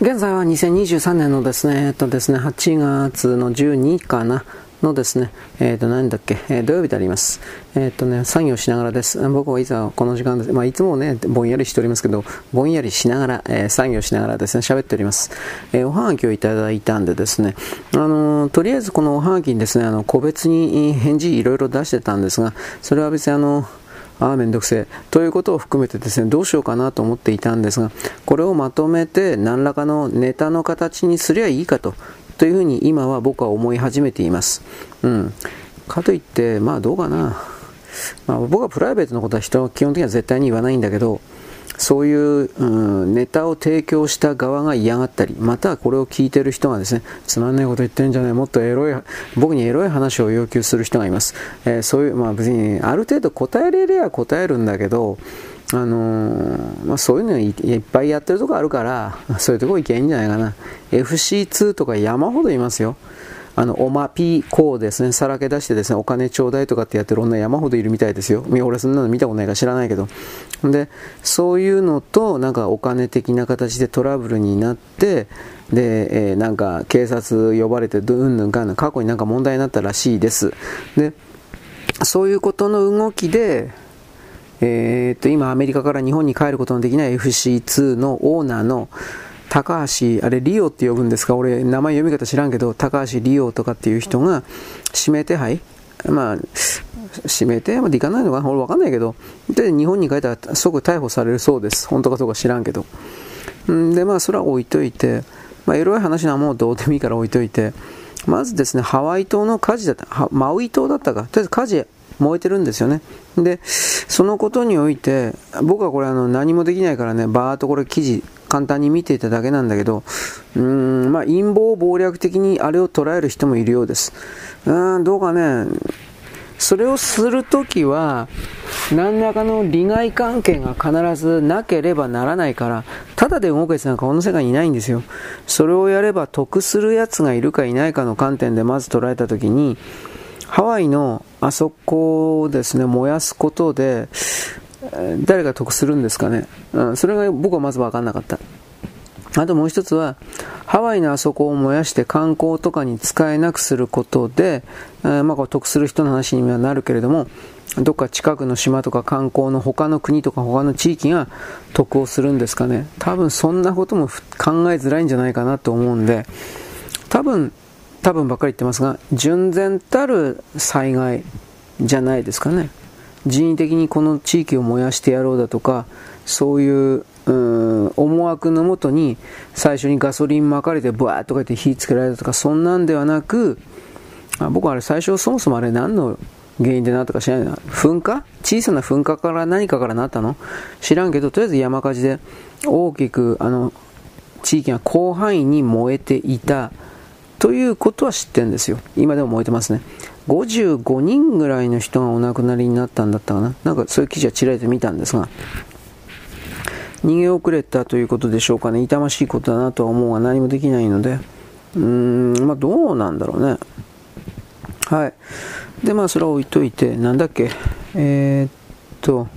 現在は2023年のですね、えっとですね、8月の12かな、のですね、えっ、ー、と、何だっけ、えー、土曜日であります。えっ、ー、とね、作業しながらです。僕はいざこの時間です。まあ、いつもね、ぼんやりしておりますけど、ぼんやりしながら、えー、作業しながらですね、喋っております。えおはがきをいただいたんでですね、あのとりあえずこのおはがきにですね、あの、個別に返事いろいろ出してたんですが、それは別にあの、ああ、めんどくせえ。ということを含めてですね、どうしようかなと思っていたんですが、これをまとめて何らかのネタの形にすりゃいいかと、というふうに今は僕は思い始めています。うん。かといって、まあどうかな。まあ、僕はプライベートのことは人は基本的には絶対に言わないんだけど、そういう、うん、ネタを提供した側が嫌がったり、またはこれを聞いてる人がですね、つまんないこと言ってんじゃない、もっとエロい、僕にエロい話を要求する人がいます。えー、そういう、まあ別に、ある程度答えれれば答えるんだけど、あのー、まあ、そういうのいっぱいやってるとこあるから、そういうとこ行けばいいんじゃないかな。FC2 とか山ほどいますよ。あの、おまぴこうですね、さらけ出してですね、お金ちょうだいとかってやってる女山ほどいるみたいですよ。俺そんなの見たことないから知らないけど。で、そういうのと、なんかお金的な形でトラブルになって、で、えー、なんか警察呼ばれて、うんぬんかんぬん、過去になんか問題になったらしいです。で、そういうことの動きで、えー、っと、今アメリカから日本に帰ることのできない FC2 のオーナーの、高橋、あれ、リオって呼ぶんですか？俺、名前読み方知らんけど、高橋リオとかっていう人が、指名手配？まあ、指名手配？までいかないのか？な俺わかんないけど、で、日本に帰ったら即逮捕されるそうです。本当かどうか知らんけど。んで、まあ、それは置いといて、まあ、エロい話はもうどうでもいいから置いといて、まずですね、ハワイ島の火事だった、マウイ島だったか、とりあえず火事燃えてるんですよね。で、そのことにおいて、僕はこれあの何もできないからね、バーっとこれ記事簡単に見ていただけなんだけど、うーん、まあ、陰謀謀略的にあれを捉える人もいるようです。うーん、どうかね、それをするときは、何らかの利害関係が必ずなければならないから、ただで動くやつなんかこの世界にいないんですよ。それをやれば得するやつがいるかいないかの観点でまず捉えたときに、ハワイのあそこをですね、燃やすことで、誰が得するんですかね、うん、それが僕はまず分かんなかった。あともう一つは、ハワイのあそこを燃やして観光とかに使えなくすることで、えー、まあ、得する人の話にはなるけれども、どっか近くの島とか観光の他の国とか他の地域が得をするんですかね。多分そんなことも考えづらいんじゃないかなと思うんで、多分、多分ばっかり言ってますが、純然たる災害じゃないですかね。人為的にこの地域を燃やしてやろうだとか、そういうう思惑のもとに最初にガソリンまかれてブワーッとかって火つけられたとかそんなんではなくあ僕はあれ最初そもそもあれ何の原因でなったか知らない。な噴火？小さな噴火から何かからなったの？知らんけどとりあえず山火事で大きくあの地域が広範囲に燃えていた。ということは知ってるんですよ。今でも燃えてますね。55人ぐらいの人がお亡くなりになったんだったかな？なんかそういう記事はちらりと見たんですが、逃げ遅れたということでしょうかね。痛ましいことだなとは思うが何もできないので、うーん、まあどうなんだろうね。はい。で、まあそれは置いといて、なんだっけ？えー、っと、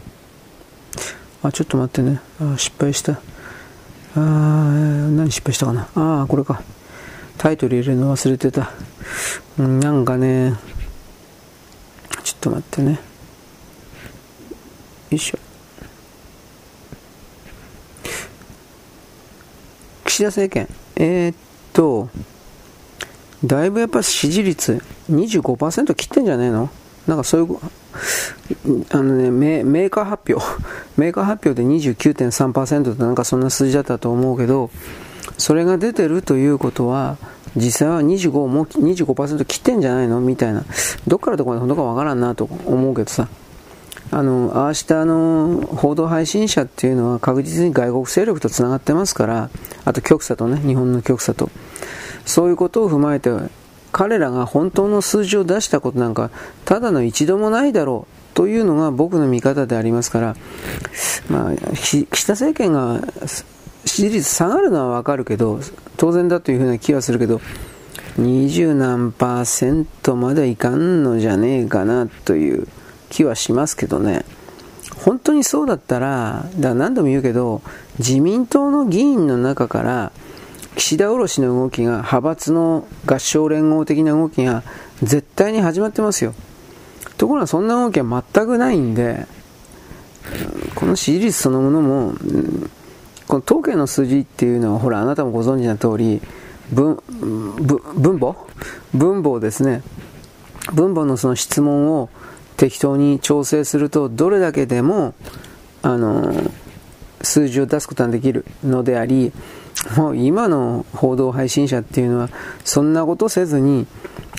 あ、ちょっと待ってね。あ、失敗した。あ何失敗したかな？ああ、これか。タイトル入れるの忘れてた。なんかね、ちょっと待ってね。よいしょ。岸田政権、えー、っと、だいぶやっぱ支持率25%切ってんじゃねえの？なんかそういう、あのね、メメーカー発表、メーカー発表で29.3%ってなんかそんな数字だったと思うけど、それが出てるということは、実際は25も25%切ってんじゃないの？みたいな。どっからどこまで本当かわからんなと思うけどさ。あの、明日の報道配信者っていうのは確実に外国勢力と繋がってますから、あと極左とね、日本の極左と。そういうことを踏まえて、彼らが本当の数字を出したことなんか、ただの一度もないだろうというのが僕の見方でありますから、まあ、岸田政権が支持率下がるのはわかるけど、当然だというふうな気はするけど、20何パーセントまではいかんのじゃねえかなという気はしますけどね。本当にそうだったら、だら何度も言うけど、自民党の議員の中から、岸田卸の動きが、派閥の合唱連合的な動きが絶対に始まってますよ。ところがそんな動きは全くないんで、この支持率そのものも、うんこの統計の数字っていうのは、ほら、あなたもご存知の通り、分分母分母ですね。分母のその質問を適当に調整すると、どれだけでも、あの、数字を出すことができるのであり、もう今の報道配信者っていうのは、そんなことせずに、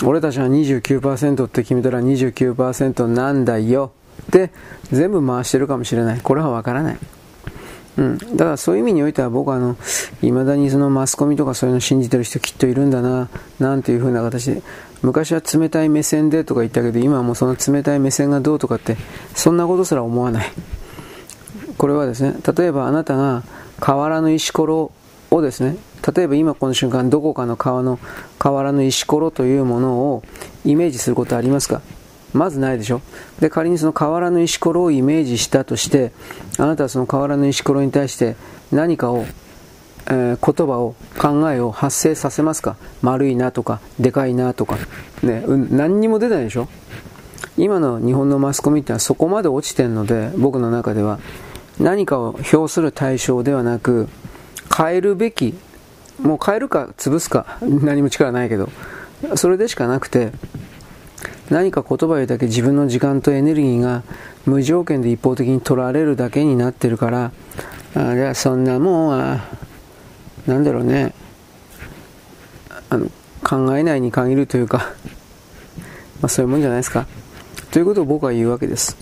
俺たちは29%って決めたら29%なんだよって全部回してるかもしれない。これはわからない。うん。だからそういう意味においては僕はあの、未だにそのマスコミとかそういうの信じてる人きっといるんだな、なんていう風な形で、昔は冷たい目線でとか言ったけど、今はもうその冷たい目線がどうとかって、そんなことすら思わない。これはですね、例えばあなたが河原の石ころをですね、例えば今この瞬間どこかの川の河原の石ころというものをイメージすることありますか？まずないでしょ。で仮にその河原の石ころをイメージしたとしてあなたはその河原の石ころに対して何かを、えー、言葉を考えを発生させますか？丸いなとかでかいなとか。ね、うん、何にも出ないでしょ。今の日本のマスコミってのはそこまで落ちてるので僕の中では何かを表する対象ではなく変えるべきもう変えるか潰すか何も力ないけどそれでしかなくて何か言葉を言うだけ自分の時間とエネルギーが無条件で一方的に取られるだけになってるからあじゃあそんなもんなんだろうね。あの考えないに限るというかまあそういうもんじゃないですか。ということを僕は言うわけです。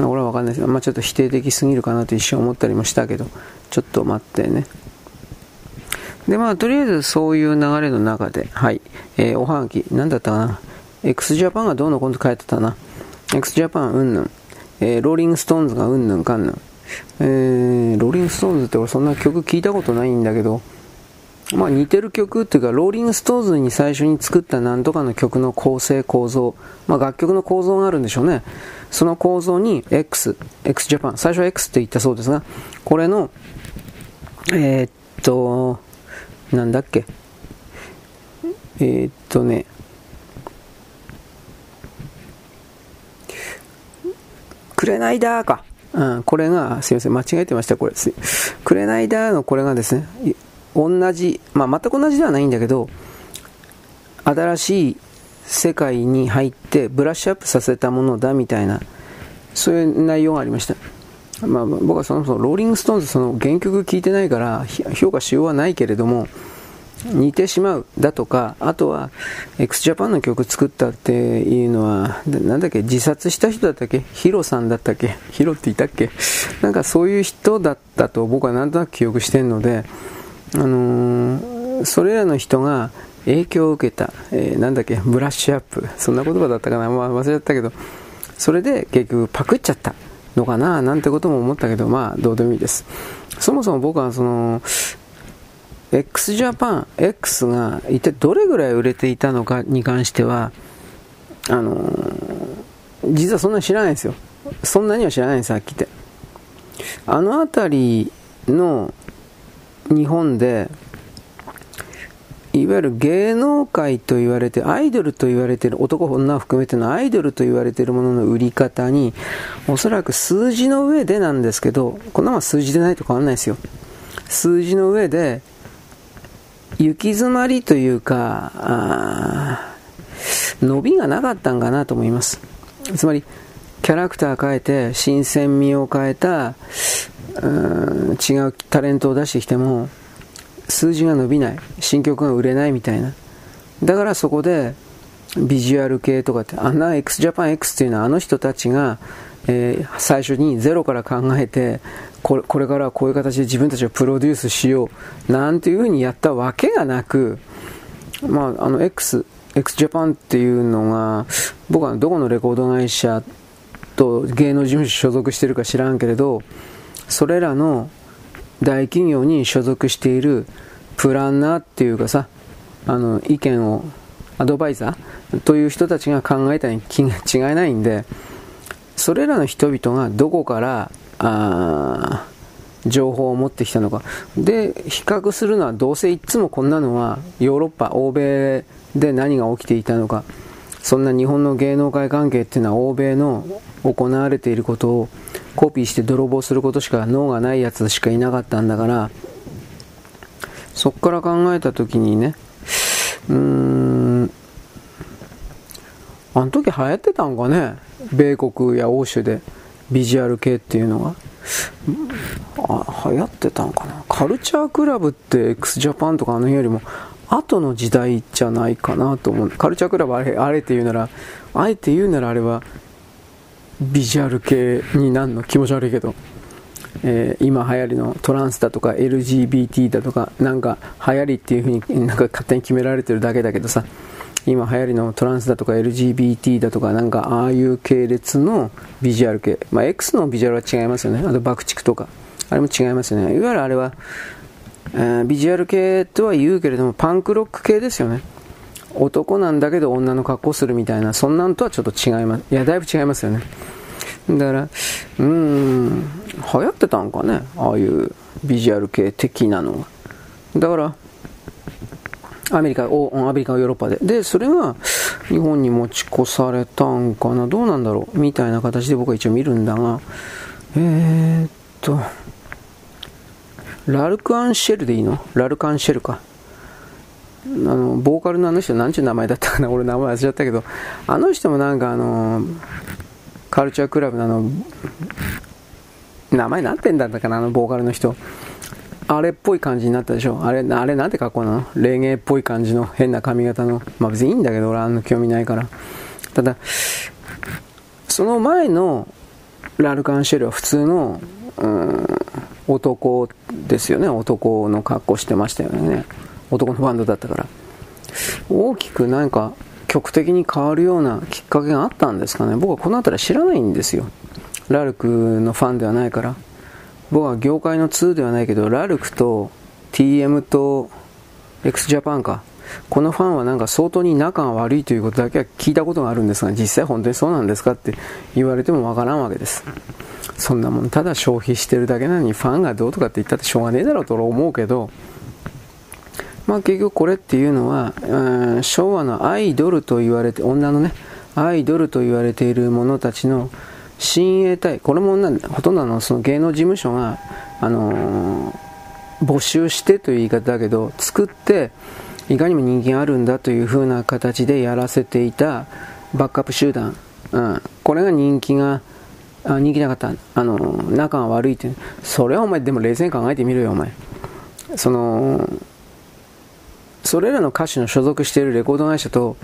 俺は分かんないです。まあ、ちょっと否定的すぎるかなと一瞬思ったりもしたけどちょっと待ってね。でまあとりあえずそういう流れの中ではい、えー、おはがき何だったかな？X ジャパンがどうのこうの書いてたな。x ジャパンうんぬん。えー、ローリングストーンズがうんぬんかんぬん。えー、ローリングストーンズって俺そんな曲聞いたことないんだけど、まあ似てる曲っていうか、ローリングストーンズに最初に作ったなんとかの曲の構成構造、まあ楽曲の構造があるんでしょうね。その構造に X、X ジャパン、最初は X って言ったそうですが、これの、えー、っと、なんだっけ？えー、っとね、くれないだーか。うん、これが、すいません、間違えてました、これ。くれないだーのこれがですね、同じ、まあ、全く同じではないんだけど、新しい世界に入ってブラッシュアップさせたものだみたいな、そういう内容がありました。まあ、僕はそのそのローリング・ストーンズその原曲聴いてないから評価しようはないけれども、似てしまうだとか、あとは x ジャパンの曲作ったっていうのは、なんだっけ、自殺した人だったっけ？ヒロさんだったっけ？ヒロっていたっけ？なんかそういう人だったと僕はなんとなく記憶してるので、あのー、それらの人が影響を受けた、えー、なんだっけ、ブラッシュアップ、そんな言葉だったかな、まあ、忘れちゃったけど、それで結局パクっちゃったのかな、なんてことも思ったけど、まあ、どうでもいいです。そもそも僕はその、x ジャパン X が一体どれぐらい売れていたのかに関しては、あのー、実はそんなに知らないんですよ。そんなには知らないんです、はっき言って。あの辺りの日本で、いわゆる芸能界と言われて、アイドルと言われてる、男女含めてのアイドルと言われているものの売り方に、おそらく数字の上でなんですけど、こんなのは数字でないと変わらないですよ。数字の上で、行き詰まりというか、伸びがなかったんかなと思います。つまり、キャラクター変えて、新鮮味を変えた、う違うタレントを出してきても、数字が伸びない、新曲が売れないみたいな。だからそこで、ビジュアル系とかって、あんな x ジャパン X っていうのはあの人たちが、えー、最初にゼロから考えてこれこれからはこういう形で自分たちをプロデュースしようなんていうふうにやったわけがなく、まあ、あの X、x ジャパンっていうのが僕はどこのレコード会社と芸能事務所所属してるか知らんけれどそれらの大企業に所属しているプランナーっていうかさあの意見をアドバイザーという人たちが考えたに違いないんでそれらの人々がどこからあ情報を持ってきたのか。で、比較するのはどうせいつもこんなのはヨーロッパ、欧米で何が起きていたのか。そんな日本の芸能界関係っていうのは欧米の行われていることをコピーして泥棒することしか脳がないやつしかいなかったんだから、そこから考えた時にね、うーん、あの時流行ってたんかね、米国や欧州でビジュアル系っていうのが。あ流行ってたんかな？カルチャークラブって x ジャパンとかあの辺よりも後の時代じゃないかなと思うカルチャークラブあれあれって言うならあえて言うならあれはビジュアル系になるの気持ち悪いけど、えー、今流行りのトランスだとか LGBT だとかなんか流行りっていう風になんか勝手に決められてるだけだけどさ今流行りのトランスだとか LGBT だとかなんかああいう系列のビジュアル系、まあ、X のビジュアルは違いますよね。あと爆竹とか。あれも違いますよね。いわゆるあれは、えー、ビジュアル系とは言うけれどもパンクロック系ですよね。男なんだけど女の格好するみたいなそんなんとはちょっと違います。いやだいぶ違いますよね。だからうん流行ってたんかね。ああいうビジュアル系的なのが。だからアメリカ、アメリカ、ヨーロッパで。で、それが日本に持ち越されたんかな、どうなんだろう、みたいな形で僕は一応見るんだが、えー、っと、ラルク・アンシェルでいいの？ラルク・アンシェルか。あの、ボーカルのあの人、なんちゅう名前だったかな？俺名前忘れちゃったけど、あの人もなんかあの、カルチャークラブのあの、名前なんてんだったかな？あのボーカルの人。あれっぽい感じになったでしょ？あれ、あれなんて格好なの？レゲエっぽい感じの変な髪型の。まあ別にいいんだけど、俺あんな興味ないから。ただ、その前のラルカンシェルは普通の、うん、男ですよね。男の格好してましたよね。男のバンドだったから。大きく何か曲的に変わるようなきっかけがあったんですかね。僕はこの辺りは知らないんですよ。ラルクのファンではないから。僕は業界の2ではないけど、ラルクと TM と x ジャパンか。このファンはなんか相当に仲が悪いということだけは聞いたことがあるんですが、実際本当にそうなんですかって言われてもわからんわけです。そんなもん、ただ消費してるだけなのにファンがどうとかって言ったってしょうがねえだろうと思うけど、まあ結局これっていうのは、うん、昭和のアイドルと言われて、女のね、アイドルと言われている者たちの親衛隊、これもほとんどのその芸能事務所が、あのー、募集してという言い方だけど、作って、いかにも人気があるんだという風な形でやらせていたバックアップ集団、うん、これが人気が、あ人気なかった、あのー、仲が悪いって、それはお前、でも冷静に考えてみろよ、お前。その、それらの歌手の所属しているレコード会社と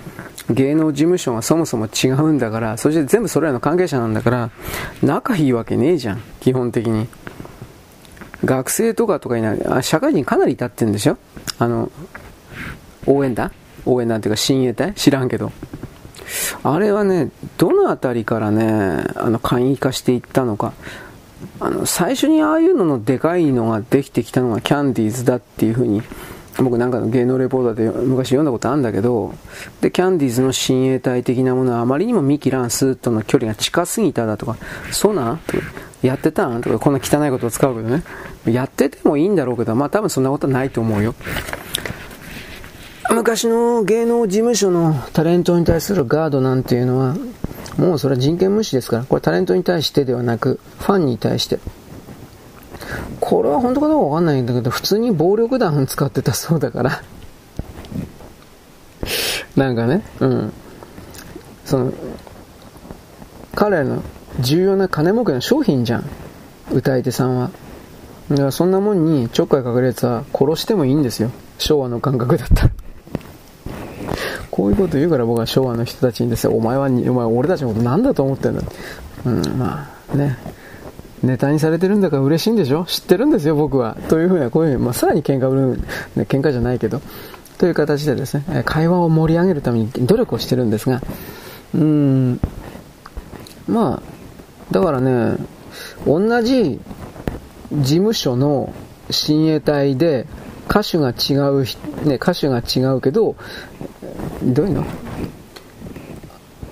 芸能事務所がそもそも違うんだから、そして全部それらの関係者なんだから、仲いいわけねえじゃん、基本的に。学生とかとかになる、あ社会人かなりいたってんでしょあの、応援団？応援団っていうか親衛隊？知らんけど。あれはね、どの辺りからね、あの、簡易化していったのか。あの、最初にああいうののでかいのができてきたのがキャンディーズだっていうふうに僕なんかの芸能レポーターで昔読んだことあるんだけど、で、キャンディーズの親衛隊的なものはあまりにもミキ・ランスとの距離が近すぎただとか、そうなん？やってたん？とか、こんな汚いことを使うけどね。やっててもいいんだろうけど、まあ多分そんなことはないと思うよ。昔の芸能事務所のタレントに対するガードなんていうのは、もうそれは人権無視ですから、これタレントに対してではなく、ファンに対して。これは本当かどうかわかんないんだけど、普通に暴力団使ってたそうだからなんかね、うん。その、彼らの重要な金儲けの商品じゃん。歌い手さんは。だからそんなもんにちょっかいかけるやつは殺してもいいんですよ。昭和の感覚だったら。こういうこと言うから僕は昭和の人たちにですよ、お前は、お前俺たちのこと何だと思ってんだうん、まあね。ネタにされてるんだから嬉しいんでしょ？知ってるんですよ、僕は。というふうな、こういうふうに、まあ、さらに喧嘩売る、ね、喧嘩じゃないけど、という形でですね、会話を盛り上げるために努力をしてるんですが、うーん、まあ、だからね、同じ事務所の親衛隊で、歌手が違う、ね、歌手が違うけど、どういうの？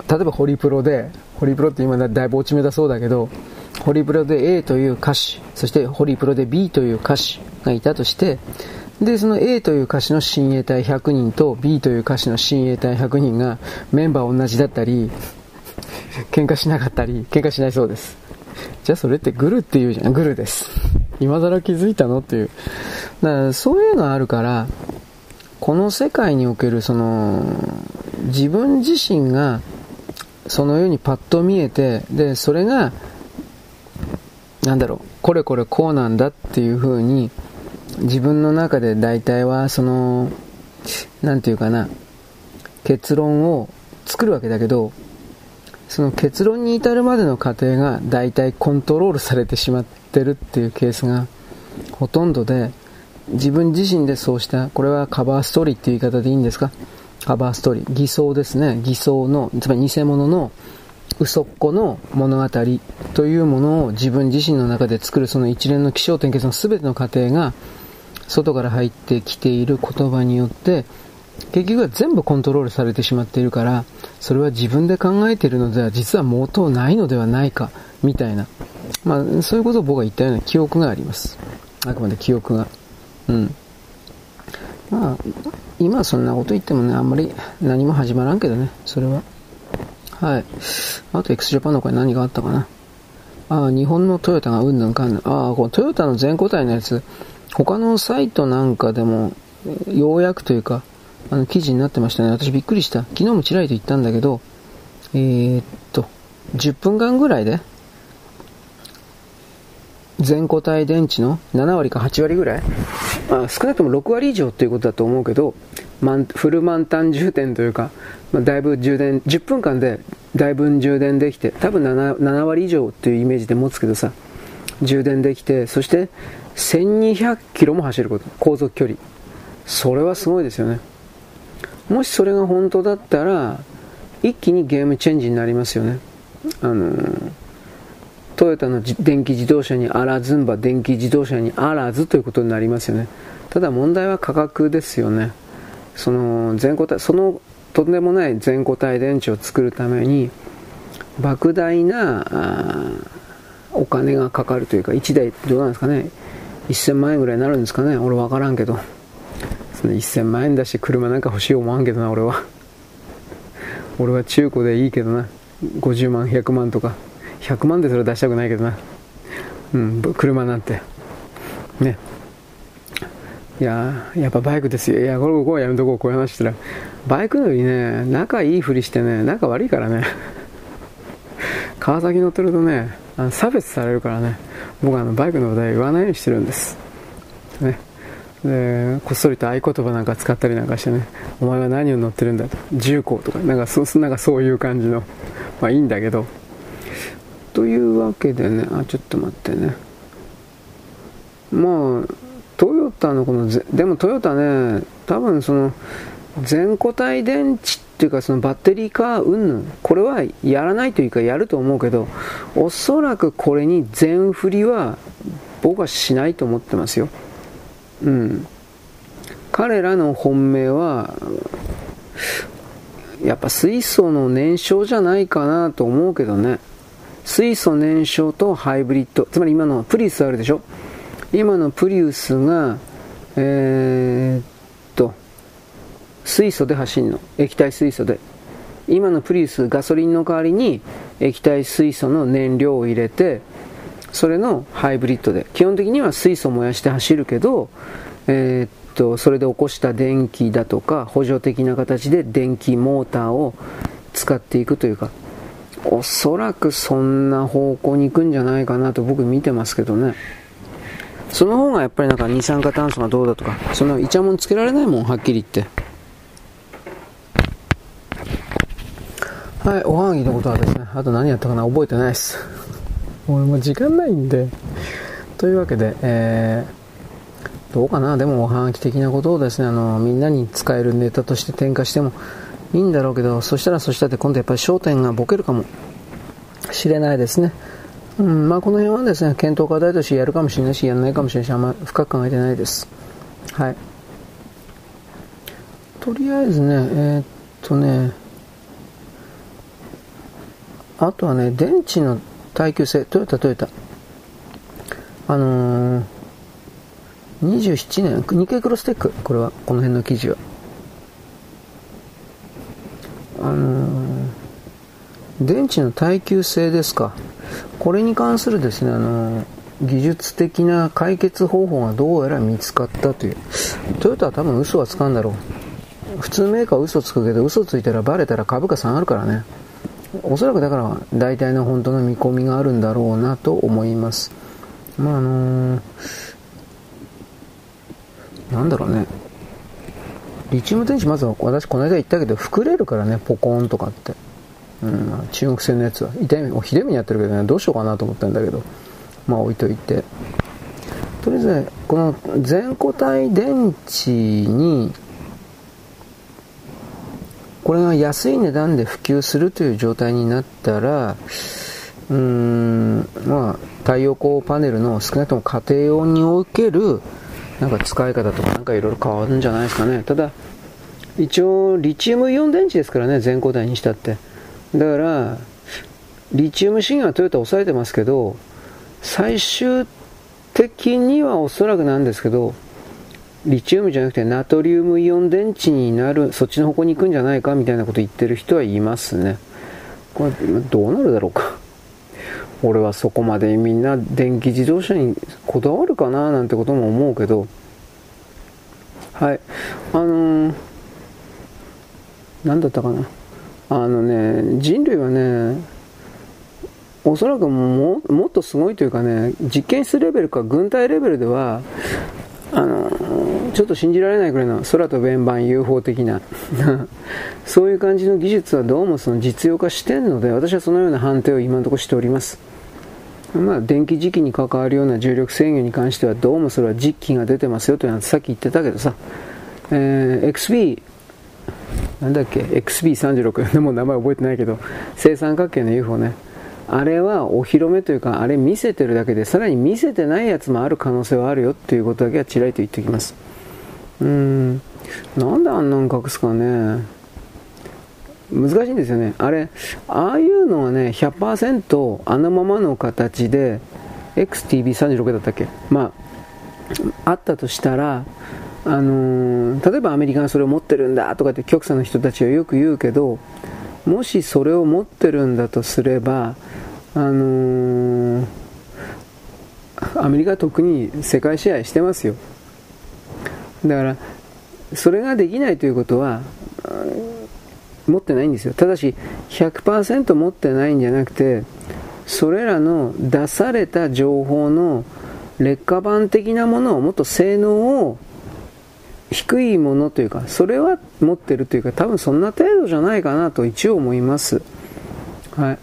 例えばホリプロで、ホリプロって今だいぶ落ち目だそうだけど、ホリプロで A という歌手、そしてホリプロで B という歌手がいたとして、で、その A という歌手の親衛隊100人と B という歌手の親衛隊100人がメンバー同じだったり、喧嘩しなかったり、喧嘩しないそうです。じゃあそれってグルって言うじゃん。グルです。今更気づいたのっていう。だからそういうのあるから、この世界におけるその、自分自身がそのようにパッと見えて、で、それが、なんだろう、これこれこうなんだっていう風に、自分の中で大体はその何て言うかな結論を作るわけだけどその結論に至るまでの過程が大体コントロールされてしまってるっていうケースがほとんどで自分自身でそうしたこれはカバーストーリーっていう言い方でいいんですか？カバーストーリー偽装ですね。偽装のつまり偽物の嘘っこの物語というものを自分自身の中で作るその一連の気象点結の全ての過程が外から入ってきている言葉によって結局は全部コントロールされてしまっているからそれは自分で考えているのでは実は元ないのではないかみたいな。まあそういうことを僕が言ったような記憶があります。あくまで記憶が。うん。まあ今そんなこと言ってもねあんまり何も始まらんけどねそれは。はい。あと x ジャパンの声何があったかな？ああ日本のトヨタがうんぬんかんぬん。ああこのトヨタの全固体のやつ。他のサイトなんかでも、ようやくというか、あの記事になってましたね。私びっくりした。昨日もちらりと言ったんだけど、えー、っと、10分間ぐらいで、全固体電池の7割か8割ぐらい、あ、少なくとも6割以上ということだと思うけど、フル満タン充電というか、まあ、だいぶ充電、10分間でだいぶ充電できて、多分 7, 7割以上というイメージで持つけどさ、充電できて、そして1200キロも走ること、航続距離。それはすごいですよね。もしそれが本当だったら、一気にゲームチェンジになりますよね。あのトヨタの電気自動車にあらずんば電気自動車にあらずということになりますよね。ただ問題は価格ですよね。その全固体、そのとんでもない全固体電池を作るために、莫大なお金がかかるというか、1台どうなんですかね。1000万円ぐらいになるんですかね。俺分からんけど。その1000万円だし車なんか欲しい思わんけどな俺は。俺は中古でいいけどな。50万100万とか。100万でそれ出したくないけどな。うん車なんて。ね。いややっぱバイクですよいやこれここはやめとこうこういう話したらバイクよりね仲いいふりしてね仲悪いからね 川崎乗ってるとねあの差別されるからね僕はあのバイクの話題言わないようにしてるんです。ね。で、こっそりと合言葉なんか使ったりなんかしてね、お前は何を乗ってるんだと。重工とか、なんかそなんかそういう感じの、まあいいんだけど。というわけでね、あ、ちょっと待ってね。まあ、トヨタのこのでもトヨタね、多分その、全固体電池っていうかそのバッテリー化うんぬんこれはやらないというかやると思うけどおそらくこれに全振りは僕はしないと思ってますよ。うん。彼らの本命はやっぱ水素の燃焼じゃないかなと思うけどね。水素燃焼とハイブリッド。つまり今のプリウスあるでしょ？今のプリウスがえー、っ水素で走るの。液体水素で。今のプリウスガソリンの代わりに液体水素の燃料を入れてそれのハイブリッドで。基本的には水素を燃やして走るけど、えー、っとそれで起こした電気だとか補助的な形で電気モーターを使っていくというか。おそらくそんな方向に行くんじゃないかなと僕見てますけどね。その方がやっぱりなんか二酸化炭素がどうだとかそんなイチャモンつけられないもんはっきり言ってはい、おはぎのことはですね、あと何やったかな覚えてないです。俺も時間ないんで。というわけで、えー、どうかなでもおはがき的なことをですね、あの、みんなに使えるネタとして転化してもいいんだろうけど、そしたらそしたって今度やっぱり焦点がボケるかもしれないですね。うん、まあこの辺はですね、検討課題としてやるかもしれないし、やらないかもしれないし、あんまり深く考えてないです。はい。とりあえずね、えー、っとね、あとはね、電池の耐久性、トヨタ、トヨタ。あのー、27年、日経クロステック、これは、この辺の記事は。あのー、電池の耐久性ですか。これに関するですね、あの、技術的な解決方法がどうやら見つかったという。トヨタは多分嘘はつかんだろう。普通メーカーは嘘つくけど、嘘ついたらバレたら株価下がるからね。おそらくだから大体の本当の見込みがあるんだろうなと思います。まああのー、なんだろうね。リチウム電池まずは私この間言ったけど膨れるからね、ポコーンとかって。うん、中国製のやつは。痛い目、ひで目にやってるけどね、どうしようかなと思ったんだけど。まあ置いといて。とりあえず、この全固体電池に、これが安い値段で普及するという状態になったら、うーん、まあ、太陽光パネルの少なくとも家庭用における、なんか使い方とかなんかいろいろ変わるんじゃないですかね。ただ、一応、リチウムイオン電池ですからね、全固体にしたって。だから、リチウム資源はトヨタ抑えてますけど、最終的にはおそらくなんですけど、リチウムじゃなくてナトリウムイオン電池になる、そっちの方向に行くんじゃないかみたいなこと言ってる人はいますね。これどうなるだろうか。俺はそこまでみんな電気自動車にこだわるかななんてことも思うけど、はい。あのー、なんだったかな。あのね、人類はね、おそらくももっとすごいというかね、実験室レベルか軍隊レベルでは、あの、ちょっと信じられないくらいの空と弁盤 UFO 的な そういう感じの技術はどうもその実用化してるので、私はそのような判定を今のところしております。まあ、電気磁気に関わるような重力制御に関してはどうもそれは実機が出てますよというのはさっき言ってたけどさ、えー、XB なんだっけ？XB36 でも名前覚えてないけど正三角形の UFO ねあれはお披露目というか、あれ見せてるだけで、さらに見せてないやつもある可能性はあるよっていうことだけはちらりと言っておきます。うーん、なんであんなん隠すかね。難しいんですよね。あれ、ああいうのはね、100%あのままの形で、XTB36 だったっけ？まあ、あったとしたら、あのー、例えばアメリカがそれを持ってるんだとかって極左の人たちはよく言うけど、もしそれを持ってるんだとすれば、あのー、アメリカは特に世界支配してますよ。だから、それができないということは、持ってないんですよ。ただし、100%持ってないんじゃなくて、それらの出された情報の劣化版的なものをもっと性能を低いものというか、それは持ってるというか、多分そんな程度じゃないかなと一応思います。はい。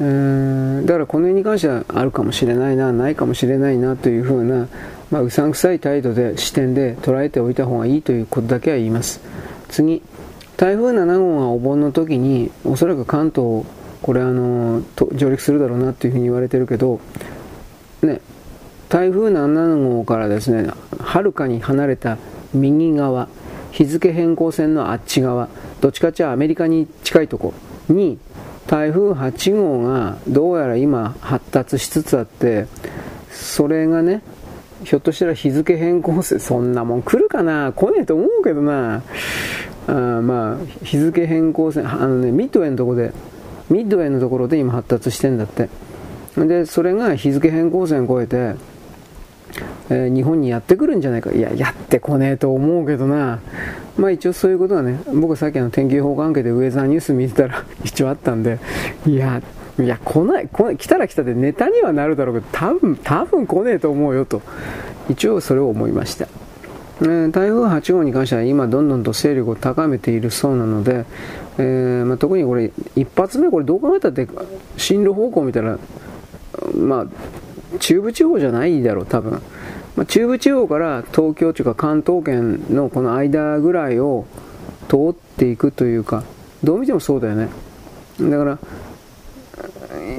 えー、だからこの辺に関してはあるかもしれないな、ないかもしれないなというふうな、まあ、うさんくさい態度で、視点で捉えておいた方がいいということだけは言います。次、台風7号がお盆の時に、おそらく関東、これあの、上陸するだろうなというふうに言われてるけど、ね、台風7号からですね、はるかに離れた右側、日付変更線のあっち側、どっちかっちゃアメリカに近いとこに、台風8号がどうやら今発達しつつあって、それがね、ひょっとしたら日付変更線、そんなもん来るかな？来ねえと思うけどな。あまあ、日付変更線、あのね、ミッドウェイのとこで、ミッドウェイのところで今発達してんだって。で、それが日付変更線を越えて、えー、日本にやってくるんじゃないか。いや、やってこねえと思うけどな。まあ一応そういうことはね、僕さっきの天気予報関係でウェザーニュース見てたら 一応あったんで、いや、いや、来ない、来ない、来たら来たでネタにはなるだろうけど、多分、多分来ねえと思うよと。一応それを思いました。えー、台風8号に関しては今どんどんと勢力を高めているそうなので、えー、まあ、特にこれ一発目これどう考えたって進路方向見たらまあ中部地方じゃないだろう、多分。まあ、中部地方から東京というか関東圏のこの間ぐらいを通っていくというか、どう見てもそうだよね。だから、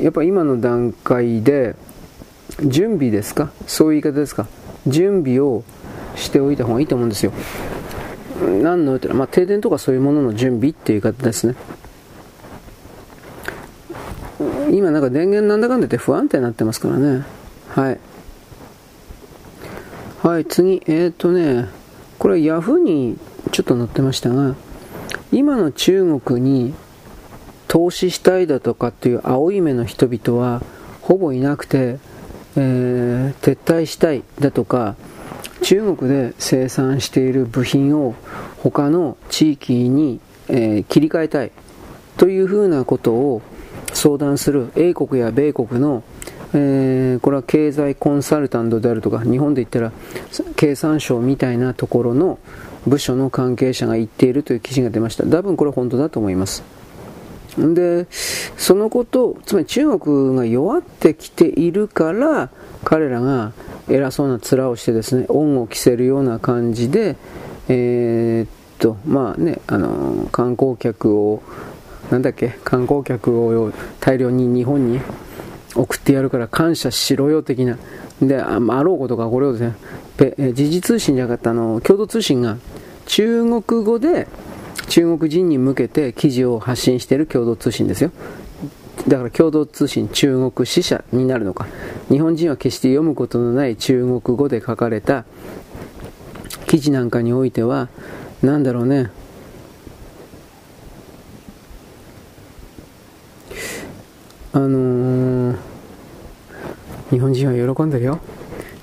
やっぱ今の段階で、準備ですか？そういう言い方ですか？準備をしておいた方がいいと思うんですよ。何の言ったら、まあ、停電とかそういうものの準備っていう言い方ですね。今なんか電源なんだかんだ言って不安定になってますからね。はい。はい、次。えっ、ー、とね、これヤフーにちょっと載ってましたが、今の中国に投資したいだとかっていう青い目の人々はほぼいなくて、えー、撤退したいだとか、中国で生産している部品を他の地域に、えー、切り替えたいというふうなことを相談する英国や米国の、えー、これは経済コンサルタントであるとか日本で言ったら経産省みたいなところの部署の関係者が言っているという記事が出ました。多分これは本当だと思います。でそのことつまり中国が弱ってきているから彼らが偉そうな面をしてですね恩を着せるような感じでえー、っとまあねあの観光客をなんだっけ観光客を大量に日本に送ってやるから感謝しろよ的な。であろうことかこれをですね。時事通信じゃなかったあの共同通信が中国語で中国人に向けて記事を発信している共同通信ですよ。だから共同通信中国支社になるのか。日本人は決して読むことのない中国語で書かれた記事なんかにおいては何だろうね。あのー、日本人は喜んでるよ。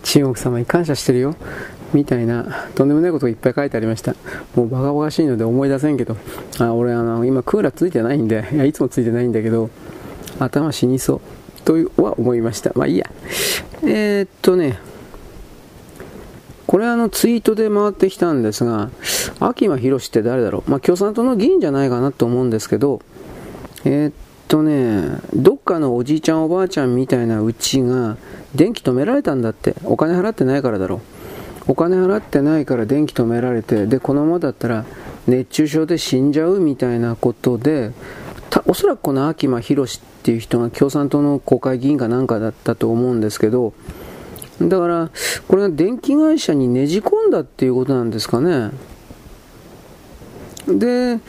中国様に感謝してるよ。みたいなとんでもないことがいっぱい書いてありました。もうバカバカしいので思い出せんけど。あ俺あの今クーラーついてないんでいやいつもついてないんだけど頭死にそうとは思いました。まあいいや。えー、っとね。これあのツイートで回ってきたんですが秋間博って誰だろう。まあ共産党の議員じゃないかなと思うんですけどえー、っとねどっかのおじいちゃんおばあちゃんみたいなうちが電気止められたんだって。お金払ってないからだろう。お金払ってないから電気止められてでこのままだったら熱中症で死んじゃうみたいなことでおそらくこの秋間博っていう人が共産党の国会議員かなんかだったと思うんですけどだからこれが電気会社にねじ込んだっていうことなんですかね。で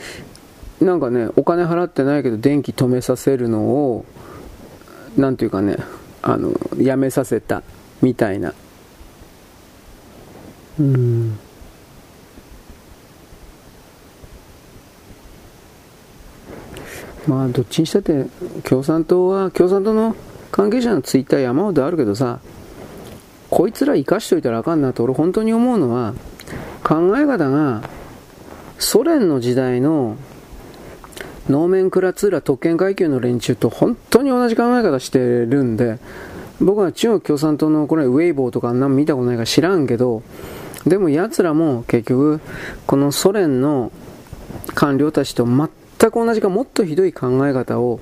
なんかねお金払ってないけど電気止めさせるのをなんていうかねあのやめさせたみたいな。うん。まあどっちにしたって共産党は共産党の関係者のツイッター山ほどあるけどさこいつら生かしといたらあかんなと俺本当に思うのは考え方がソ連の時代のノーメンクラツーラ特権階級の連中と本当に同じ考え方してるんで僕は中国共産党のこれウェイボーとかあんな見たことないか知らんけどでも奴らも結局このソ連の官僚たちと全く同じかもっとひどい考え方を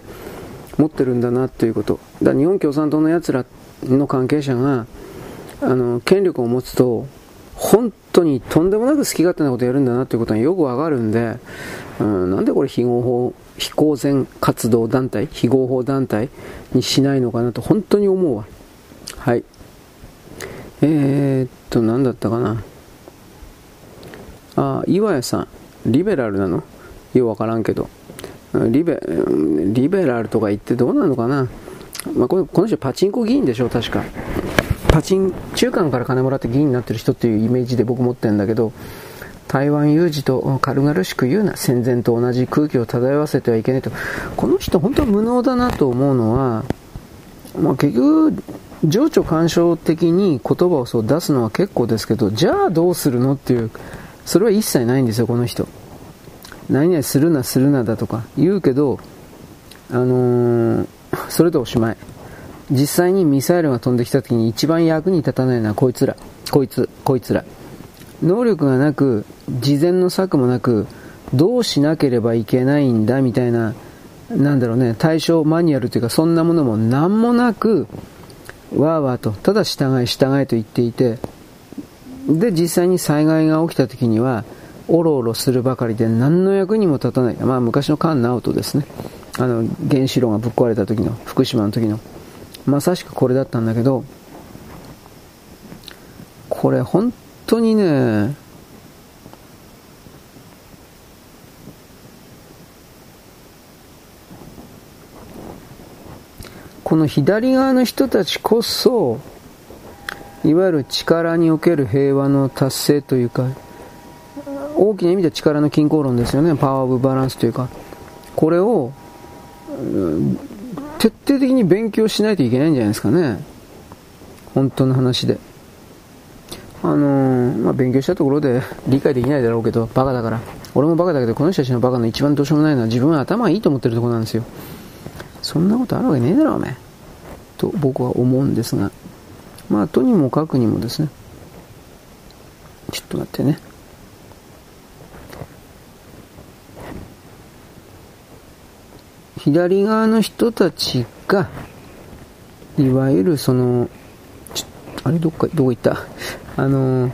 持ってるんだなということ。だ日本共産党の奴らの関係者があの権力を持つと本当にとんでもなく好き勝手なことやるんだなということがよくわかるんで、うん、なんでこれ非合法非公然活動団体非合法団体にしないのかなと本当に思うわ。はい。えー、っと何だったかな。あ岩屋さん。リベラルなの？ようわからんけど。リベリベラルとか言ってどうなのかな、まあ、このこの人パチンコ議員でしょ確か。パチン中間から金もらって議員になってる人っていうイメージで僕持ってるんだけど。台湾有事と軽々しく言うな戦前と同じ空気を漂わせてはいけないと。この人本当は無能だなと思うのは、まあ、結局情緒干渉的に言葉をそう出すのは結構ですけどじゃあどうするのっていうそれは一切ないんですよこの人。何々するなするなだとか言うけどあのー、それでおしまい。実際にミサイルが飛んできた時に一番役に立たないのはこいつら。こいつこいつら。能力がなく事前の策もなくどうしなければいけないんだみたいななんだろうね対象マニュアルというかそんなものも何もなくわーわーとただ従い従いと言っていてで実際に災害が起きた時にはおろおろするばかりで何の役にも立たない、まあ、昔の菅直人ですね。あの原子炉がぶっ壊れた時の福島の時の。まさしくこれだったんだけどこれ本当にねこの左側の人たちこそ、いわゆる力における平和の達成というか、大きな意味で力の均衡論ですよね。パワーオブバランスというか。これを、徹底的に勉強しないといけないんじゃないですかね。本当の話で。あのー、まあ、勉強したところで 理解できないだろうけど、バカだから。俺もバカだけど、この人たちのバカの一番どうしようもないのは自分は頭がいいと思ってるところなんですよ。そんなことあるわけねえだろ、おめと僕は思うんですが。まあ、とにもかくにもですね。ちょっと待ってね。左側の人たちが、いわゆるその、あれどっか、どこ行った？あの、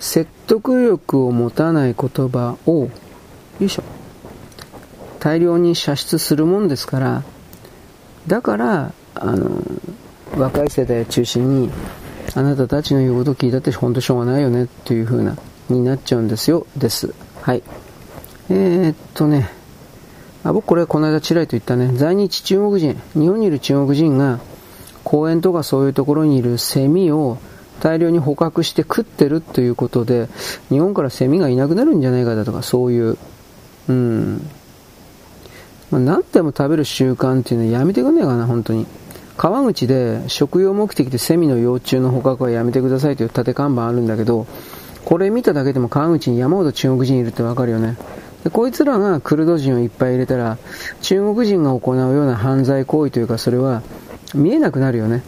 説得力を持たない言葉を、よいしょ、大量に射出するもんですから、だから、あの、若い世代を中心に、あなたたちの言うことを聞いたって本当しょうがないよねっていう風な、になっちゃうんですよ、です。はい。えー、っとね、あ僕これこの間ちらりと言ったね、在日中国人、日本にいる中国人が公園とかそういうところにいるセミを大量に捕獲して食ってるということで、日本からセミがいなくなるんじゃないかだとか、そういう、うん。まあ、何でも食べる習慣っていうのはやめてくんねえかな、本当に。川口で食用目的でセミの幼虫の捕獲はやめてくださいという縦看板あるんだけど、これ見ただけでも川口に山ほど中国人いるってわかるよね。でこいつらがクルド人をいっぱい入れたら、中国人が行うような犯罪行為というか、それは見えなくなるよね。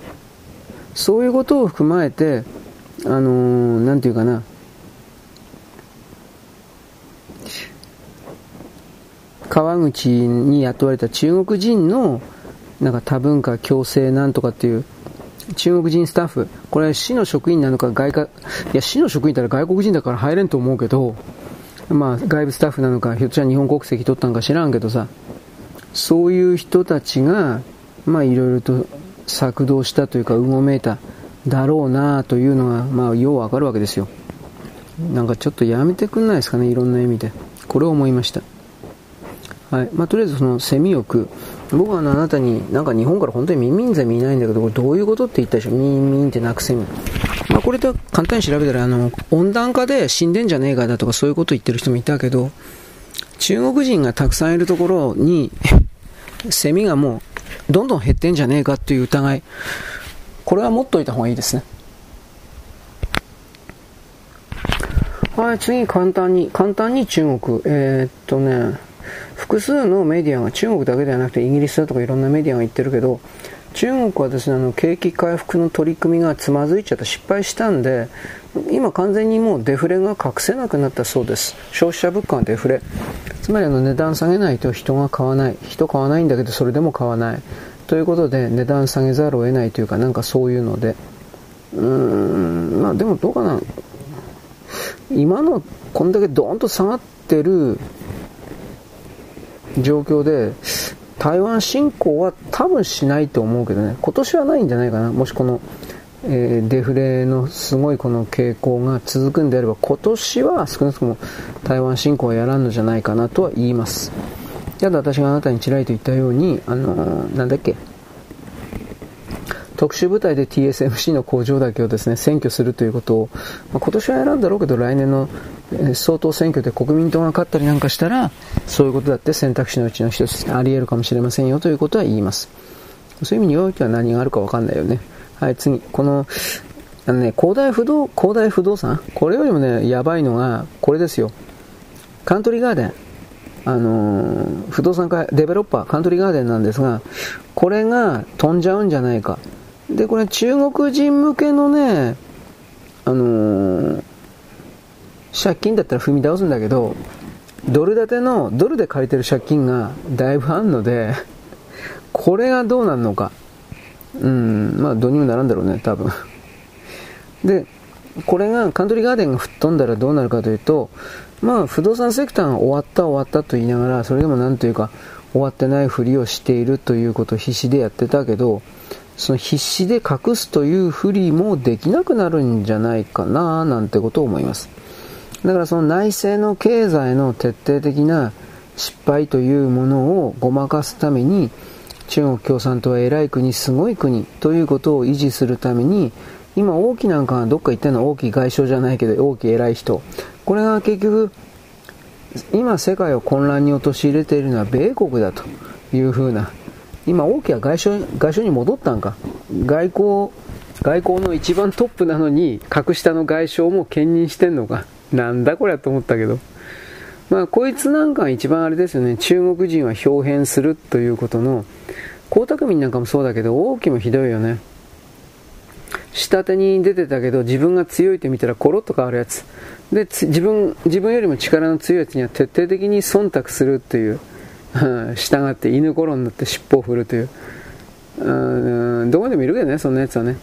そういうことを踏まえて、あのー、なんていうかな、川口に雇われた中国人のなんか多文化共生なんとかっていう中国人スタッフ、これ市の職員なのか外貨、いや市の職員だったら外国人だから入れんと思うけど、まあ、外部スタッフなのか、ひょっとしたら日本国籍取ったのか知らんけどさ、そういう人たちが、まあ、いろいろと策動したというか、うごめいただろうなというのが、まあ、ようわかるわけですよ。なんかちょっとやめてくんないですかね、いろんな意味で。これを思いました。はい。まあ、とりあえずそのセミを食う。僕はあなたに、なんか日本から本当にミンミンゼミいないんだけど、これどういうことって言ったでしょミンミンって鳴くセミ。まあ、これと簡単に調べたら、あの、温暖化で死んでんじゃねえかだとかそういうこと言ってる人もいたけど、中国人がたくさんいるところに、セミがもう、どんどん減ってんじゃねえかっていう疑い。これは持っといた方がいいですね。はい、次、簡単に、簡単に中国。えー、っとね、複数のメディアが、中国だけではなくてイギリスだとかいろんなメディアが言ってるけど、中国はですね、あの、景気回復の取り組みがつまずいちゃった失敗したんで、今完全にもうデフレが隠せなくなったそうです。消費者物価はデフレ。つまりあの値段下げないと人が買わない。人買わないんだけどそれでも買わない。ということで値段下げざるを得ないというかなんかそういうので。うーん、まあでもどうかな。今のこんだけドーンと下がってる状況で、台湾侵攻は多分しないと思うけどね、今年はないんじゃないかな、もしこの、えー、デフレのすごいこの傾向が続くんであれば、今年は少なくとも台湾侵攻はやらんのじゃないかなとは言います。ただ私があなたにちらりと言ったように、あのー、なんだっけ、特殊部隊で TSMC の工場だけをですね、占拠するということを、まあ、今年はやるんだろうけど、来年の、総統選挙で国民党が勝ったりなんかしたら、そういうことだって選択肢のうちの一つあり得るかもしれませんよということは言います。そういう意味においては何があるかわかんないよね。はい、次。この、あのね、広大不動、広大不動産？これよりもね、やばいのが、これですよ。カントリーガーデン。あのー、不動産会、デベロッパー、カントリーガーデンなんですが、これが飛んじゃうんじゃないか。で、これ中国人向けのね、あのー、借金だったら踏み倒すんだけど、ドル建ての、ドルで借りてる借金がだいぶあるので、これがどうなるのか。うん、まあどうにもならんだろうね、多分。で、これが、カントリーガーデンが吹っ飛んだらどうなるかというと、まあ不動産セクターが終わった終わったと言いながら、それでもなんというか、終わってないふりをしているということを必死でやってたけど、その必死で隠すというふりもできなくなるんじゃないかななんてことを思います。だからその内政の経済の徹底的な失敗というものをごまかすために中国共産党は偉い国、すごい国ということを維持するために今王毅なんかがどっか行ってのは王毅外相じゃないけど王毅偉い人。これが結局今世界を混乱に陥れているのは米国だというふうな。今王毅は外相外相に戻ったんか。外交外交の一番トップなのに格下の外相も兼任してんのか。なんだこれと思ったけど。まあこいつなんかが一番あれですよね。中国人は表変するということの江沢民なんかもそうだけど王毅もひどいよね。下手に出てたけど自分が強いって見たらコロッと変わるやつ。で自分自分よりも力の強いやつには徹底的に忖度するという。従って犬ころになって尻尾を振るという。うんどこでもいるけどねそんなやつはね。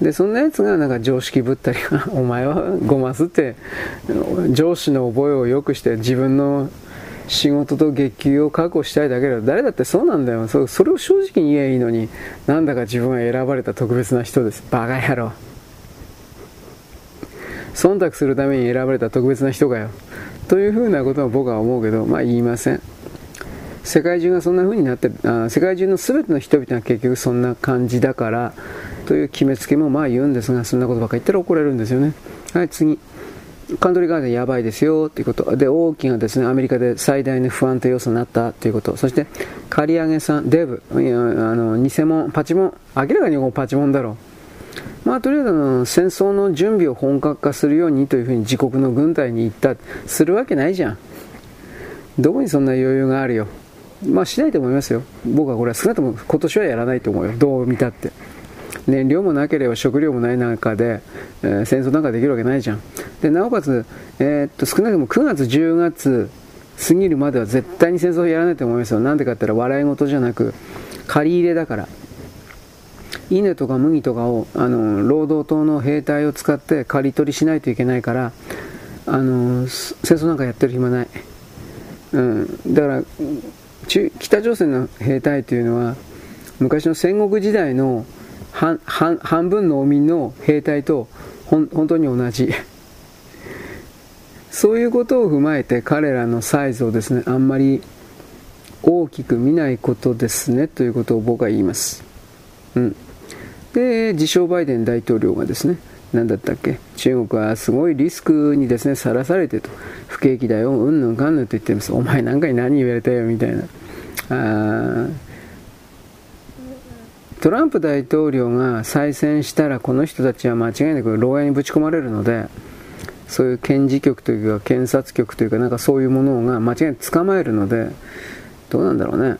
でそんなやつがなんか常識ぶったり お前はごますって上司の覚えを良くして自分の仕事と月給を確保したいだけだ。誰だってそうなんだよ。そそれを正直に言えばいいのになんだか自分は選ばれた特別な人です。バカ野郎。忖度するために選ばれた特別な人かよ。というふうなことは僕は思うけどまあ言いません。世界中がそんな風になってるあ世界中の全ての人々が結局そんな感じだからという決めつけもまあ言うんですがそんなことばっか言ったら怒られるんですよねはい次カントリーガーデンやばいですよということ。で、大きなですね、アメリカで最大の不安定要素になったということ。そして、刈り上げさん、デブ、いやあの、偽物、パチモン、明らかにパチモンだろう。まあ、とりあえずあの戦争の準備を本格化するようにというふうに自国の軍隊に行った、するわけないじゃん。どこにそんな余裕があるよ。まあ、しないと思いますよ。僕はこれは少なくとも今年はやらないと思うよ。どう見たって。燃料もなければ食料もない中で、えー、戦争なんかできるわけないじゃん。で、なおかつ、えー、っと、少なくとも9月、10月過ぎるまでは絶対に戦争をやらないと思いますよ。なんでかって言ったら笑い事じゃなく、借り入れだから。稲とか麦とかを、あの、労働党の兵隊を使って刈り取りしないといけないから、あの、戦争なんかやってる暇ない。うん。だから、北朝鮮の兵隊というのは、昔の戦国時代の半半分農民の兵隊と本当に同じ。そういうことを踏まえて彼らのサイズをですねあんまり大きく見ないことですねということを僕は言います、うん、で自称バイデン大統領がですね何だったっけ中国はすごいリスクにですねさらされてと不景気だようんぬんかんぬんと言ってます。お前なんかに何言われたよみたいな。あトランプ大統領が再選したらこの人たちは間違いなく牢屋にぶち込まれるのでそういう検事局というか検察局というかなんかそういうものが間違いなく捕まえるのでどうなんだろうね。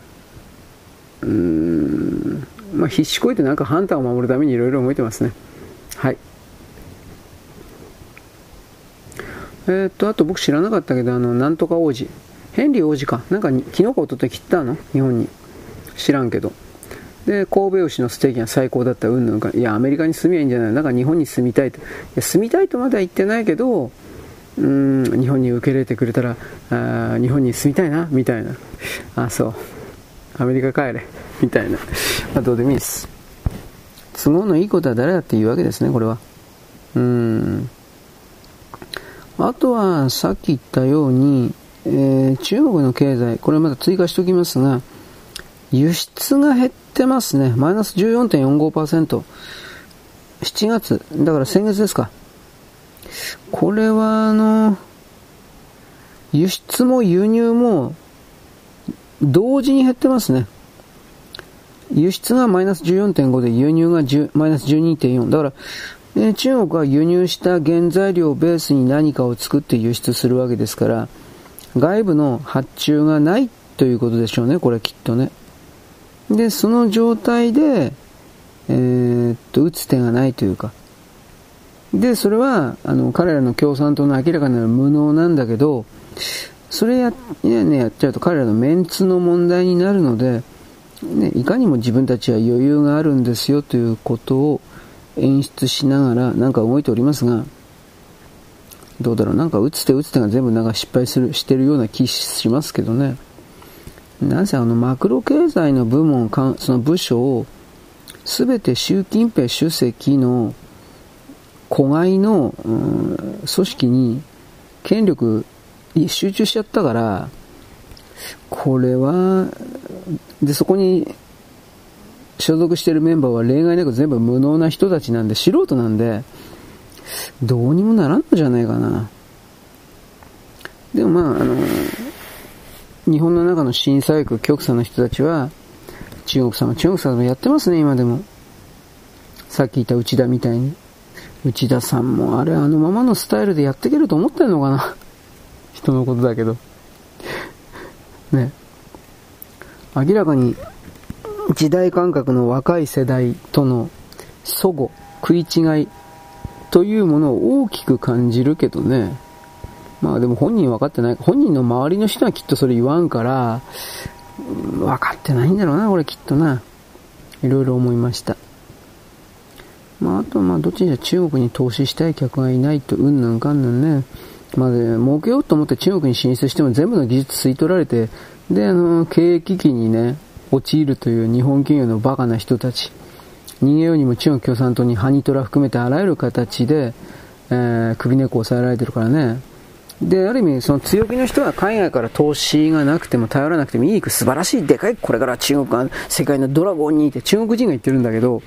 うーん。まあ必死こいてなんかハンターを守るためにいろいろ動いてますね。はい。えー、っとあと僕知らなかったけどあのなんとか王子。ヘンリー王子か。なんか昨日か一昨日切ったの？日本に。知らんけど。で、神戸牛のステーキが最高だったうんぬんか、いや、アメリカに住みゃいいんじゃないだか日本に住みたいと。いや、住みたいとまだ言ってないけど、うん、日本に受け入れてくれたら、あ日本に住みたいな、みたいな。あ、そう。アメリカ帰れ、みたいな。まあ、どうでもいいです。都合のいいことは誰だっていうわけですね、これは。うん。あとは、さっき言ったように、えー、中国の経済、これまだ追加しておきますが、輸出が減ってますね。マイナス14.45%。7月、だから先月ですか。これは、あの、輸出も輸入も同時に減ってますね。輸出がマイナス14.5で輸入がマイナス12.4。だから、え中国は輸入した原材料をベースに何かを作って輸出するわけですから、外部の発注がないということでしょうね、これきっとね。で、その状態で、えー、っと、打つ手がないというか。で、それは、あの、彼らの共産党の明らかな無能なんだけど、それや、ね、やっちゃうと彼らのメンツの問題になるので、ね、いかにも自分たちは余裕があるんですよということを演出しながらなんか動いておりますが、どうだろう、なんか打つ手打つ手が全部なんか失敗する、してるような気しますけどね。なぜあのマクロ経済の部門、その部署を全て習近平主席の子飼いの、うん、組織に権力集中しちゃったから、これは、で、そこに所属してるメンバーは例外なく全部無能な人たちなんで、素人なんで、どうにもならんのじゃないかな。でもまあ、あの、日本の中の審査役、局者の人たちは、中国様、中国様やってますね、今でも。さっき言った内田みたいに。内田さんも、あれあのままのスタイルでやっていけると思ってんのかな人のことだけど。ね。明らかに、時代感覚の若い世代との祖語、食い違いというものを大きく感じるけどね。まあでも本人分かってない。本人の周りの人はきっとそれ言わんから、分かってないんだろうな、これきっとな。いろいろ思いました。まあ、あと、まあ、どっちにしろ中国に投資したい客がいないと、うんなんかんなんね。まあ、で、儲けようと思って中国に進出しても全部の技術吸い取られて、で、あの、経営危機にね、陥るという日本企業のバカな人たち。逃げようにも中国共産党にハニトラ含めてあらゆる形で、えー、首根っこを抑えられてるからね。で、ある意味、その強気の人は海外から投資がなくても頼らなくてもいい、素晴らしい、でかい、これから中国が世界のドラゴンにいて中国人が言ってるんだけど、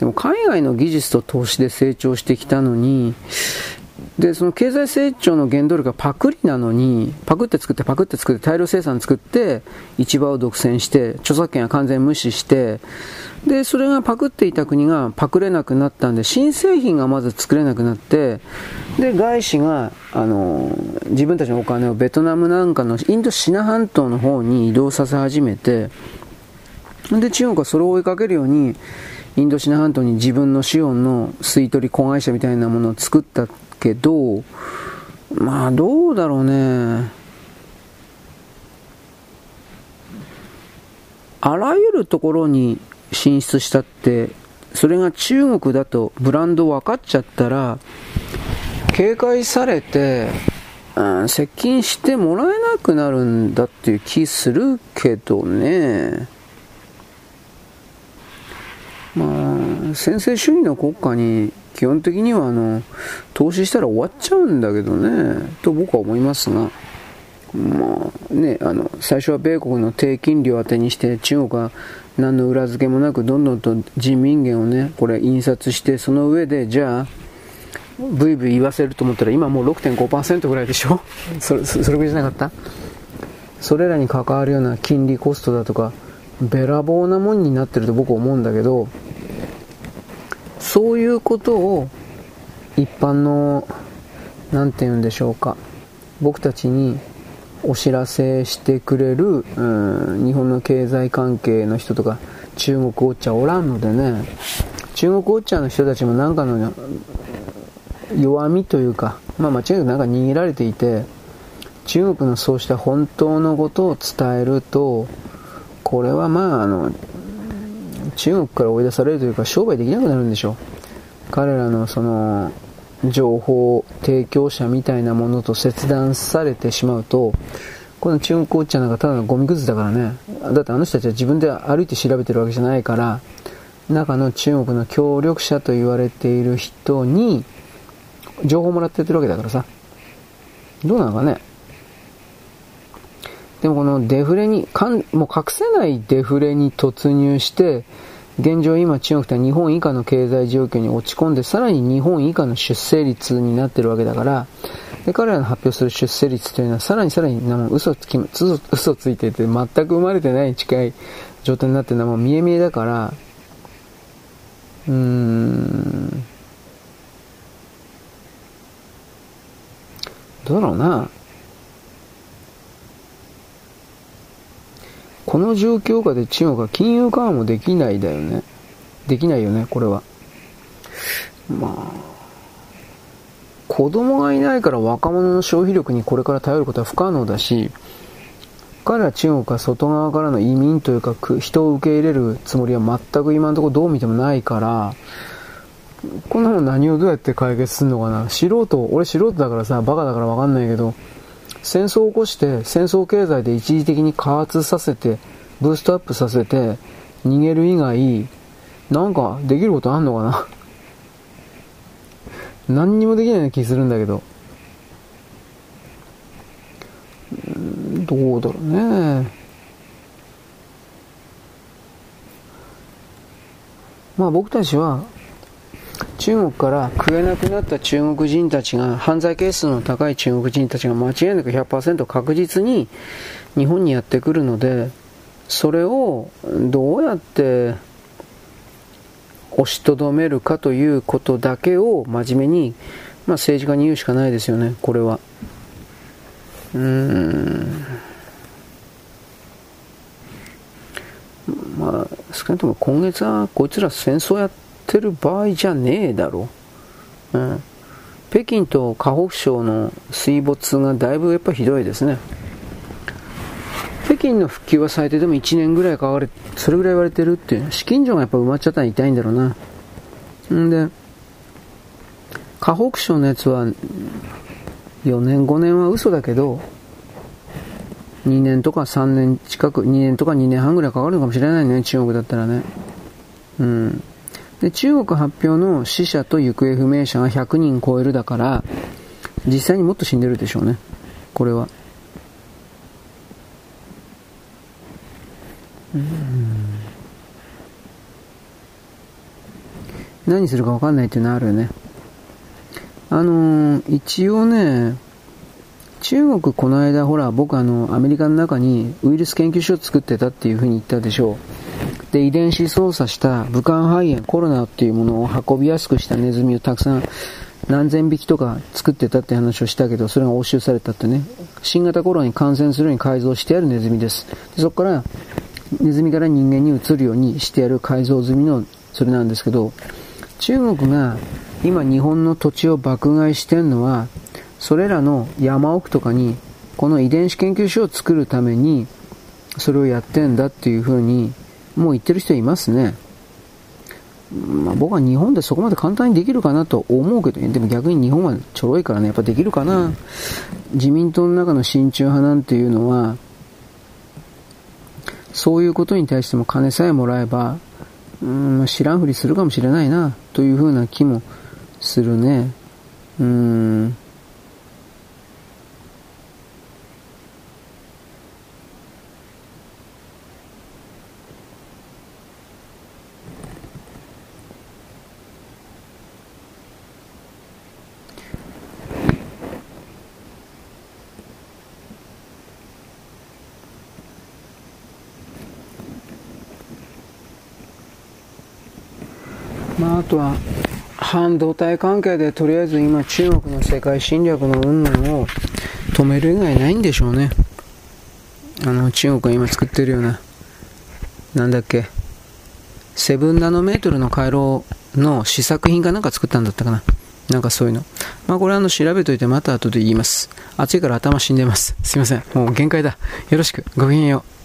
でも海外の技術と投資で成長してきたのに、で、その経済成長の原動力がパクリなのに、パクって作ってパクって作って大量生産作って、市場を独占して、著作権は完全無視して、で、それがパクっていた国がパクれなくなったんで、新製品がまず作れなくなって、で、外資が、あの、自分たちのお金をベトナムなんかのインドシナ半島の方に移動させ始めて、で、中国はそれを追いかけるように、インドシナ半島に自分の資本の吸い取り子会社みたいなものを作った。けど、まあどうだろうね。あらゆるところに進出したって、それが中国だとブランド分かっちゃったら、警戒されて、うん、接近してもらえなくなるんだっていう気するけどね。まあ、先制主義の国家に基本的にはあの投資したら終わっちゃうんだけどね、と僕は思いますが、まあね、あの最初は米国の低金利を当てにして中国は何の裏付けもなくどんどんと人民元をね、これ印刷して、その上でじゃあ、ブイブイ言わせると思ったら今もう6.5%ぐらいでしょ？それ、それぐらいじゃなかった？それらに関わるような金利コストだとか、べらぼうなもんになってると僕は思うんだけど、そういうことを一般の、なんて言うんでしょうか、僕たちにお知らせしてくれる、うん、日本の経済関係の人とか中国ウォッチャーおらんのでね、中国ウォッチャーの人たちもなんかの弱みというか、まあ間違いなくなんか握られていて、中国のそうした本当のことを伝えると、これはまああの、中国から追い出されるというか商売できなくなるんでしょ。彼らのその、情報提供者みたいなものと切断されてしまうと、この中国コーチャーなんかただのゴミくずだからね。だってあの人たちは自分で歩いて調べてるわけじゃないから、中の中国の協力者と言われている人に、情報もらってってるわけだからさ。どうなのかね。でもこのデフレに、かんもう隠せないデフレに突入して、現状今中国って日本以下の経済状況に落ち込んで、さらに日本以下の出生率になってるわけだから、で彼らの発表する出生率というのはさらにさらに嘘つき嘘ついてて全く生まれてない近い状態になってるのはもう見え見えだから、うーん、どうだろうな。この状況下で中国は金融緩和もできないだよね。できないよね、これは。まあ、子供がいないから若者の消費力にこれから頼ることは不可能だし、彼ら中国は外側からの移民というか人を受け入れるつもりは全く今のところどう見てもないから、こんなの何をどうやって解決するのかな素人、俺素人だからさ、バカだからわかんないけど、戦争を起こして戦争経済で一時的に加圧させてブーストアップさせて逃げる以外なんかできることあんのかな？何にもできない気するんだけどどうだろうね。まあ僕たちは中国から食えなくなった中国人たちが、犯罪係数の高い中国人たちが間違いなく100%確実に日本にやってくるので、それをどうやって押しとどめるかということだけを真面目に、まあ、政治家に言うしかないですよね、これは。うーん。まあ、少なくとも今月はこいつら戦争やっててる場合じゃねえだろ。うん。北京と河北省の水没がだいぶやっぱひどいですね。北京の復旧は最低でも1年ぐらいかかる、それぐらい言われてるっていう、資金所がやっぱ埋まっちゃったら痛いんだろうな。んで、河北省のやつは、4年5年は嘘だけど、2年とか3年近く、2年とか2年半ぐらいかかるのかもしれないね、中国だったらね。うん。で、中国発表の死者と行方不明者が100人超えるだから、実際にもっと死んでるでしょうね。これは。うん。何するか分かんないっていうのあるよね。あのー、一応ね、中国この間ほら僕あのアメリカの中にウイルス研究所を作ってたっていうふうに言ったでしょう。で遺伝子操作した武漢肺炎コロナっていうものを運びやすくしたネズミをたくさん何千匹とか作ってたって話をしたけどそれが押収されたってね。新型コロナに感染するように改造してあるネズミです。でそこからネズミから人間に移るようにしてやる改造済みのそれなんですけど中国が今日本の土地を爆買いしてるのはそれらの山奥とかにこの遺伝子研究所を作るためにそれをやってんだっていうふうにもう言ってる人いますね。まあ、僕は日本でそこまで簡単にできるかなと思うけど、でも逆に日本はちょろいからね、やっぱできるかな。自民党の中の親中派なんていうのは、そういうことに対しても金さえもらえば、うん、知らんふりするかもしれないな、というふうな気もするね。うん。とは半導体関係でとりあえず今中国の世界侵略の云々を止める以外ないんでしょうねあの中国が今作ってるようななんだっけセブンナノメートルの回路の試作品かなんか作ったんだったかななんかそういうの。まあこれあの調べといてまた後で言います。暑いから頭死んでます。すいません。もう限界だ。よろしく。ごきげんよう。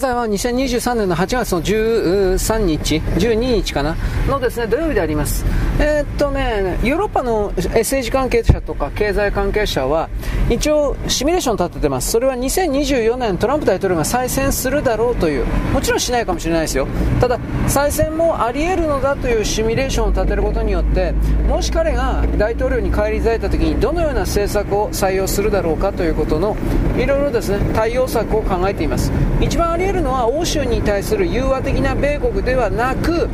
現在は2023年の8月の13日、12日かな、のですね、土曜日であります。えー、っとね、ヨーロッパの政治関係者とか経済関係者は、一応シミュレーション立ててます。それは2024年トランプ大統領が再選するだろうという、もちろんしないかもしれないですよ。ただ、再選もあり得るのだというシミュレーションを立てることによって、もし彼が大統領に返り咲いた時にどのような政策を採用するだろうかということの、いろいろですね、対応策を考えています。一番あり得るのは欧州に対する融和的な米国ではなく、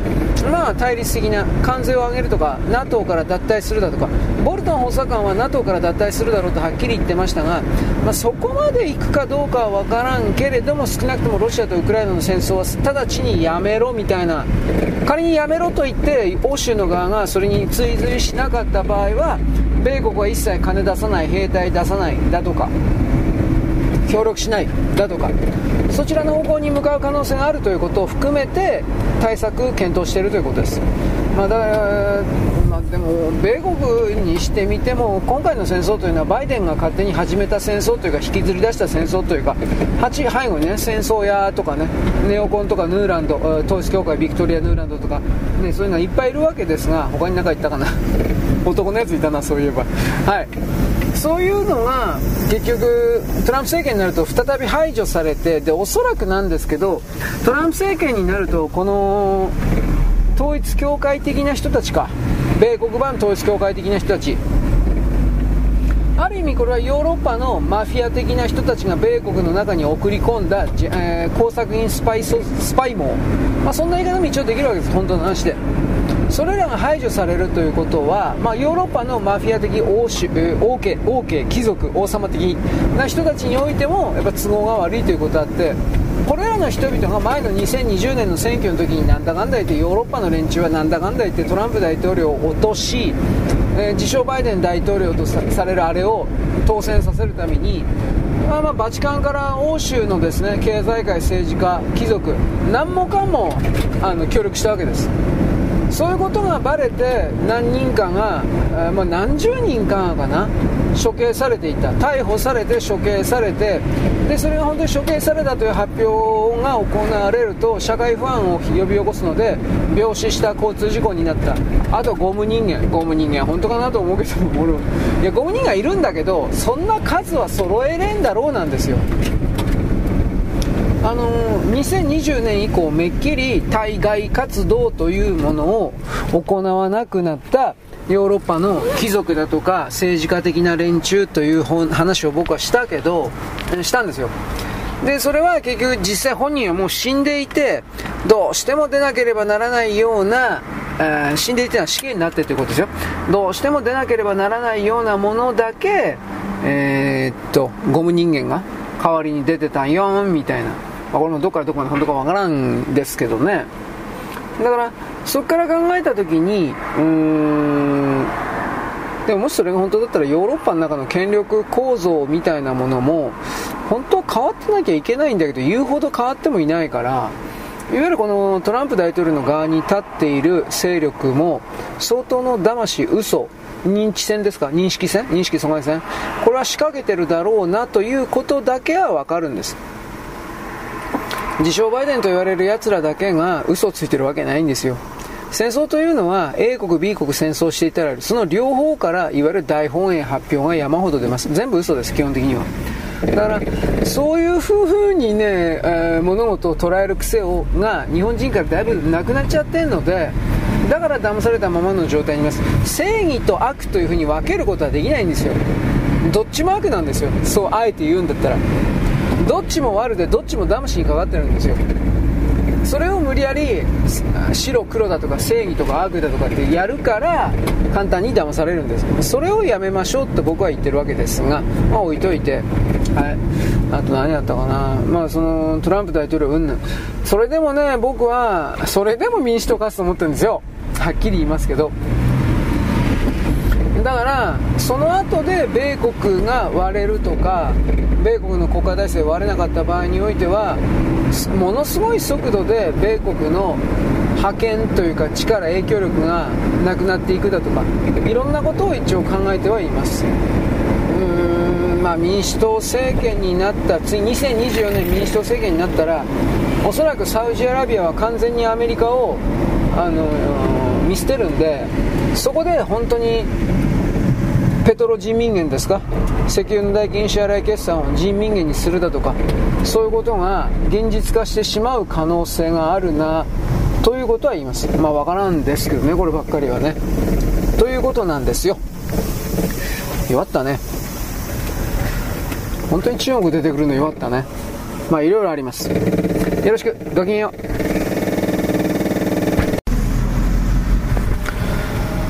まあ、対立的な関税を上げるとか NATO から脱退するだとかボルトン補佐官は NATO から脱退するだろうとはっきり言ってましたが、まあ、そこまで行くかどうかは分からんけれども少なくともロシアとウクライナの戦争は直ちにやめろみたいな仮にやめろと言って欧州の側がそれに追随しなかった場合は米国は一切金出さない兵隊出さないだとか協力しないだとかそちらの方向に向かう可能性があるということを含めて対策検討しているということです、まあ、だから、まあ、でも米国にしてみても今回の戦争というのはバイデンが勝手に始めた戦争というか引きずり出した戦争というか背後にね戦争屋とかねネオコンとかヌーランド統一教会ビクトリア・ヌーランドとか、ね、そういうのはいっぱいいるわけですが他に何か言ったかな。男のやついたなそういえば。はい。そういうのが結局トランプ政権になると再び排除されてでおそらくなんですけどトランプ政権になるとこの統一教会的な人たちか米国版統一教会的な人たち。ある意味これはヨーロッパのマフィア的な人たちが米国の中に送り込んだ、えー、工作員スパイスパイ網、まあ、そんな言い方も一応できるわけです本当の話で。それらが排除されるということは、まあ、ヨーロッパのマフィア的王主、王家王家貴族王様的な人たちにおいてもやっぱ都合が悪いということあってこれらの人々が前の2020年の選挙の時になんだかんだ言ってヨーロッパの連中はなんだかんだ言ってトランプ大統領を落とし、えー、自称バイデン大統領とされるあれを当選させるために、まあ、まあバチカンから欧州のですね経済界政治家貴族何もかもあの協力したわけです。そういうことがバレて何人かが、えー、まあ、何十人かかな処刑されていた。逮捕されて処刑されてでそれが本当に処刑されたという発表が行われると社会不安を呼び起こすので病死した交通事故になった。あとゴム人間。ゴム人間本当かなと思うけどいやゴム人間いるんだけどそんな数は揃えれんだろうなんですよ。あの2020年以降めっきり対外活動というものを行わなくなったヨーロッパの貴族だとか政治家的な連中という話を僕はしたけどしたんですよ。でそれは結局実際本人はもう死んでいてどうしても出なければならないような、えー、死んでいては死刑になってということですよ。どうしても出なければならないようなものだけえー、っとゴム人間が代わりに出てたんよみたいな。まあ、これもどっからどこまで本当かわからんですけどね。だからそこから考えた時にうーんでももしそれが本当だったらヨーロッパの中の権力構造みたいなものも本当は変わってなきゃいけないんだけど言うほど変わってもいないからいわゆるこのトランプ大統領の側に立っている勢力も相当の騙し、嘘、認知戦ですか？認識戦？認識阻害戦？これは仕掛けてるだろうなということだけはわかるんです。自称バイデンと言われる奴らだけが嘘をついてるわけないんですよ。戦争というのは A 国 B 国戦争していたらその両方からいわゆる大本営発表が山ほど出ます。全部嘘です基本的には。だからそういうふうにね、えー、物事を捉える癖をが日本人からだいぶなくなっちゃってるのでだから騙されたままの状態にいます。正義と悪というふうに分けることはできないんですよ。どっちも悪なんですよ。そうあえて言うんだったら。どっちも悪でどっちも騙しにかかってるんですよ。それを無理やり白黒だとか正義とか悪だとかってやるから簡単に騙されるんです。それをやめましょうって僕は言ってるわけですが、まあ、置いといて、はい、あと何やったかな、まあ、そのトランプ大統領うんぬん。それでもね僕はそれでも民主党勝つと思ってるんですよ。はっきり言いますけど。だからその後で米国が割れるとか米国の国家体制割れなかった場合においてはものすごい速度で米国の覇権というか力影響力がなくなっていくだとかいろんなことを一応考えてはいます。うーんまあ民主党政権になった次2024年民主党政権になったらおそらくサウジアラビアは完全にアメリカをあの見捨てるんでそこで本当にペトロ人民元ですか？石油の代金支払い決算を人民元にするだとかそういうことが現実化してしまう可能性があるなということは言います。まあ分からんですけどねこればっかりはね。ということなんですよ。弱ったね。本当に中国出てくるの弱ったね。まあいろいろあります。よろしく。ごきげんよう。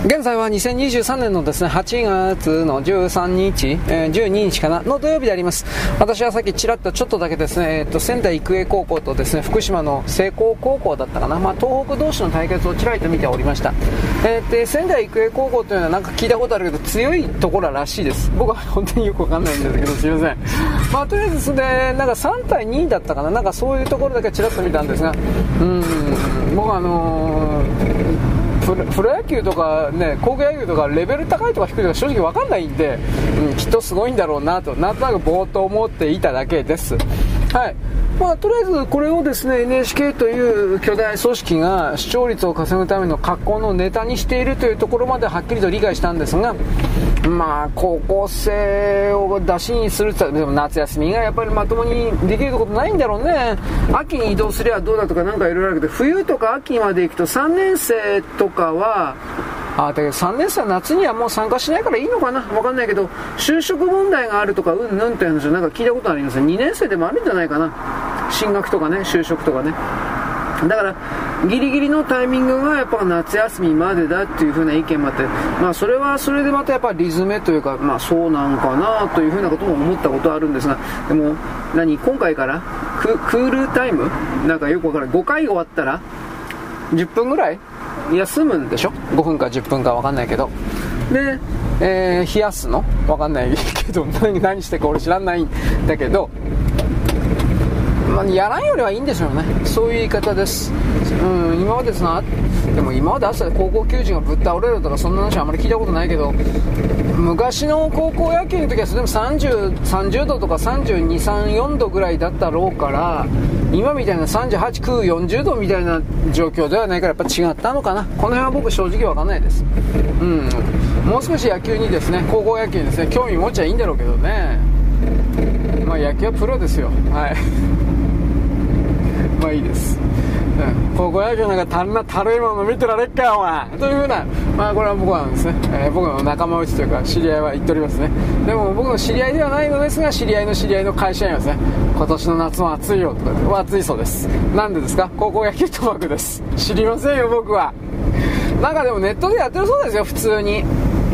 現在は2023年のですね、8月の13日、えー、12日かな、の土曜日であります。私はさっきちらっとちょっとだけですね、えっ、ー、と、仙台育英高校とですね、福島の聖光高校だったかな、まあ、東北同士の対決をちらりと見ておりました。えー、で、仙台育英高校というのはなんか聞いたことあるけど、強いところらしいです。僕は本当によくわかんないんですけど、すいません。まあ、とりあえずそれで、なんか3対2だったかな、なんかそういうところだけちらっと見たんですが、うん、僕はあのープロ野球とか、ね、高校野球とかレベル高いとか低いとか正直分かんないんで、うん、きっとすごいんだろうなとなんとなくぼーっと思っていただけです。はい。まあ、とりあえずこれをですね、NHK という巨大組織が視聴率を稼ぐための格好のネタにしているというところまではっきりと理解したんですが、まあ、高校生を出しにするって言ったら、でも夏休みがやっぱりまともにできることないんだろうね。秋に移動すればどうだとかなんかいろいろあるけど、冬とか秋まで行くと3年生とかは、あだけど3年生は夏にはもう参加しないからいいのかな？わかんないけど、就職問題があるとか、うんぬんって話はなんか聞いたことあります2年生でもあるんじゃないかな？進学とかね、就職とかね。だから、ギリギリのタイミングがやっぱ夏休みまでだっていう風な意見もあって、まあそれはそれでまたやっぱリズムというか、まあそうなんかなという風なことも思ったことあるんですが、でも、何、今回からククールタイム？なんかよくわからない。5回終わったら、10分ぐらい？休むんでしょ ?5 分か10分かわかんないけど。で、えー、冷やすの？わかんないけど、何何してか俺知らないんだけど、まあ、やらんよりはいいんでしょうね。そういう言い方です。うん、今までさ、でも今まで朝で高校球児がぶっ倒れるとかそんな話はあまり聞いたことないけど、昔の高校野球の時はでも30、30度とか32、3、4度ぐらいだったろうから、今みたいな38、9、40度みたいな状況ではないからやっぱ違ったのかな。この辺は僕正直わかんないです。うん。もう少し野球にですね、高校野球にですね、興味持っちゃいいんだろうけどね。まあ野球はプロですよ。はい。まいいです。うん、高校野球なんか足んなたるいもの見てられっかよ、お前。というふうな、まあこれは僕はですね、えー、僕の仲間内というか知り合いは言っておりますね。でも僕の知り合いではないのですが、知り合いの知り合いの会社員はですね、今年の夏も暑いよとか言って、暑いそうです。なんでですか？高校野球賭博です。知りませんよ、僕は。なんかでもネットでやってるそうですよ、普通に。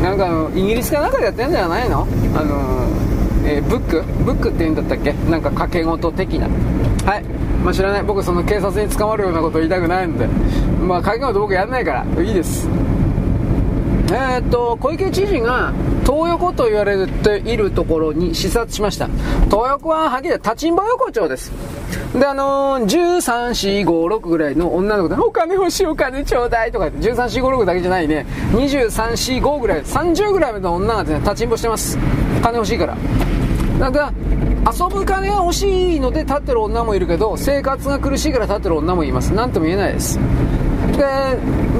なんかあの、イギリスかなんかでやってんじゃないの？あのーえー、ブック？ブックって言うんだったっけ？なんか掛け事的な。はい。まあ、知らない。僕その警察に捕まるようなこと言いたくないので。まあ鍵事僕やらないから。いいです。えー、っと小池知事が東横と言われているところに視察しました。東横ははっきり言って立ちんぼ横丁です。であのー、13456ぐらいの女の子でお金欲しいお金ちょうだいとか言って13456だけじゃないね。2345ぐらい30ぐらいの女がですね立ちんぼしてます。金欲しいから。だから遊ぶ金が欲しいので立ってる女もいるけど生活が苦しいから立ってる女もいます。何とも言えないです。で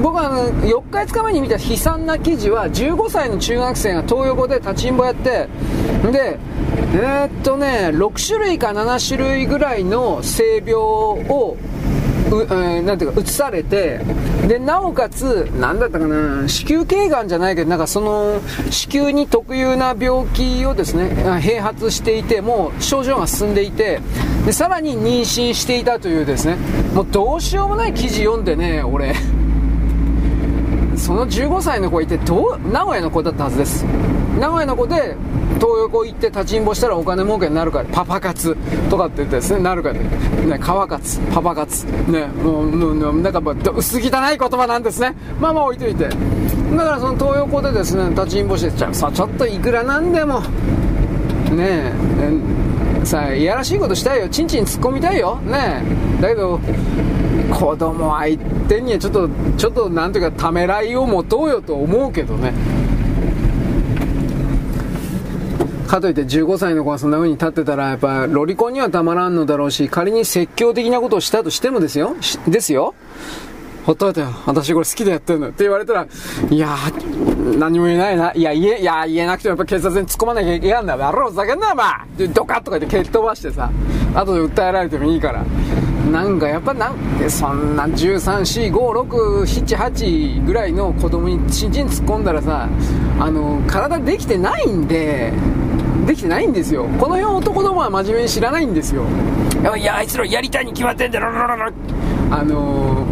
僕は4日5日前に見た悲惨な記事は15歳の中学生が東横で立ちんぼやってでえー、っとね6種類か7種類ぐらいの性病をう、えー、なんていうか、移されて、で、なおかつ、なんだったかな、子宮頸がんじゃないけど、なんかその、子宮に特有な病気をですね、併発していて、もう症状が進んでいて、で、さらに妊娠していたというですね、もうどうしようもない記事読んでね、俺、その15歳の子いてどう名古屋の子だったはずです。名古屋の子で東横行って立ちんぼしたらお金儲けになるからパパ活とかって言ってですねなるからね。川活パパ活。ねもうなんか薄汚い言葉なんですね。まあまあ置いといて。だからその東横でですね立ちんぼしてちゃさちょっといくらなんでも。ねえさあいやらしいことしたいよ。ちんちん突っ込みたいよ。ねだけど子供相手にはちょっとちょっとなんていうかためらいを持とうよと思うけどね。かといって15歳の子がそんな風に立ってたら、やっぱロリコンにはたまらんのだろうし、仮に説教的なことをしたとしてもですよ、ですよ。ほっといてよ。私これ好きでやってんの。って言われたら、いや、何も言えないな。いや、言え、いや、言えなくてもやっぱ警察に突っ込まなきゃいけないんだ。やろう、ふざけんなよ、まあで、ドカッとか言って蹴っ飛ばしてさ、後で訴えられてもいいから。なんかやっぱなんそんな13、4、5、6、7、8ぐらいの子供にちんちん突っ込んだらさ、あの、体できてないんで、できてないんですよ。この辺男どもは真面目に知らないんですよ。いや、あいつらやりたいに決まってんだろ、あの、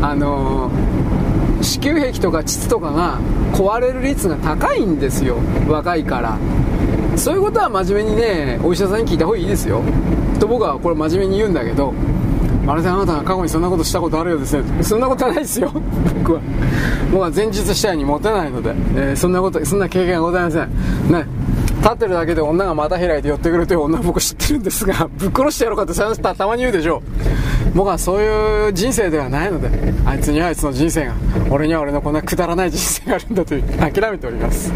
あのー、子宮壁とか膣とかが壊れる率が高いんですよ。若いから。そういうことは真面目にね、お医者さんに聞いた方がいいですよ。と僕はこれ真面目に言うんだけど、まるであなたが過去にそんなことしたことあるようですね。そんなことはないですよ。僕は。僕は前日したようにモテないので、えー、そんなこと、そんな経験はございません。ね。立ってるだけで女が股開いて寄ってくるという女は僕知ってるんですが、ぶっ殺してやろうかってそた たまに言うでしょう。僕はそういう人生ではないので、あいつにはあいつの人生が、俺には俺のこんなくだらない人生があるんだという諦めております。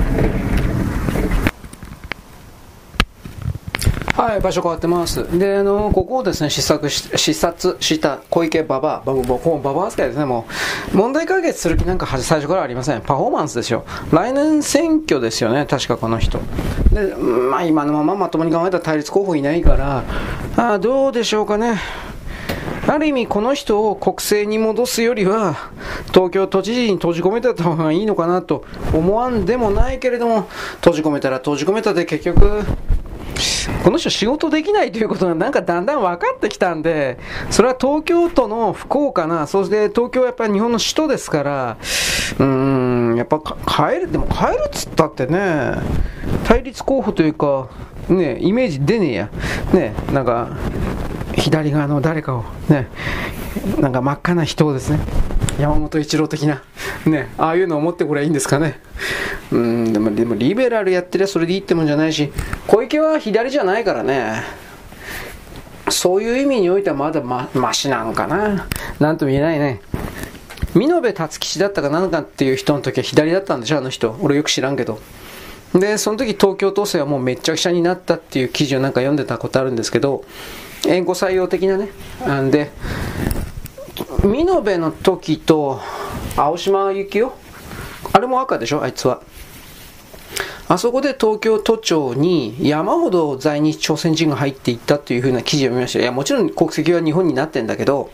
はい、場所変わってます。で、あの、ここをですね、視察し視察した小池ババア、バババババ扱いですね、もう、問題解決する気なんか最初からありません。パフォーマンスですよ。来年選挙ですよね、確かこの人。で、まあ今のまままともに考えたら対立候補いないから、あどうでしょうかね。ある意味この人を国政に戻すよりは東京都知事に閉じ込めてた方がいいのかなと思わんでもないけれども閉じ込めたら閉じ込めたで結局この人仕事できないということがなんかだんだん分かってきたんで、それは東京都の不幸かな、そして東京はやっぱり日本の首都ですから、うん、やっぱ帰る、でも帰るっつったってね、対立候補というか、ね、イメージ出ねえや。ね、なんか、左側の誰かを、ね、なんか真っ赤な人をですね、山本一郎的な、ね、ああいうのを持ってこればいいんですかね。うん、でも、でもリベラルやってりゃそれでいいってもんじゃないし、小池は左じゃないからね。そういう意味においてはまだま、ましなんかな。なんとも言えないね。見延達吉だったかなんかっていう人の時は左だったんでしょ、あの人。俺よく知らんけど。で、その時東京都政はもうめっちゃくちゃになったっていう記事をなんか読んでたことあるんですけど、援護採用的なね。あんで、見延の時と青島幸男あれも赤でしょあいつは。あそこで東京都庁に山ほど在日朝鮮人が入っていったというふうな記事を見ました。いや、もちろん国籍は日本になってんだけど、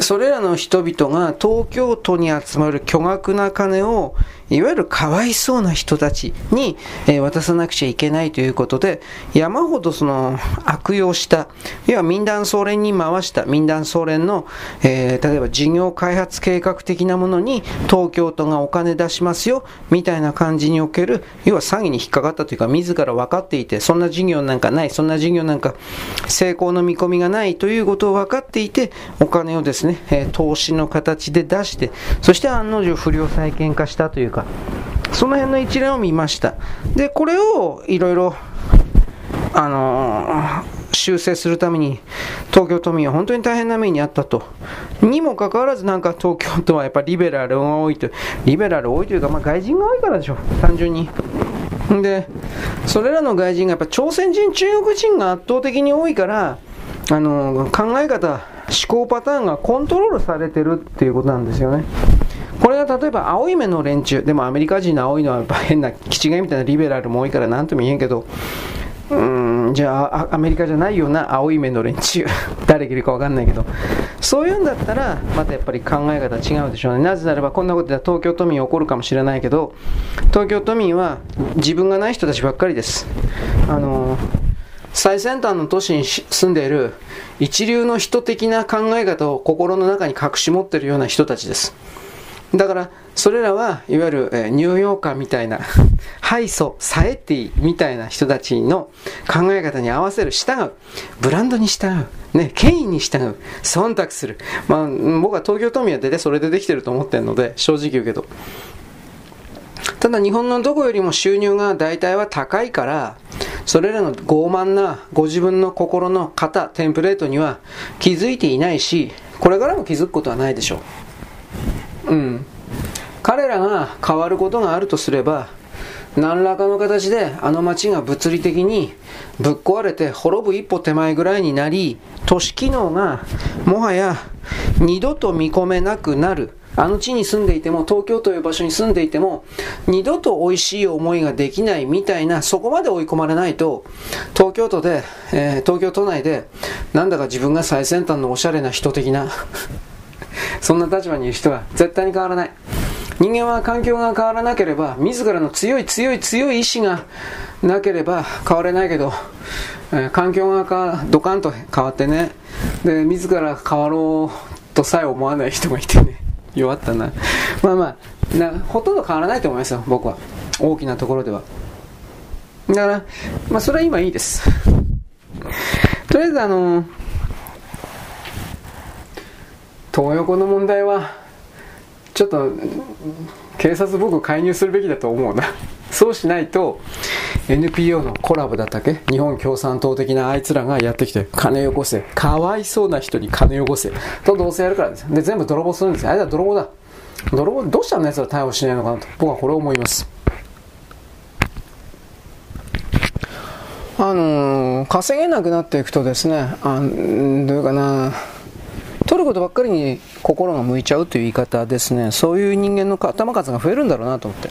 それらの人々が東京都に集まる巨額な金をいわゆるかわいそうな人たちに、え渡さなくちゃいけないということで、山ほどその悪用した、要は民団総連に回した、民団総連の、えー、例えば事業開発計画的なものに東京都がお金出しますよ、みたいな感じにおける、要は詐欺に引っかかったというか、自ら分かっていて、そんな事業なんかない、そんな事業なんか成功の見込みがないということを分かっていて、お金をですね、え、投資の形で出して、そして案の定不良債権化したというか、かその辺の一連を見ましたでこれをいろいろあのー修正するために東京都民は本当に大変な目にあったと。にもかかわらずなんか東京都はやっぱリベラルが多いと。リベラル多いというか、まあ、外人が多いからでしょ、単純に。で、それらの外人がやっぱ朝鮮人、中国人が圧倒的に多いから、あの考え方、思考パターンがコントロールされてるっていうことなんですよね。これが例えば青い目の連中、でもアメリカ人の青いのは変な、気違いみたいなリベラルも多いから何とも言えんけど、うん、じゃあアメリカじゃないような青い目の連中、誰がいるか分かんないけど、そういうんだったら、またやっぱり考え方違うでしょうね。なぜならばこんなことでは東京都民怒るかもしれないけど、東京都民は自分がない人たちばっかりです。あの最先端の都市に住んでいる一流の人的な考え方を心の中に隠し持っているような人たちです。だから、それらはいわゆる、え、ニューヨーカーみたいな、ハイソ、サエティみたいな人たちの考え方に合わせる、従う。ブランドに従う。ね、権威に従う。忖度する。まあ、僕は東京都民は出てそれでできてると思ってるので、正直言うけど。ただ日本のどこよりも収入が大体は高いから、それらの傲慢なご自分の心の型、テンプレートには気づいていないし、これからも気づくことはないでしょう。うん、彼らが変わることがあるとすれば何らかの形であの町が物理的にぶっ壊れて滅ぶ一歩手前ぐらいになり都市機能がもはや二度と見込めなくなる。あの地に住んでいても、東京という場所に住んでいても、二度と美味しい思いができないみたいな、そこまで追い込まれないと、東京都で、えー、東京都内で、なんだか自分が最先端のおしゃれな人的なそんな立場にいる人は絶対に変わらない。人間は環境が変わらなければ、自らの強い強い強い意志がなければ変われないけど、えー、環境がかドカンと変わってね、で、自ら変わろうとさえ思わない人がいてね、弱ったな。まあまあ、ほとんど変わらないと思いますよ、僕は。大きなところでは。だから、まあそれは今いいです。とりあえずあのー東横の問題はちょっと警察僕介入するべきだと思うな。そうしないと NPO のコラボだったっけ？日本共産党的なあいつらがやってきて金よこせ。かわいそうな人に金よこせ。とどうせやるからです。で全部泥棒するんです。あれは泥棒だ。泥棒どうしたのやつら逮捕しないのかなと。僕はこれを思います。あの稼げなくなっていくとですね、あどういうかな、取ることばっかりに心が向いちゃうという言い方ですね、そういう人間の頭数が増えるんだろうなと思って。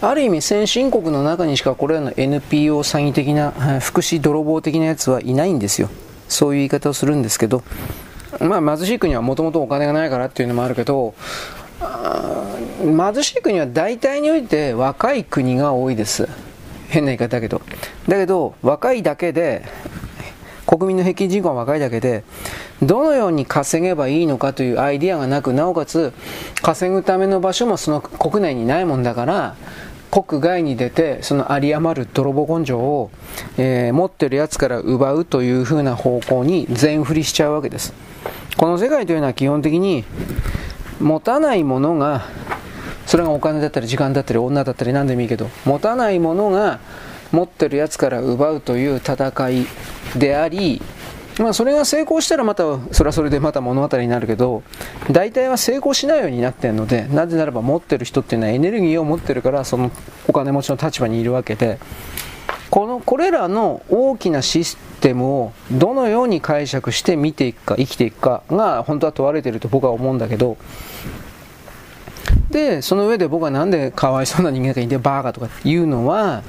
ある意味先進国の中にしかこれらの NPO 詐欺的な福祉泥棒的なやつはいないんですよ。そういう言い方をするんですけど。まあ貧しい国はもともとお金がないからっていうのもあるけど貧しい国は大体において若い国が多いです。変な言い方だけど。だけど若いだけで国民の平均人口が若いだけでどのように稼げばいいのかというアイディアがなくなおかつ稼ぐための場所もその国内にないもんだから国外に出てその有り余る泥棒根性を、えー、持ってるやつから奪うというふうな方向に全振りしちゃうわけです。この世界というのは基本的に持たないものがそれがお金だったり時間だったり女だったり何でもいいけど持たないものが持ってるやつから奪うという戦いでありまあ、それが成功したらまたそれはそれでまた物語になるけど大体は成功しないようになってるのでなぜならば持ってる人っていうのはエネルギーを持ってるからそのお金持ちの立場にいるわけでこのこれらの大きなシステムをどのように解釈して見ていくか生きていくかが本当は問われてると僕は思うんだけどでその上で僕はなんでかわいそうな人間がいてバーカとか言うのは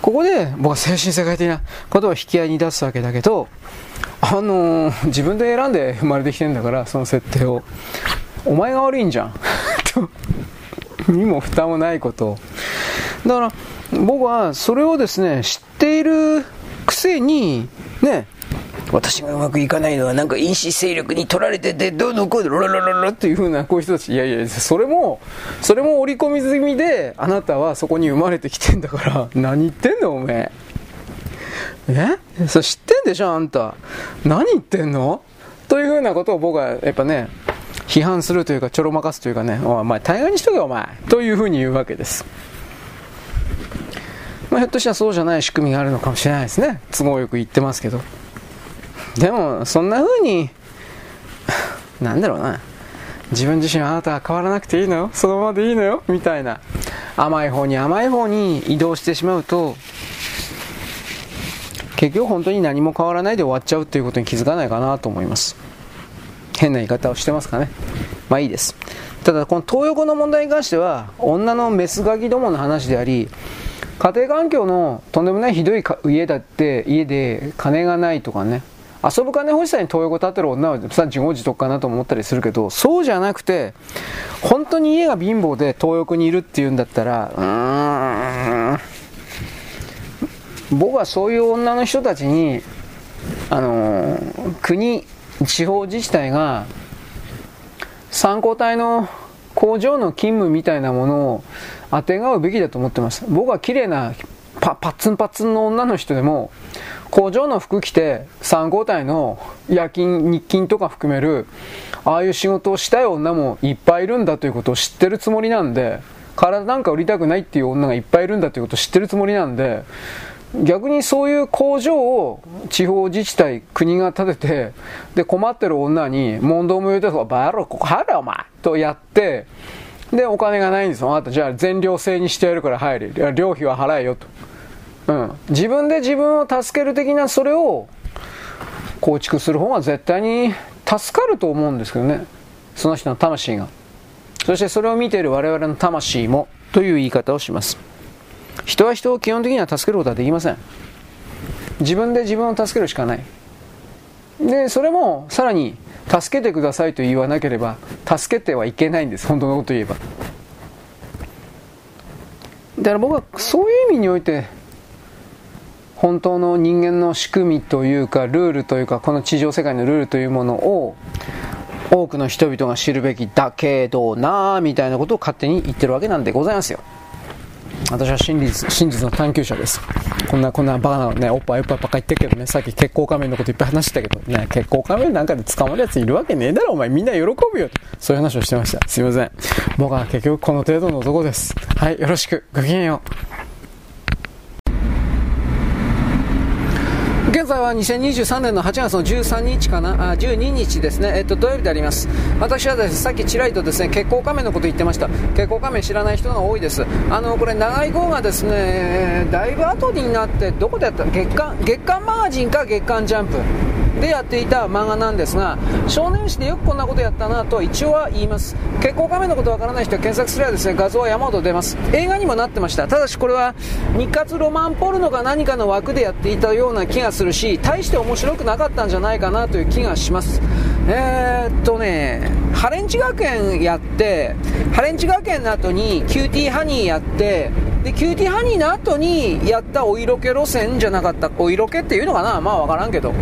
ここで僕は精神世界的なことを引き合いに出すわけだけどあのー、自分で選んで生まれてきてんだからその設定を。お前が悪いんじゃん。とにも蓋もないことだから僕はそれをですね知っているくせにね私がうまくいかないのはなんか因子勢力に取られててどうのこうのロロロロロっていう風なこういう人たちいやいやそれもそれも織り込み済みであなたはそこに生まれてきてんだから 何言ってんのおめえ。え？それ知ってんでしょあんた。何言ってんの？という風なことを僕はやっぱね批判するというかちょろまかすというかねお前大概にしとけお前。という風に言うわけです。まあ、ひょっとしたらそうじゃない仕組みがあるのかもしれないですね。都合よく言ってますけど。でもそんな風になんだろうな。自分自身あなたは変わらなくていいのよ。そのままでいいのよ。みたいな。甘い方に甘い方に移動してしまうと結局本当に何も変わらないで終わっちゃうということに気づかないかなと思います。変な言い方をしてますかね。まあいいです。ただこの東横の問題に関しては女のメスガキどもの話であり家庭環境のとんでもないひどい家だって家で金がないとかね。遊ぶ金欲しさに東横立てる女はさ自業自得かなと思ったりするけどそうじゃなくて本当に家が貧乏で東横にいるっていうんだったらうーん僕はそういう女の人たちにあの国地方自治体が参考体の工場の勤務みたいなものをあてがうべきだと思ってます。僕は綺麗なパッツンパッツンの女の人でも工場の服着て3号隊の夜勤日勤とか含めるああいう仕事をしたい女もいっぱいいるんだということを知ってるつもりなんで体なんか売りたくないっていう女がいっぱいいるんだということを知ってるつもりなんで逆にそういう工場を地方自治体、国が建てて、で、困ってる女に問答無用で、バカ野郎、ここ入れお前とやって、で、お金がないんですよ。あなた、じゃあ全寮制にしてやるから入れ。寮費は払えよと。うん。自分で自分を助ける的なそれを構築する方が絶対に助かると思うんですけどね。その人の魂が。そしてそれを見ている我々の魂もという言い方をします。人は人を基本的には助けることはできません。自分で自分を助けるしかない。で、それもさらに助けてくださいと言わなければ助けてはいけないんです本当のこと言えばだから僕はそういう意味において本当の人間の仕組みというかルールというかこの地上世界のルールというものを多くの人々が知るべきだけどなぁみたいなことを勝手に言ってるわけなんでございますよ私は真実真実の探求者です。こんな、こんなバカなのね、おっぱいおっぱいばっか言ってるけどね、さっき結構仮面のこといっぱい話してたけど、ね、結構仮面なんかで捕まるやついるわけねえだろ、お前。みんな喜ぶよ。そういう話をしてました。すいません。僕は結局この程度の男です。はい、よろしく。ごきげんよう。現在は2023年の8月の13日かな、あ12日ですね、えっと、土曜日であります。私はですね、さっきちらりとですね、血行仮面のこと言ってました。血行仮面知らない人が多いです。あの、これ長い号がですね、だいぶ後になって、どこでやった？月刊、月刊マガジンか月刊ジャンプ。でやっていた漫画なんですが少年誌でよくこんなことやったなと一応は言います。けっこう仮面のことわからない人は検索すればですね画像は山ほど出ます。映画にもなってました。ただしこれは日活ロマンポルノか何かの枠でやっていたような気がするし大して面白くなかったんじゃないかなという気がします。えー、っとねハレンチ学園やってハレンチ学園の後にキューティーハニーやってでキューティーハニーの後にやったお色気路線じゃなかったお色気っていうのかな？まあ分からんけど。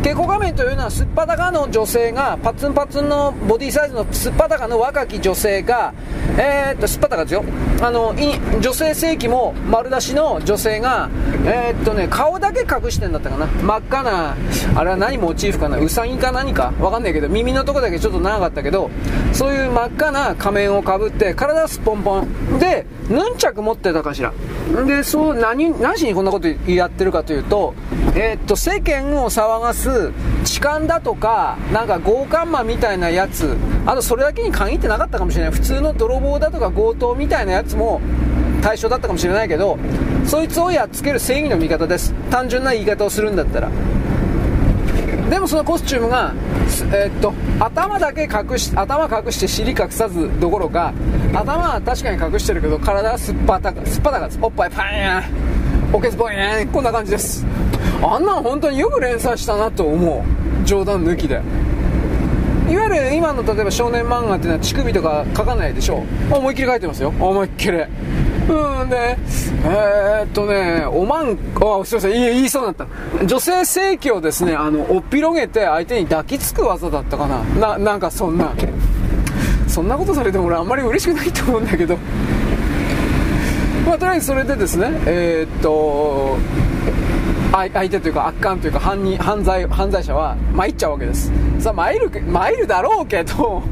蛍光画面というのはすっぱだかの女性がパツンパツンのボディサイズのすっぱだかの若き女性がえー、っとすっぱだかですよ。あの女性性器も丸出しの女性がえー、っとね顔だけ隠してんだったかな。真っ赤なあれは何モチーフかな。ウサギか何か？わかんないけど耳のとこだけちょっと長かったけどそういう真っ赤な仮面をかぶって体すっぽんぽんでヌンチャク持ってたかしら。でそう何何しにこんなことやってるかというとえー、っと世間を騒がす痴漢だとかなんか強姦魔みたいなやつあとそれだけに限ってなかったかもしれない。普通の泥棒だとか強盗みたいなやつも対象だったかもしれないけどそいつをやっつける正義の味方です。単純な言い方をするんだったら。でもそのコスチュームが、えー、っと頭だけ隠し頭隠して尻隠さずどころか頭は確かに隠してるけど体はすっぱだかすっぱだかです。おっぱいパーンおけつぼーんこんな感じです。あんなん本当によく連載したなと思う冗談抜きでいわゆる今の例えば少年漫画っていうのは乳首とか書かないでしょ思いっきり書いてますよ思いっきりうんで、えー、っとね、おまん、あ、すいません、言いそうになった。女性性器をですね、あの、おっぴろげて相手に抱きつく技だったかな。な、なんかそんな。そんなことされても俺あんまり嬉しくないと思うんだけど。まあ、とりあえずそれでですね、えー、っと、相手というか悪漢というか犯人犯罪犯罪者は参っちゃうわけです。さあ参る参るだろうけど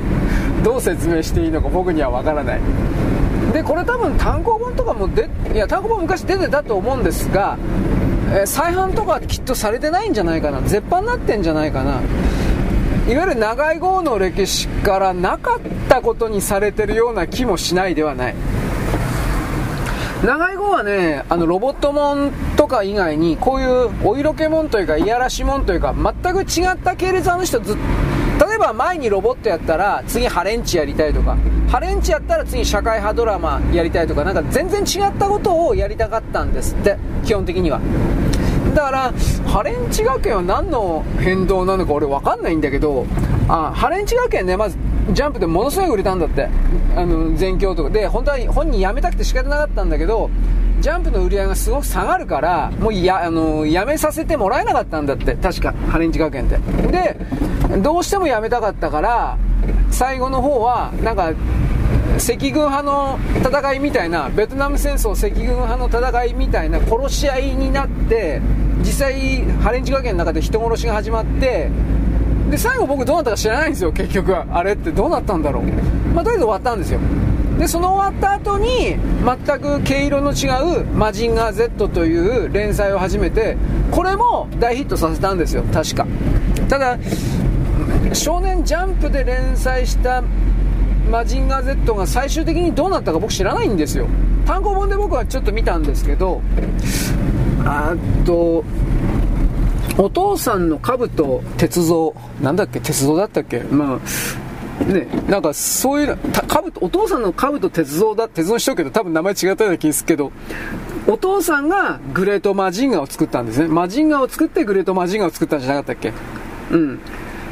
どう説明していいのか僕には分からない。でこれ多分単行本とかもでいや単行本昔出てたと思うんですが、えー、再販とかきっとされてないんじゃないかな。絶版になってんじゃないかな。いわゆる長い号の歴史からなかったことにされてるような気もしないではない。長い号はねあのロボットもんか以外にこういうお色気もんというかいやらしもんというか全く違った系列の人ずっ例えば前にロボットやったら次ハレンチやりたいとかハレンチやったら次社会派ドラマやりたいとかなんか全然違ったことをやりたかったんですって基本的には。だからハレンチ学園は何の変動なのか俺分かんないんだけどあハレンチ学園ねまずジャンプでものすごい売れたんだって。あの全教とか。で本当は本人辞めたくて仕方なかったんだけどジャンプの売り上げがすごく下がるからもうやあの辞めさせてもらえなかったんだって。確かハレンチ学園って。でどうしても辞めたかったから最後の方はなんか赤軍派の戦いみたいなベトナム戦争赤軍派の戦いみたいな殺し合いになって実際ハレンチ学園の中で人殺しが始まってで最後僕どうなったか知らないんですよ結局は。あれってどうなったんだろう。まあとりあえず終わったんですよ。でその終わった後に全く毛色の違う「マジンガー Z」という連載を始めてこれも大ヒットさせたんですよ確か。ただ少年ジャンプで連載したマジンガー Z が最終的にどうなったか僕知らないんですよ。単行本で僕はちょっと見たんですけどあとお父さんの兜鉄道なんだっけ鉄道だったっけ？まあね、なんかそういうかぶお父さんの兜鉄道だ鉄道にしとくけど多分名前違ったような気がするけどお父さんがグレートマジンガーを作ったんですね。マジンガーを作ってグレートマジンガーを作ったんじゃなかったっけ？うん。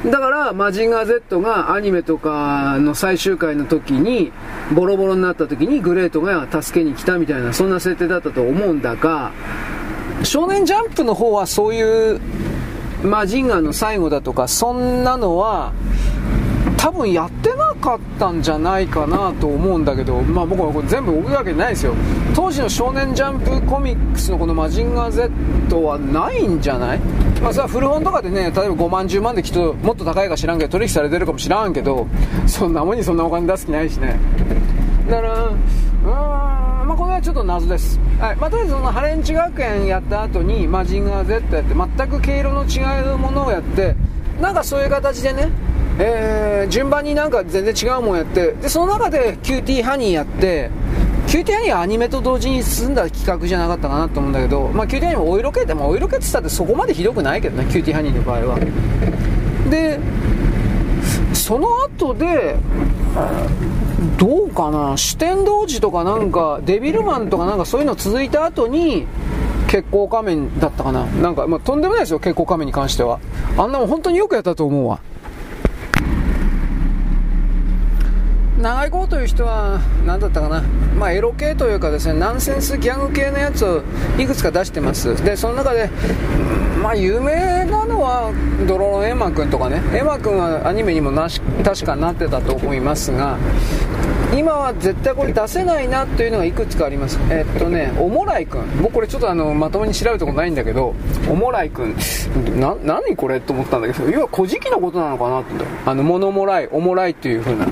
だから、マジンガー Z がアニメとかの最終回の時に、ボロボロになった時にグレートが助けに来たみたいな、そんな設定だったと思うんだが、少年ジャンプの方はそういうマジンガーの最後だとか、そんなのは、多分やってなかったんじゃないかなと思うんだけど、まあ僕はこれ全部追うわけないですよ。当時の少年ジャンプコミックスのこのマジンガー Z はないんじゃない？まあそれは古本とかでね、例えば5万10万できっともっと高いか知らんけど取引されてるかもしらんけど、そんなもんにそんなお金出す気ないしね。だから、うーん、まあ、これはちょっと謎です、はいまあ、とりあえずそのハレンチ学園やった後にマジンガー Z やって全く毛色の違うものをやってなんかそういう形でね、えー、順番になんか全然違うもんやってでその中でキューティーハニーやってキューティーハニーはアニメと同時に進んだ企画じゃなかったかなと思うんだけど、まあ、キューティーハニーもお色気でもお色気って言ったってそこまでひどくないけどねキューティーハニーの場合は。でその後でどうかな四天王寺とかなんかデビルマンとかなんかそういうの続いた後に血行仮面だったかな。なんか、まあ、とんでもないですよ血行仮面に関しては。あんなもん本当によくやったと思うわ。長い子という人は何だったかな、まあ、エロ系というかですねナンセンスギャグ系のやつをいくつか出してます。でその中で、まあ、有名なのはドロロンエマ君とかね。エマ君はアニメにもなし確かなってたと思いますが今は絶対これ出せないなというのがいくつかあります。えっとねおもらいくん。僕これちょっとあのまともに調べたことないんだけどおもらいくん。な何これと思ったんだけど要は古事記のことなのかなって。あの物もらいおもらいっていう風な。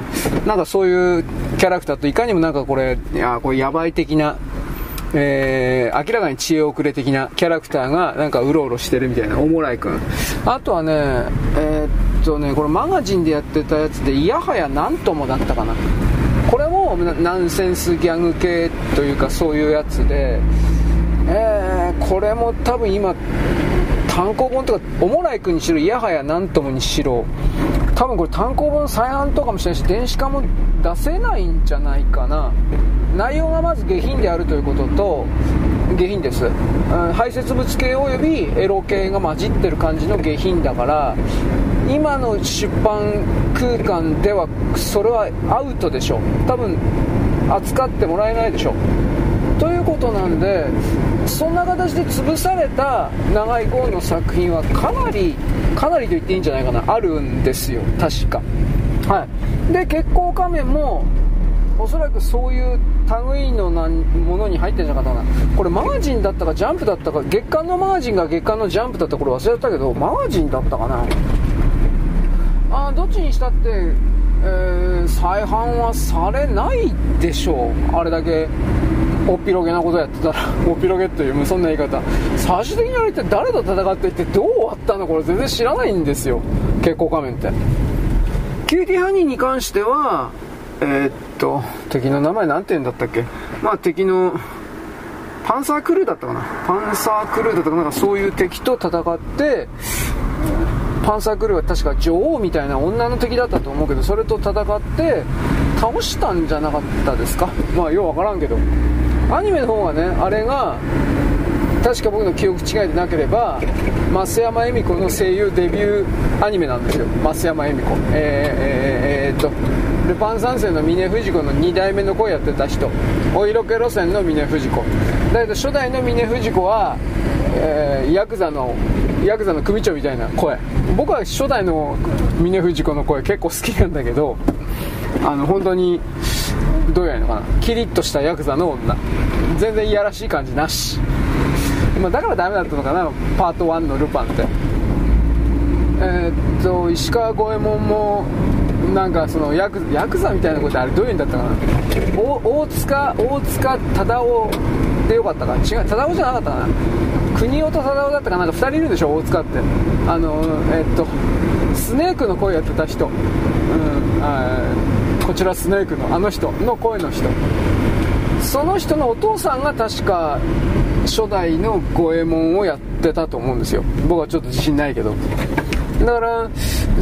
なんかそういうキャラクターといかにもなんかこれいやこれやばい的なえー、明らかに知恵遅れ的なキャラクターがなんかうろうろしてるみたいなおもらいくん。あとはねえー、っとねこれマガジンでやってたやつでいやはやなんともだったかな。これもナンセンスギャグ系というかそういうやつで、えー、これも多分今単行本とかおもらいくにしろいやはや何ともにしろ。多分これ単行本再販とかもしないし電子化も出せないんじゃないかな。内容がまず下品であるということと下品です、うん、排泄物系およびエロ系が混じってる感じの下品だから今の出版空間ではそれはアウトでしょ多分扱ってもらえないでしょということなんでそんな形で潰された長井豪の作品はかなりかなりと言っていいんじゃないかな。あるんですよ。確か。はい。で血行仮面もおそらくそういう類のなものに入ってんじゃなかったかな。これマガジンだったかジャンプだったか月刊のマガジンが月刊のジャンプだったかこれ忘れたけどマガジンだったかな。あどっちにしたって、えー、再販はされないでしょう。あれだけおっぴろげなことやってたら おっぴろげというそんな言い方。最終的にあれって誰と戦っていってどう終わったの？これ全然知らないんですよ。けっこう仮面って。キューティーハニーに関してはえー、っと敵の名前何て言うんだったっけ？まあ敵のパンサークローだったかな？パンサークローだったかな？なんかそういう敵と戦ってパンサークローは確か女王みたいな女の敵だったと思うけどそれと戦って倒したんじゃなかったですか？まあようわからんけど。アニメの方がねあれが確か僕の記憶違いでなければ増山恵美子の声優デビューアニメなんですよ。増山恵美子。えー、えー、えー、っと。ルパン三世の峰不二子の2代目の声やってた人。お色気路線の峰不二子。だけど初代の峰不二子は、えー、ヤクザのヤクザの組長みたいな声。僕は初代の峰不二子の声結構好きなんだけどあの本当にどうやるのかな。キリッとしたヤクザの女。全然いやらしい感じなし、まあ、だからダメだったのかなパート1のルパンって。えー、っと石川五右衛門もなんかそのヤクヤクザみたいなことあれどういうんだったかな。大塚大塚忠夫でよかったか違う忠夫じゃなかったかな。国夫と忠夫だったかな。んか2人いるでしょ大塚って。あのえー、っとスネークの声やってた人、うん、あこちらスネークのあの人の声の人。その人のお父さんが確か初代の五右衛門をやってたと思うんですよ。僕はちょっと自信ないけど。だから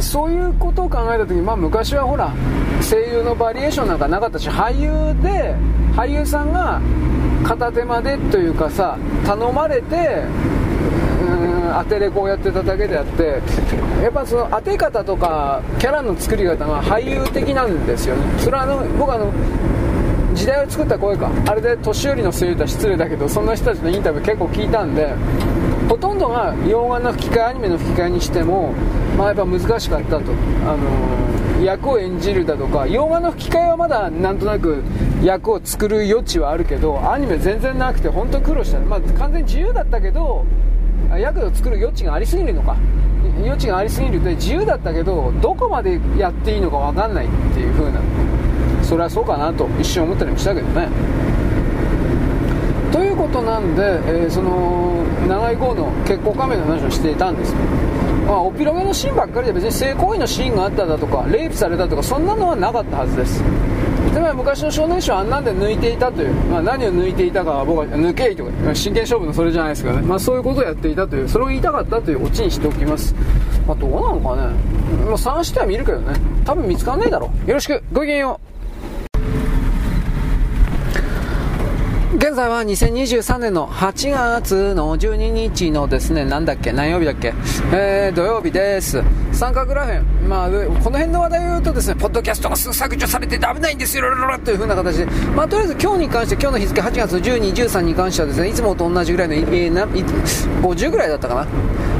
そういうことを考えた時まあ昔はほら声優のバリエーションなんかなかったし俳優で俳優さんが片手間でというかさ頼まれて当てレコをやってただけであってやっぱその当て方とかキャラの作り方が俳優的なんですよね。それはあの僕あの時代を作った声か。あれで年寄りの声優とは失礼だけどそんな人たちのインタビュー結構聞いたんでほとんどが洋画の吹き替えアニメの吹き替えにしても、まあ、やっぱ難しかったと、あのー、役を演じるだとか洋画の吹き替えはまだなんとなく役を作る余地はあるけどアニメ全然なくて本当苦労した、まあ、完全に自由だったけど役を作る余地がありすぎるのか。余地がありすぎるで自由だったけどどこまでやっていいのか分かんないっていう風な。それはそうかなと一瞬思ったりもしたけどね。ということなんで、えー、その長い号の結婚仮面の話をしていたんです。まあ、おピロゲのシーンばっかりで別に性行為のシーンがあっただとかレイプされたとかそんなのはなかったはずです。つまり昔の少年誌はあんなんで抜いていたという、まあ、何を抜いていたかは僕は抜けいとか真剣勝負のそれじゃないですかね、まあ、そういうことをやっていたというそれを言いたかったというオチにしておきます。まあ、どうなのかね、まあ、探しては見るけどね。多分見つかんないだろう。よろしく。ごきげんよう。現在は2023年の8月の12日のですね、なんだっけ、何曜日だっけ、えー、土曜日です。三角らへん、まあ、この辺の話題を言うとですね、ポッドキャストが削除されて危ないんですよ、という風な形で、まあ、とりあえず今日に関して、今日の日付8月12、13に関してはですね、いつもと同じぐらいの、えー、な50ぐらいだったかな。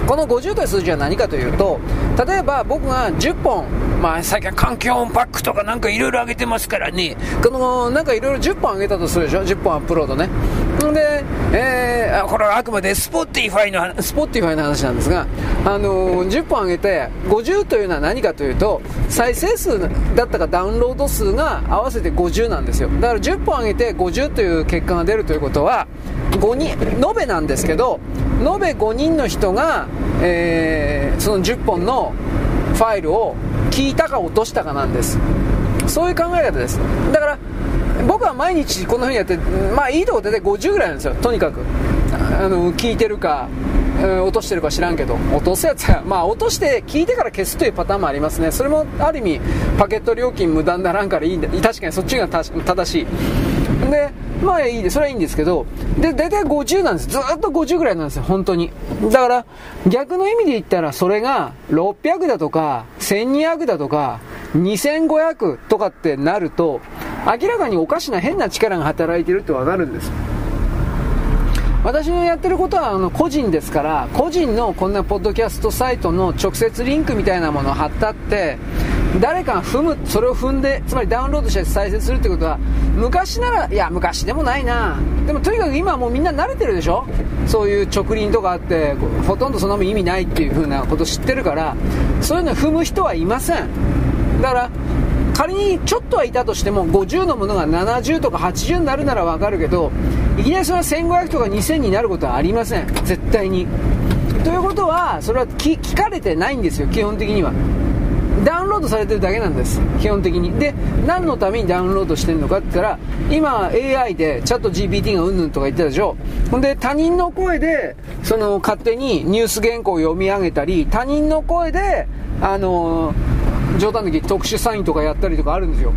この50という数字は何かというと、例えば僕が10本、まあ、最近環境音パックとかなんかいろいろ上げてますからね、この、なんかいろいろ10本上げたとするでしょ、10本アップロードね。で、えー、これはあくまで Spotify の、 Spotify の話なんですが、あのー、10本上げて、50というのは何かというと、再生数だったかダウンロード数が合わせて50なんですよ。だから10本上げて50という結果が出るということは、5人、延べなんですけど、延べ5人の人が、えー、その10本のファイルを聞いたか落としたかなんです。そういう考え方です。だから、僕は毎日こんな風にやって、まあいいとこで50ぐらいなんですよ、とにかく。あの、聞いてるか、落としてるか知らんけど、落とすやつは、まあ落として聞いてから消すというパターンもありますね。それもある意味、パケット料金無駄にならんからいいんだ。確かにそっちが正しい。で、まあいいで、それはいいんですけど、で、大体50なんです。ずっと50ぐらいなんですよ、本当に。だから、逆の意味で言ったら、それが600だとか、1200だとか、2500とかってなると、明らかにおかしな変な力が働いてるってわかるんです。私のやってることはあの個人ですから個人のこんなポッドキャストサイトの直接リンクみたいなものを貼ったって誰かが踏むそれを踏んでつまりダウンロードして再生するってことは昔ならいや昔でもないな。でもとにかく今はもうみんな慣れてるでしょ？そういう直輪とかあってほとんどそんなも意味ないっていう風なこと知ってるからそういうの踏む人はいません。だから仮にちょっとはいたとしても50のものが70とか80になるならわかるけどいきなりそれは1500とか2000になることはありません。絶対に。ということはそれは聞かれてないんですよ基本的には。ダウンロードされてるだけなんです基本的に。で何のためにダウンロードしてるのかって言ったら今 AI でチャット GPT がうんぬんとか言ってたでしょ。ほんで他人の声でその勝手にニュース原稿を読み上げたり他人の声であのー冗談的特殊詐欺とかやったりとかあるんですよ。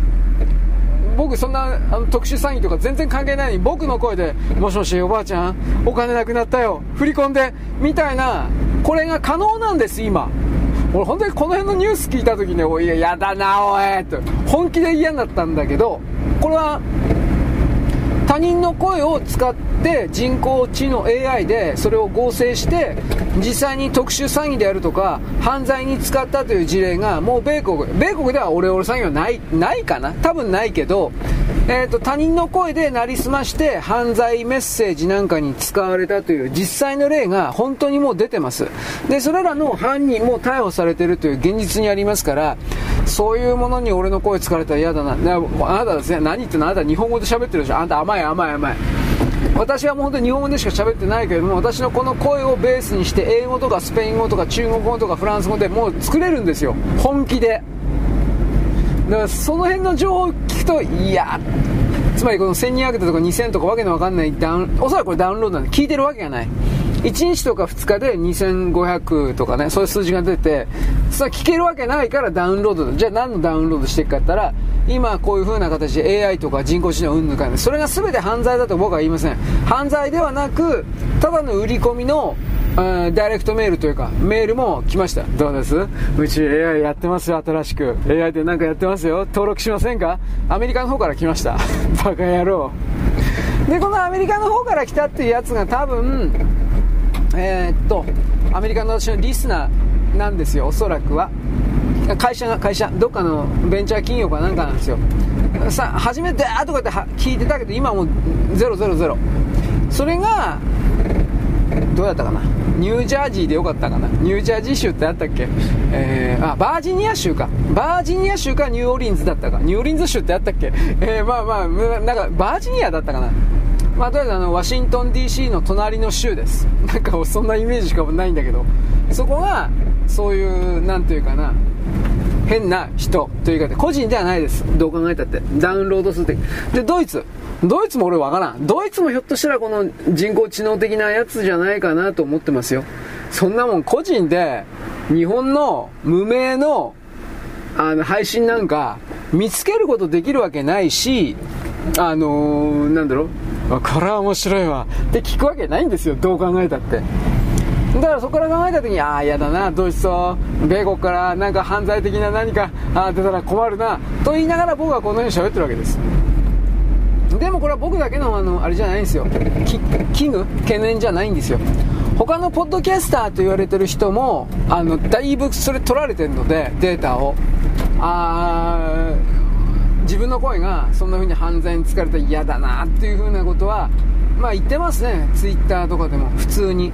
僕そんなあの特殊サインとか全然関係ないのに僕の声で「もしもしおばあちゃんお金なくなったよ振り込んで」みたいなこれが可能なんです今。俺本当にこの辺のニュース聞いた時に「おいややだなおい」と本気で嫌になったんだけどこれは他人の声を使って人工知能 AI でそれを合成して実際に特殊詐欺であるとか犯罪に使ったという事例がもう米国米国ではオレオレ詐欺はないないかな？多分ないけどえーと、他人の声でなりすまして犯罪メッセージなんかに使われたという実際の例が本当にもう出てます。でそれらの犯人も逮捕されてるという現実にありますからそういうものに俺の声使われたら嫌だな。あなたですね。何言ってんの？あなた日本語で喋ってるでしょ。あなた甘い甘い甘い。私はもう本当に日本語でしか喋ってないけれども私のこの声をベースにして英語とかスペイン語とか中国語とかフランス語でもう作れるんですよ。本気で。だからその辺の情報を聞くといやつまりこの1200とか2000とかわけのわかんないダウンおそらくこれダウンロードなんで聞いてるわけがない。1日とか2日で2500とかね、そういう数字が出て、それ聞けるわけないからダウンロードじゃあ何のダウンロードしていくかって言ったら、今こういう風な形で AI とか人工知能うんぬかね、それが全て犯罪だと僕は言いません。犯罪ではなく、ただの売り込みのダイレクトメールというか、メールも来ました。どうです？うち AI やってますよ、新しく。AI でなんかやってますよ。登録しませんか？アメリカの方から来ました。バカ野郎。で、このアメリカの方から来たっていうやつが多分、えー、っと、アメリカの私のリスナーなんですよ、おそらくは。会社が、会社、どっかのベンチャー企業かなんかなんですよ。さ、初めて、あとかって聞いてたけど、今もう000。それが、どうやったかな？ニュージャージーでよかったかな？ニュージャージー州ってあったっけ？えー、あ、バージニア州か。バージニア州かニューオリンズだったか。ニューオリンズ州ってあったっけ？えー、まあまあ、なんか、バージニアだったかなまあ、とりあえずあのワシントン DC の隣の州です。なんかそんなイメージしかないんだけど。そこがそういうなんていうかな。変な人というか個人ではないです。どう考えたって。ダウンロード数的。でドイツ。ドイツも俺わからん。ドイツもひょっとしたらこの人工知能的なやつじゃないかなと思ってますよ。そんなもん個人で日本の無名のあの配信なんか見つけることできるわけないしあのー、なんだろう。これは面白いわ。って聞くわけないんですよどう考えたって。だからそこから考えた時にああ嫌だなドイツと米国からなんか犯罪的な何かあ出たら困るなと言いながら僕はこのように喋ってるわけです。でもこれは僕だけのあのあれじゃないんですよ。危惧懸念じゃないんですよ。他のポッドキャスターと言われてる人もあのだいぶそれ取られてるのでデータを。あ自分の声がそんな風に犯罪に疲れたら嫌だなっていう風なことはまあ言ってますね。ツイッターとかでも。普通に。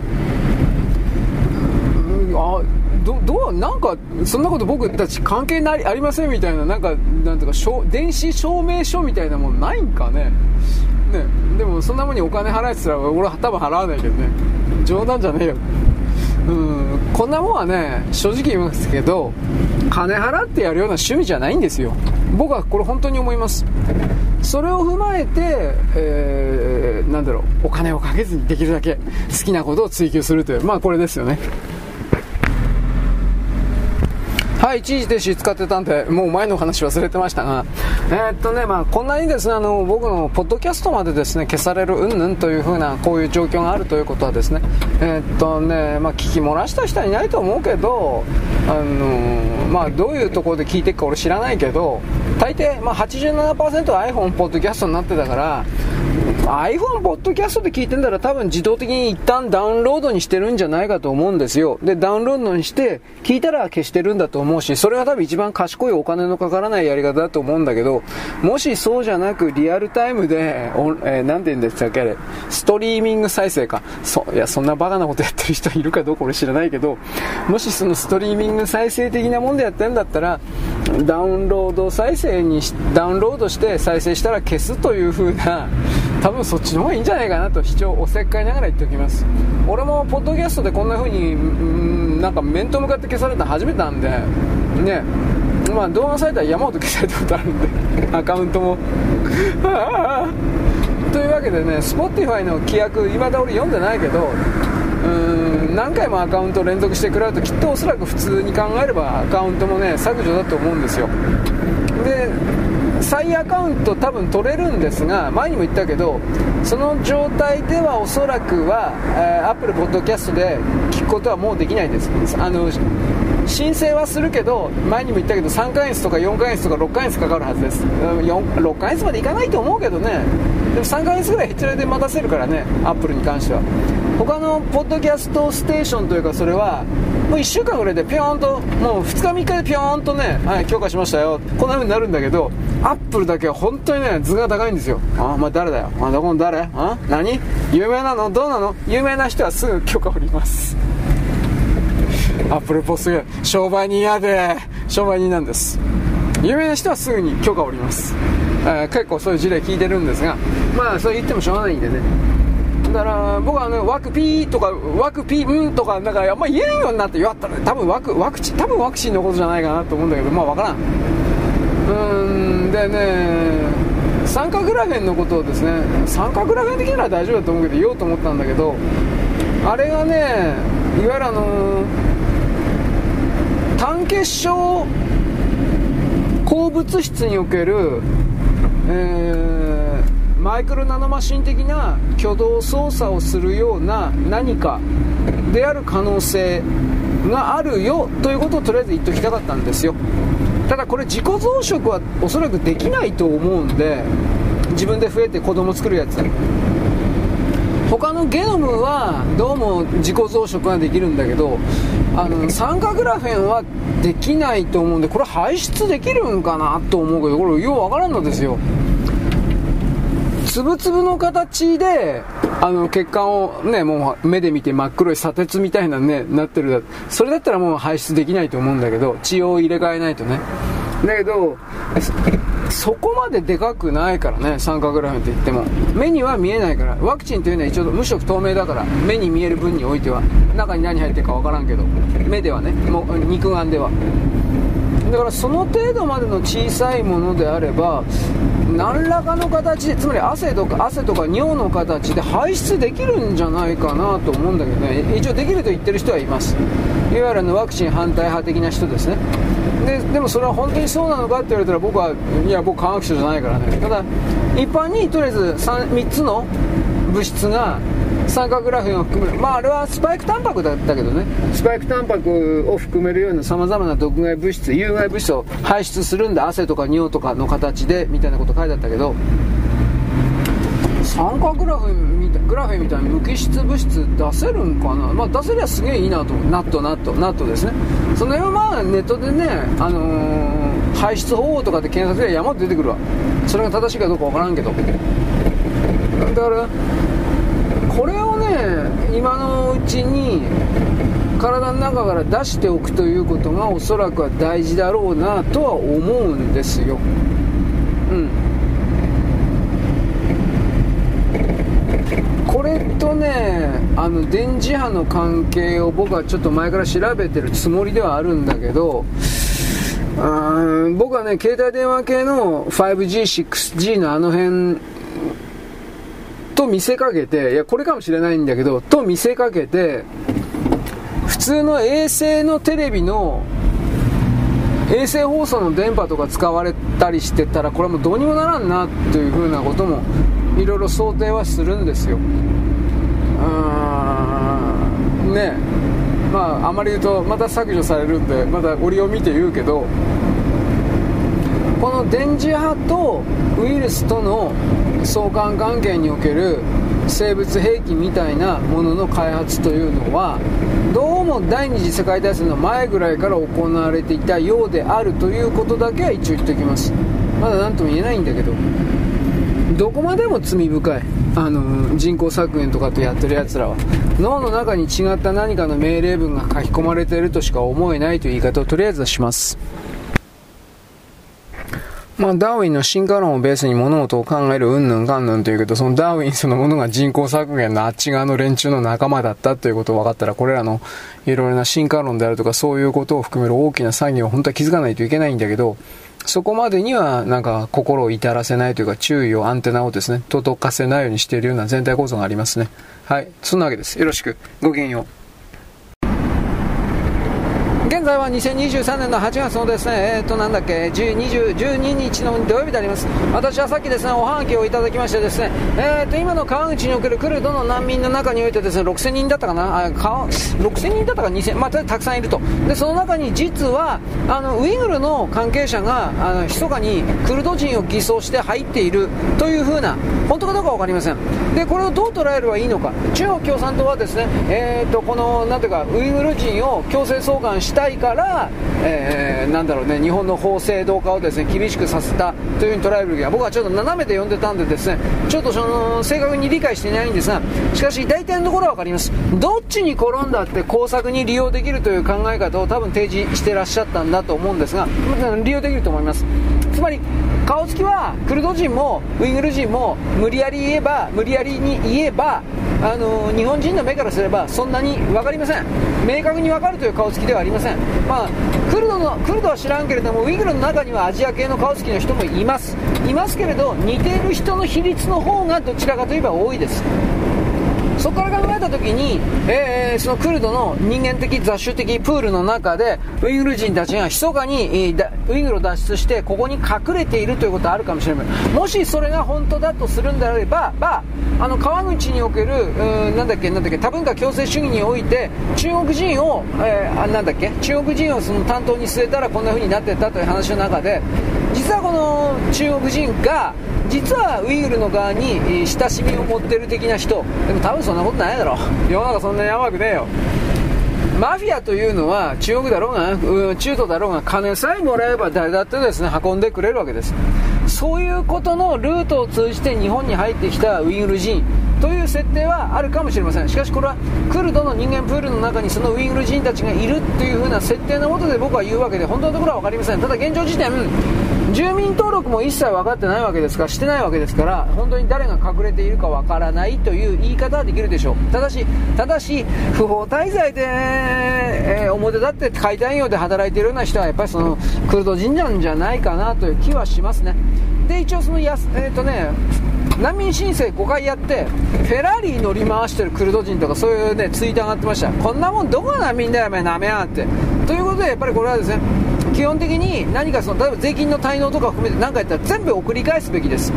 あどどうなんかそんなこと僕たち関係ないありませんみたいな。なんかなんとか電子証明書みたいなもんないんかね。ね。でもそんなもんにお金払えてたら俺は多分払わないけどね。冗談じゃねえよ。うん。こんなもんはね正直言いますけど金払ってやるような趣味じゃないんですよ。僕はこれ本当に思います。それを踏まえて、えー、なんだろうお金をかけずにできるだけ好きなことを追求するというまあこれですよね。はい、一時停止使ってたんで、もう前の話忘れてましたが、えー、っとね、まあ、こんなにですね、あの、僕のポッドキャストまでですね、消されるうんぬんというふうな、こういう状況があるということはですね、えー、っとね、まあ、聞き漏らした人はいないと思うけど、あの、まあ、どういうところで聞いていくか俺知らないけど、大抵、まあ、87%は iPhone ポッドキャストになってたから、iPhone ポッドキャストで聞いてんだら多分自動的に一旦ダウンロードにしてるんじゃないかと思うんですよ。で、ダウンロードにして聞いたら消してるんだと思うし、それが多分一番賢いお金のかからないやり方だと思うんだけど、もしそうじゃなくリアルタイムで、おえー、なんて言うんですかあれ、ストリーミング再生か。そ、いや、そんなバカなことやってる人いるかどうか俺知らないけど、もしそのストリーミング再生的なもんでやってるんだったら、ダウンロード再生に、ダウンロードして再生したら消すという風な、多分そっちの方がいいんじゃないかなと主張おせっかいながら言っておきます。俺もポッドキャストでこんな風にんなんか面と向かって消されたの初めてなんで。ね。まあ動画サイトは山ほど消されたことあるんで。アカウントも。というわけでね Spotify の規約今だ俺読んでないけどうん何回もアカウント連続してくらうときっとおそらく普通に考えればアカウントもね削除だと思うんですよ。で再アカウント多分取れるんですが前にも言ったけどその状態ではおそらくは、えー、Apple Podcast で聞くことはもうできないです。あの申請はするけど前にも言ったけど3ヶ月とか4ヶ月とか6ヶ月かかるはずです。6ヶ月までいかないと思うけどね。でも3ヶ月ぐらいへちらで待たせるからねアップルに関しては。他のポッドキャストステーションというかそれはもう1週間ぐらいでピョーンともう2日3日でピョーンとね、はい、許可しましたよ。こんな風になるんだけどアップルだけは本当にね図が高いんですよ。あお前誰だよ。あどこの誰？あ何？有名なの？どうなの？有名な人はすぐ許可おります。アップルポスト商売人やで。商売人なんです。有名な人はすぐに許可をおります、えー、結構そういう事例聞いてるんですがまあそう言ってもしょうがないんでね。だから僕はね枠 P とか枠 P うんとかなんかあんま言えんようになって言わったら多分枠ワクチン多分ワクチンのことじゃないかなと思うんだけどまあ分からん。うんでね酸化グラフェンのことをですね酸化グラフ的なら大丈夫だと思うけど言おうと思ったんだけどあれがねいわゆるあの単結晶鉱物質における、えー、マイクロナノマシン的な挙動操作をするような何かである可能性があるよということをとりあえず言っておきたかったんですよ。ただこれ自己増殖はおそらくできないと思うんで自分で増えて子供作るやつ。他のゲノムはどうも自己増殖ができるんだけどあの酸化グラフェンはできないと思うんでこれ排出できるんかなと思うけどこれようわからんのですよ。つぶつぶの形であの血管をねもう目で見て真っ黒い砂鉄みたいなねなってるそれだったらもう排出できないと思うんだけど血を入れ替えないとね。だけどそこまででかくないからね三角ラフンって言っても。目には見えないから。ワクチンというのは一応無色透明だから目に見える分においては中に何入ってるか分からんけど目ではねもう肉眼では。だからその程度までの小さいものであれば何らかの形でつまり汗とか汗とか尿の形で排出できるんじゃないかなと思うんだけどね。一応できると言ってる人はいます。いわゆるのワクチン反対派的な人ですね。ででもそれは本当にそうなのかって言われたら僕はいや僕科学者じゃないからね。ただ一般にとりあえず 3, 3つの物質が酸化グラフィンを含める、まあ、あれはスパイクタンパクだったけどね。スパイクタンパクを含めるようなさまざまな毒害物質有害物質を排出するんだ。汗とか尿とかの形でみたいなこと書いてあったけど。酸化グラフィンみたいグラフィンみたいな無機質物質出せるんかな、まあ、出せりゃすげえいいなと思う。ナットナットナットですね。その辺はまあネットでね、あのー、排出方法とかで検索すれば山出てくるわ。それが正しいかどうかわからんけどだからこれをね今のうちに体の中から出しておくということがおそらくは大事だろうなとは思うんですよ。うん。これとねあの電磁波の関係を僕はちょっと前から調べてるつもりではあるんだけどうん僕はね携帯電話系の 5G、6G のあの辺と見せかけて、いや、これかもしれないんだけど、と見せかけて、普通の衛星のテレビの衛星放送の電波とか使われたりしてたら、これもどうにもならんなというふうなこともいろいろ想定はするんですよ。うーん、ねまあ、あまり言うとまた削除されるんで、また折を見て言うけど、この電磁波とウイルスとの相関関係における生物兵器みたいなものの開発というのはどうも第二次世界大戦の前ぐらいから行われていたようであるということだけは一応言っておきます。まだ何とも言えないんだけどどこまでも罪深い。あの人口削減とかとやってるやつらは。脳の中に違った何かの命令文が書き込まれているとしか思えないという言い方をとりあえずはします。まあ、ダーウィンの進化論をベースに物事を考えるうんぬんかんぬんというけど、そのダーウィンそのものが人口削減のあっち側の連中の仲間だったということを分かったら、これらのいろいろな進化論であるとか、そういうことを含める大きな作業を本当は気づかないといけないんだけど、そこまでにはなんか心を至らせないというか、注意を、アンテナをですね、届かせないようにしているような全体構造がありますね。はい。そんなわけです。よろしく。ごきげんよう。現在は2023年の8月のですね、えっ、ー、と、なんだっけ、20 12日の土曜日であります。私はさっきですね、おはがきをいただきましてですね、えっ、ー、と、今の川口におけるクルドの難民の中においてですね、6000人だったかな、あ6000人だったか2000、まあ、たくさんいると。で、その中に実は、あの、ウイグルの関係者が、あの、密かにクルド人を偽装して入っているというふうな、本当かどうかわかりません。で、これをどう捉えればいいのか。中国共産党はですね、えっ、ー、と、この、なんていうか、ウイグル人を強制送還したいから、えー、なんだろうね、日本の法制度化をですね、厳しくさせたというふうに捉えるべきは、僕はちょっと斜めで読んでたんでですね、ちょっとその、正確に理解していないんですが、しかし大体のところは分かります。どっちに転んだって工作に利用できるという考え方を多分提示してらっしゃったんだと思うんですが、利用できると思います。つまり、顔つきはクルド人もウイグル人も無理やり言えば無理やりに言えばあの日本人の目からすればそんなに分かりません明確に分かるという顔つきではありませんまあクルドのクルドは知らんけれどもウイグルの中にはアジア系の顔つきの人もいます。いますけれど似ている人の比率の方がどちらかといえば多いです。そこから考えた時に、えー、そのクルドの人間的雑種的プールの中でウイグル人たちが密かに、えー、ウイグルを脱出してここに隠れているということはあるかもしれないもしそれが本当だとするんであれば、まあ、あの川口におけるうんなんだっけなんだっけ多文化共生主義において中国人を、えー、なんだっけ中国人をその担当に据えたらこんな風になってったという話の中で実はこの中国人が実はウイグルの側に親しみを持っている的な人でも多分そんなことないだろ。世の中そんなに甘くねえよ。マフィアというのは中国だろうが、うん中東だろうが金さえもらえば誰だってですね運んでくれるわけです。そういうことのルートを通じて日本に入ってきたウイグル人という設定はあるかもしれません。しかしこれはクルドの人間プールの中にそのウイグル人たちがいるというふうな設定のもとで僕は言うわけで本当のところは分かりません。ただ現状時点住民登録も一切分かってないわけですからしてないわけですから本当に誰が隠れているか分からないという言い方はできるでしょう。ただしただし不法滞在で、えー、表立って解体業で働いているような人はやっぱりそのクルド人なんじゃないかなという気はしますね。で一応そのやす、えーとね、難民申請5回やってフェラーリ乗り回してるクルド人とかそういうねツイート上がってました。こんなもんどこが難民だよお前なめやがって。ということでやっぱりこれはですね基本的に何かその例えば税金の滞納とか含めて何かやったら全部送り返すべきです。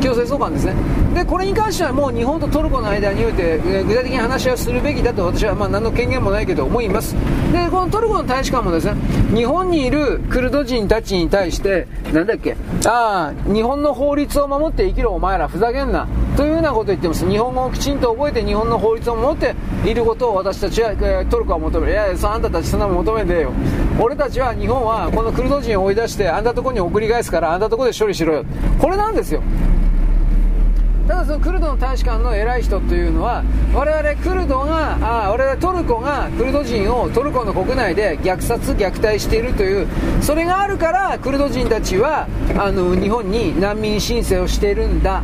強制送還ですね。でこれに関してはもう日本とトルコの間において、え具体的に話し合いをするべきだと私はまあ何の権限もないけど思います。でこのトルコの大使館もですね日本にいるクルド人たちに対してなんだっけああ日本の法律を守って生きろお前らふざけんなというようなことを言ってます。日本語をきちんと覚えて日本の法律を守っていることを私たちは、えトルコは求める。いやいやあんたたちそんなも求めてよ。俺たちは日本はこのクルド人を追い出してあんたとこに送り返すからあんたとこで処理しろよ。これなんですよ。ただそのクルドの大使館の偉い人というのは我々クルドがあ我々トルコがクルド人をトルコの国内で虐殺虐待しているというそれがあるからクルド人たちはあの日本に難民申請をしているんだ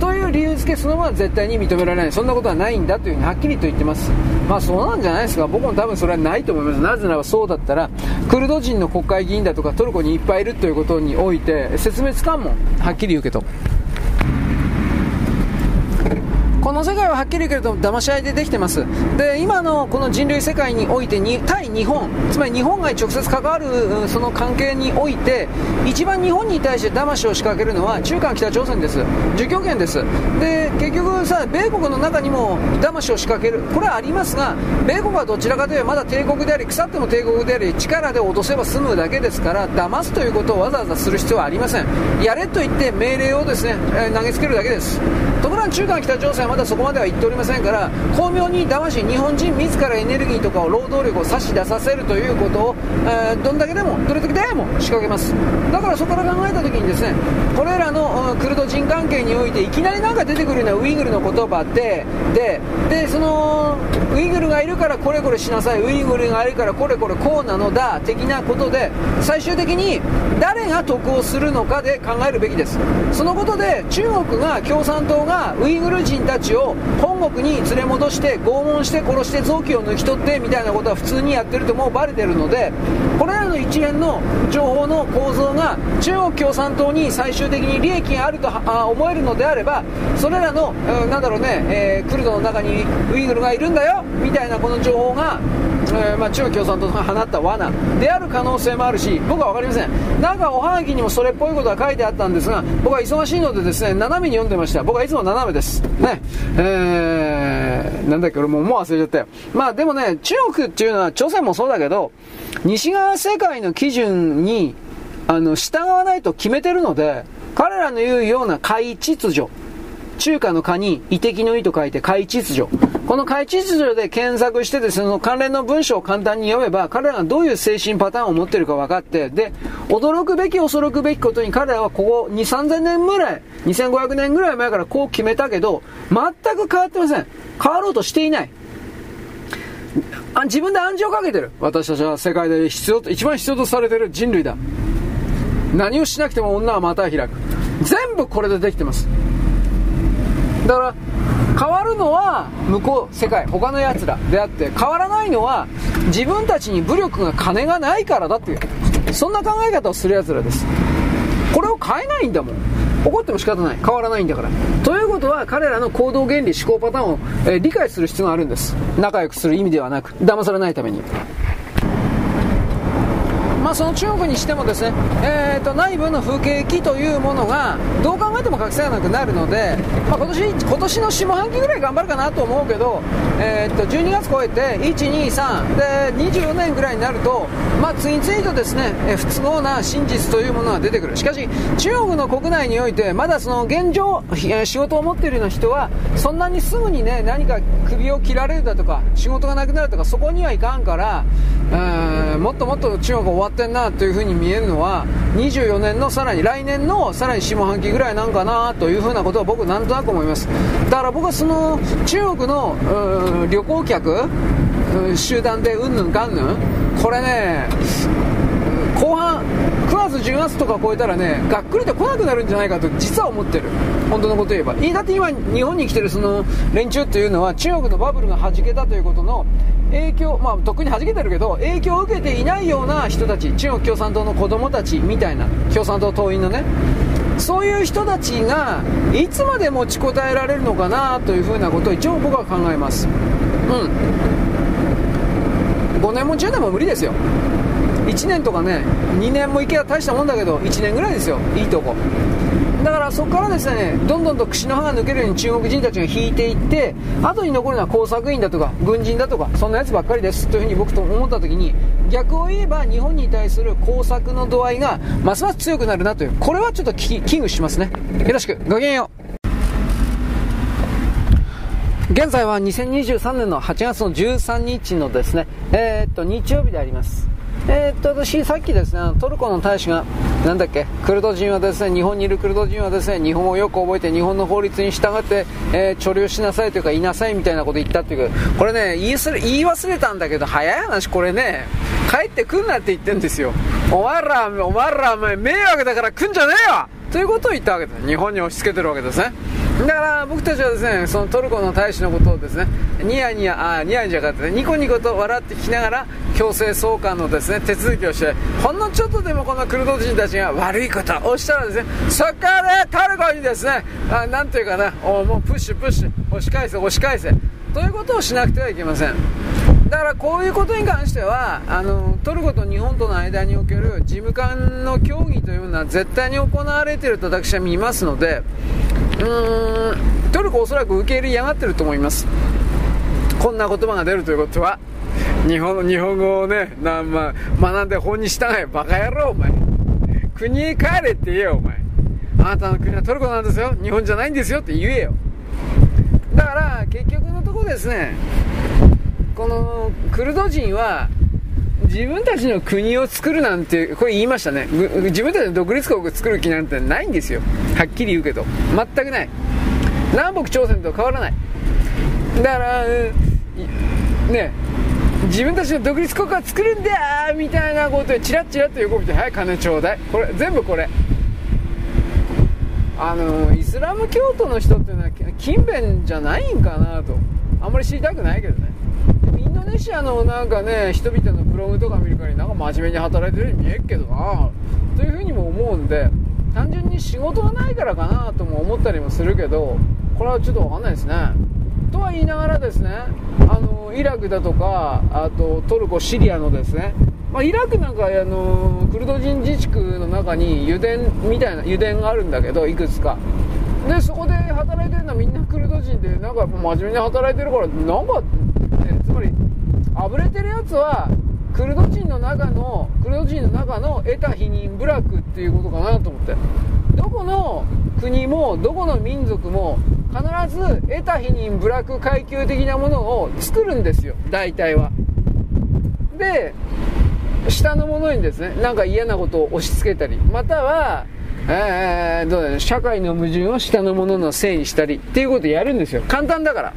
という理由付けそのまま絶対に認められない。そんなことはないんだというふにはっきりと言ってます。まあそうなんじゃないですか。僕も多分それはないと思います。なぜならそうだったらクルド人の国会議員だとかトルコにいっぱいいるということにおいて説明つかんもん。はっきり言うけど。この世界ははっきり言うけれど騙し合いでできてます。で今のこの人類世界においてに対日本つまり日本が直接関わるその関係において一番日本に対して騙しを仕掛けるのは中間北朝鮮です。儒教権です。で結局さ米国の中にも騙しを仕掛ける。これはありますが米国はどちらかというとまだ帝国であり腐っても帝国であり力で脅せば済むだけですから騙すということをわざわざする必要はありません。やれと言って命令をですね、投げつけるだけです。ところが中間北朝鮮まだそこまでは言っておりませんから巧妙に騙し日本人自らエネルギーとかを労働力を差し出させるということを、えー、どんだけでもどれだけでも仕掛けます。だからそこから考えた時にですねこれらの、クルド人関係においていきなりなんか出てくるようなウイグルの言葉でででそのウイグルがいるからこれこれしなさいウイグルがいるからこれこれこうなのだ的なことで最終的に誰が得をするのかで考えるべきです。そのことで中国が共産党がウイグル人たちを国に連れ戻して拷問して殺して臓器を抜き取ってみたいなことは普通にやってるともう。バレてるのでこれらの一連の情報の構造が中国共産党に最終的に利益があると思えるのであればそれらの、なんだろうね、えー、クルドの中にウイグルがいるんだよみたいなこの情報がえー、まあ、中国共産党が放った罠である可能性もあるし僕は分かりません。なんかおはがきにもそれっぽいことが書いてあったんですが僕は忙しいのでですね斜めに読んでました。僕はいつも斜めです。ね。えー、なんだっけ俺ももう忘れちゃったよまあでもね中国っていうのは朝鮮もそうだけど西側世界の基準にあの従わないと決めてるので彼らの言うような海秩序中華の蚊に遺跡の意と書いて海秩序。この海秩序で検索してですね、その関連の文章を簡単に読めば、彼らがどういう精神パターンを持っているか分かって、で、驚くべき恐ろくべきことに彼らはここ2、3000年ぐらい、2500年ぐらい前からこう決めたけど、全く変わってません。変わろうとしていない。あ自分で暗示をかけてる。私たちは世界で必要と、一番必要とされてる人類だ。何をしなくても女はまた開く。全部これでできてます。だから変わるのは向こう世界他のやつらであって変わらないのは自分たちに武力が金がないからだっていうそんな考え方をするやつらです。これを変えないんだもん。怒っても仕方ない。変わらないんだから。ということは彼らの行動原理思考パターンを、えー、理解する必要があるんです。仲良くする意味ではなく騙されないために。まあ、その中国にしてもですね、えーと、内部の不景気というものがどう考えても隠せなくなるので、まあ、今年今年の下半期ぐらい頑張るかなと思うけど、えーと、12月超えて123で24年ぐらいになると、まあ、次々とですね、えー、不都合な真実というものが出てくる。しかし中国の国内においてまだその現状仕事を持っているような人はそんなにすぐにね何か首を切られるだとか仕事がなくなるとかそこにはいかんから、えー、もっともっと中国終わってんなというふうに見えるのは24年のさらに来年のさらに下半期ぐらいなんかなというふうなことは僕なんとなく思います。だから僕はその中国の旅行客集団でうんぬんかんぬん。これね後半9月10月とか超えたらねがっくりと来なくなるんじゃないかと実は思ってる。本当のこと言えば。だって今日本に来てるその連中っていうのは中国のバブルが弾けたということの影響まあとっくに弾けてるけど影響を受けていないような人たち中国共産党の子供たちみたいな共産党党員のね。そういう人たちがいつまで持ちこたえられるのかなというふうなことを一応僕は考えます。うん。5年も10年も無理ですよ。1年とかね2年もいけば大したもんだけど1年ぐらいですよいいとこ。だからそこからですねどんどんと串の刃が抜けるように中国人たちが引いていって後に残るのは工作員だとか軍人だとかそんなやつばっかりですというふうに僕と思った時に逆を言えば日本に対する工作の度合いがますます強くなるなというこれはちょっと危惧しますね。よろしく。ごきげんよう。現在は2023年の8月の13日のですね、えー、っと、日曜日であります。えー、っと、私、さっきですね、トルコの大使が、なんだっけ、クルド人はですね、日本にいるクルド人はですね、日本をよく覚えて、日本の法律に従って、えー、貯留しなさいというか、いなさいみたいなこと言ったっていうこれね、言い言い忘れたんだけど、早い話、これね、帰ってくんなって言ってるんですよ。お前ら、お前ら、お前、迷惑だから来んじゃねえよということを言ったわけです。日本に押し付けてるわけですね。だから僕たちはですねそのトルコの大使のことをですねニヤニヤあニヤニヤじゃなくて、ニコニコと笑って聞きながら強制送還のですね手続きをしてほんのちょっとでもこのクルド人たちが悪いことをしたらですねそこからトルコにですねあなんていうかなおもうプッシュプッシュ押し返せ押し返せということをしなくてはいけません。だからこういうことに関してはあのトルコと日本との間における事務官の協議というのは絶対に行われていると私は見ますのでうーんトルコおそらく受け入れ嫌がってると思います。こんな言葉が出るということは日本日本語をねな、ま学んで本に従えバカ野郎お前。国へ帰れって言えよお前。あなたの国はトルコなんですよ。日本じゃないんですよって言えよ。だから結局のところですね。このクルド人は自分たちの国を作るなんて、これ言いましたね。自分たちの独立国を作る気なんてないんですよ。はっきり言うけど。全くない。南北朝鮮と変わらない。だから、ね、自分たちの独立国は作るんだみたいなことでチラッチラッと横見て、はい、金ちょうだい。これ、全部これ。あの、イスラム教徒の人っていうのは勤勉じゃないんかなと。あんまり知りたくないけどね。インドネシアのなんかね、人々のブログとか見るからになんか真面目に働いてるように見えるけどなというふうにも思うんで、単純に仕事がないからかなとも思ったりもするけど、これはちょっとわかんないですね。とは言いながらですね、あの、イラクだとか、あとトルコ、シリアのですね、まあ、イラクなんか、あの、クルド人自治区の中に油田みたいな、油田があるんだけど、いくつか。で、そこで働いてるのはみんなクルド人で、なんか真面目に働いてるから、なんか、ね、つまり、あぶれてるやつは、クルド人の中の、クルド人の中の得た否認部落っていうことかなと思って。どこの国も、どこの民族も、必ず得た否認部落階級的なものを作るんですよ、大体は。で、下の者にですね、なんか嫌なことを押し付けたり、または、えー、どうだね、社会の矛盾を下の者のせいにしたりっていうことをやるんですよ。簡単だから。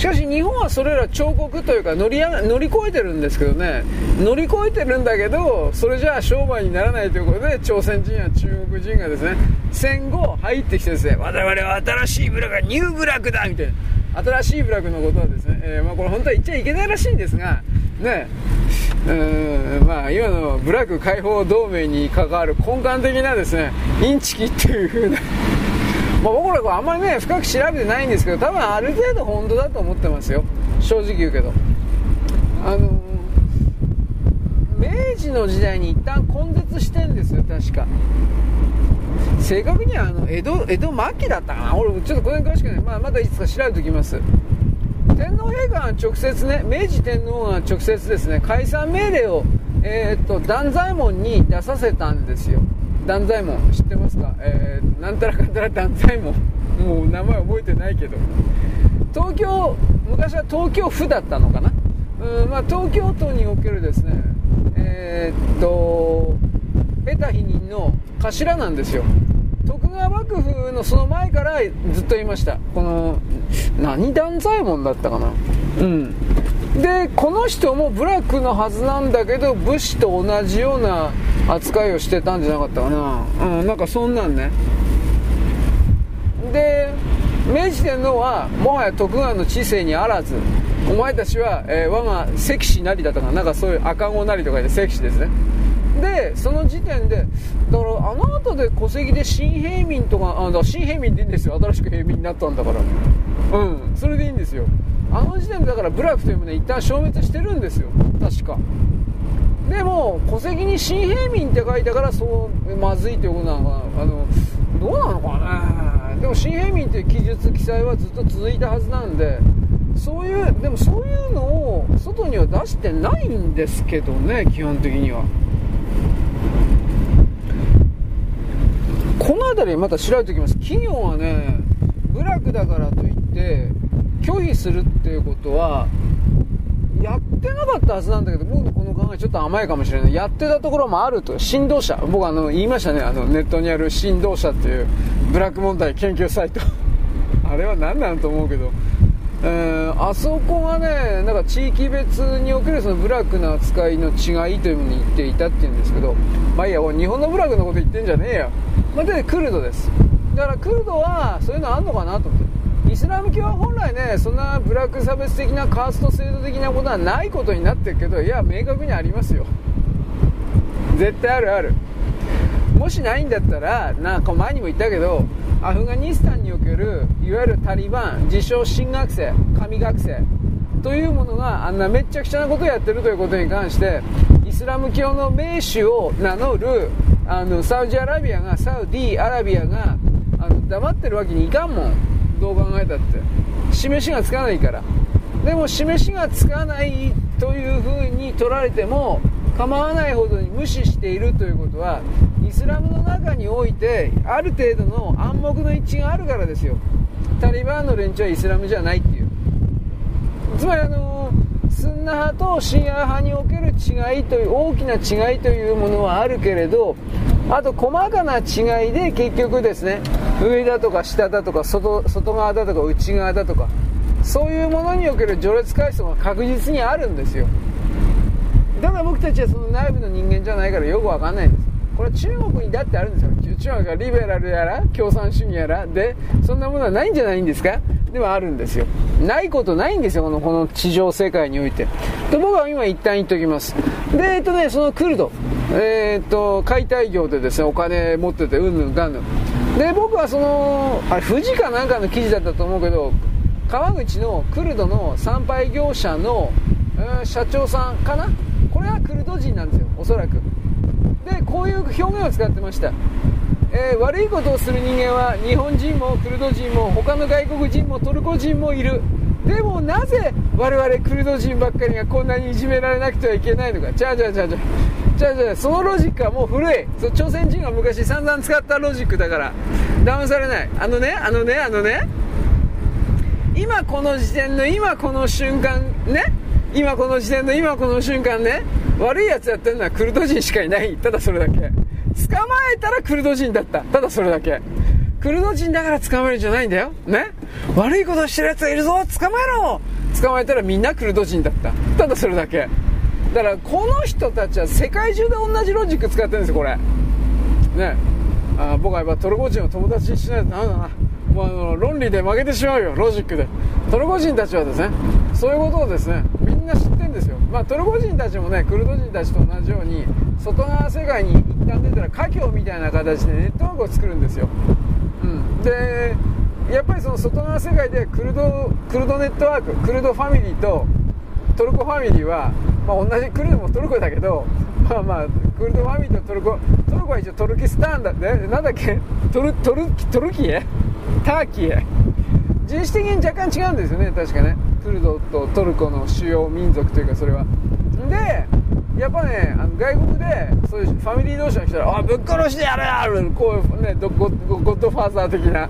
しかし日本はそれら彫刻というか乗り乗り越えてるんですけどね乗り越えてるんだけどそれじゃあ商売にならないということで朝鮮人や中国人がですね戦後入ってきてですね我々は新しい部落がニュー部落だみたいな新しい部落のことはですね、えー、まあ、これ本当は言っちゃいけないらしいんですがね。うんまあ今のブラック解放同盟に関わる根幹的なですねインチキっていう風な。まあ、僕らあんまりね深く調べてないんですけど多分ある程度本当だと思ってますよ。正直言うけど。あの明治の時代に一旦根絶してんですよ確か。正確にはあの江戸江戸末期だったかな。俺ちょっとこれに詳しくない、まあ、またいつか調べておきます。天皇陛下が直接ね明治天皇が直接ですね解散命令をえー、っと断罪門に出させたんですよ。断罪門知ってますか、えー、なんたらかんたら断罪門 もう名前覚えてないけど。東京昔は東京府だったのかな？うん、まあ、東京都におけるですねえー、っと得た否認の頭なんですよ。徳川幕府のその前からずっと言いました。この何断罪門だったかな。うん。でこの人もブラックのはずなんだけど武士と同じような扱いをしてたんじゃなかったかな。うんなんかそんなんね。で明治天皇はもはや徳川の知性にあらずお前たちは、えー、我が関氏なりだとかな。んかそういう赤子なりとかで関氏ですねでその時点でだからあの後で戸籍で新平民とかあだ新平民でいいんですよ。新しく平民になったんだから。うん。それでいいんですよ。あの時点でだから部落というものは一旦消滅してるんですよ。確か。でも戸籍に新平民って書いたからそうまずいということなのかな。あのどうなのかねでも新平民っていう記述記載はずっと続いたはずなんでそういうでもそういうのを外には出してないんですけどね基本的には。この辺りまた調べておきます。企業はね部落だからといって拒否するっていうことはやってなかったはずなんだけど僕のこの考えちょっと甘いかもしれない。やってたところもあると。振動車。僕あの言いましたね。あのネットにある振動車っていうブラック問題研究サイト。あれは何なんと思うけど。えー、あそこがね、なんか地域別におけるその部落の扱いの違いというものに言っていたっていうんですけど、まあいいや、日本の部落のこと言ってんじゃねえよ。まあ、で、クルドです。だからクルドはそういうのあんのかなと思って。イスラム教は本来ね、そんなブラック差別的なカースト制度的なことはないことになってるけど、いや、明確にありますよ。絶対あるある。もしないんだったら、なんか前にも言ったけど、アフガニスタンにおけるいわゆるタリバン自称新学生神学生というものがあんなめっちゃくちゃなことをやってるということに関してイスラム教の名手を名乗るあのサウジアラビアがサウディアラビアがあの黙ってるわけにいかんもん。どう考えたって。示しがつかないから。でも示しがつかないというふうに取られても構わないほどに無視しているということはイスラムの中においてある程度の暗黙の一致があるからですよ。タリバンの連中はイスラムじゃないっていう。つまりあのスンナ派とシンア派における違いという大きな違いというものはあるけれどあと細かな違いで結局ですね上だとか下だとか外外側だとか内側だとかそういうものにおける序列階層が確実にあるんですよ。ただ僕たちはその内部の人間じゃないからよくわかんないんです。これ中国にだってあるんですよ。中国がリベラルやら共産主義やらでそんなものはないんじゃないんですか？ではあるんですよ。ないことないんですよこのこの地上世界において。で僕は今一旦言っておきます。でえっとねそのクルド。えー、っと解体業でですねお金持っててうんぬんかんぬん。で僕はそのあれ富士かなんかの記事だったと思うけど川口のクルドの参拝業者の、えー、社長さんかな？これはクルド人なんですよおそらく。でこういう表現を使ってました、えー、悪いことをする人間は日本人もクルド人も他の外国人もトルコ人もいる。でもなぜ我々クルド人ばっかりがこんなにいじめられなくてはいけないのかじゃあじゃあじゃあじゃあじゃあじゃあそのロジックはもう古い。朝鮮人が昔散々使ったロジックだから騙されない。あのねあのねあのね。今この時点の今この瞬間ね。今この時点の今この瞬間ね。悪いやつやってるのはクルド人しかいない。ただそれだけ。捕まえたらクルド人だった。ただそれだけ。クルド人だから捕まえるんじゃないんだよ。ね？悪いことしてるやつがいるぞ。捕まえろ。捕まえたらみんなクルド人だった。ただそれだけ。だからこの人たちは世界中で同じロジック使ってるんですよこれ。ね？あ僕はやっぱトルコ人を友達にしないとダメだな。もうあの論理で負けてしまうよロジックで。トルコ人たちはですねそういうことをですねみんな知ってるんですよ。まあトルコ人たちもねクルド人たちと同じように外側世界に一旦出たら華僑みたいな形でネットワークを作るんですよ、うん、でやっぱりその外側世界でクルドクルドネットワーククルドファミリーとトルコファミリーは、まあ、同じクルドもトルコだけどまあまあクルドファミリーとトルコトルコは一応トルキスタンだってなんだっけ？トルトルトルキエ？ターキエ？人種的に若干違うんですよね。確かね。クルドとトルコの主要民族というかそれは。でやっぱねあの外国でそういうファミリー同士の人は「あぶっ殺してやるやる!」こういうねゴゴッドファーザー的な。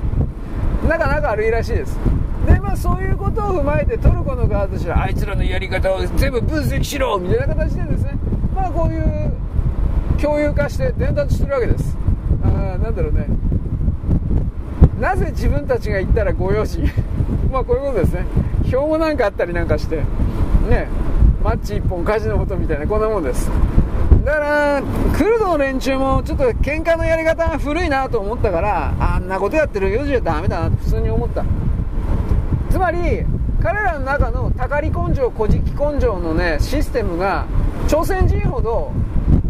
なかなか悪いらしいです。でまあそういうことを踏まえてトルコの側としてはあいつらのやり方を全部分析しろ！みたいな形でですね。まあこういう共有化して伝達してるわけです。あなんだろうね。なぜ自分たちが行ったらご用心？まあこういうことですね。標語なんかあったりなんかしてねマッチ1本火事のことみたいなこんなもんです。だからクルドの連中もちょっと喧嘩のやり方が古いなと思ったからあんなことやってる4時はダメだなって普通に思った。つまり彼らの中のたかり根性こじき根性のねシステムが朝鮮人ほど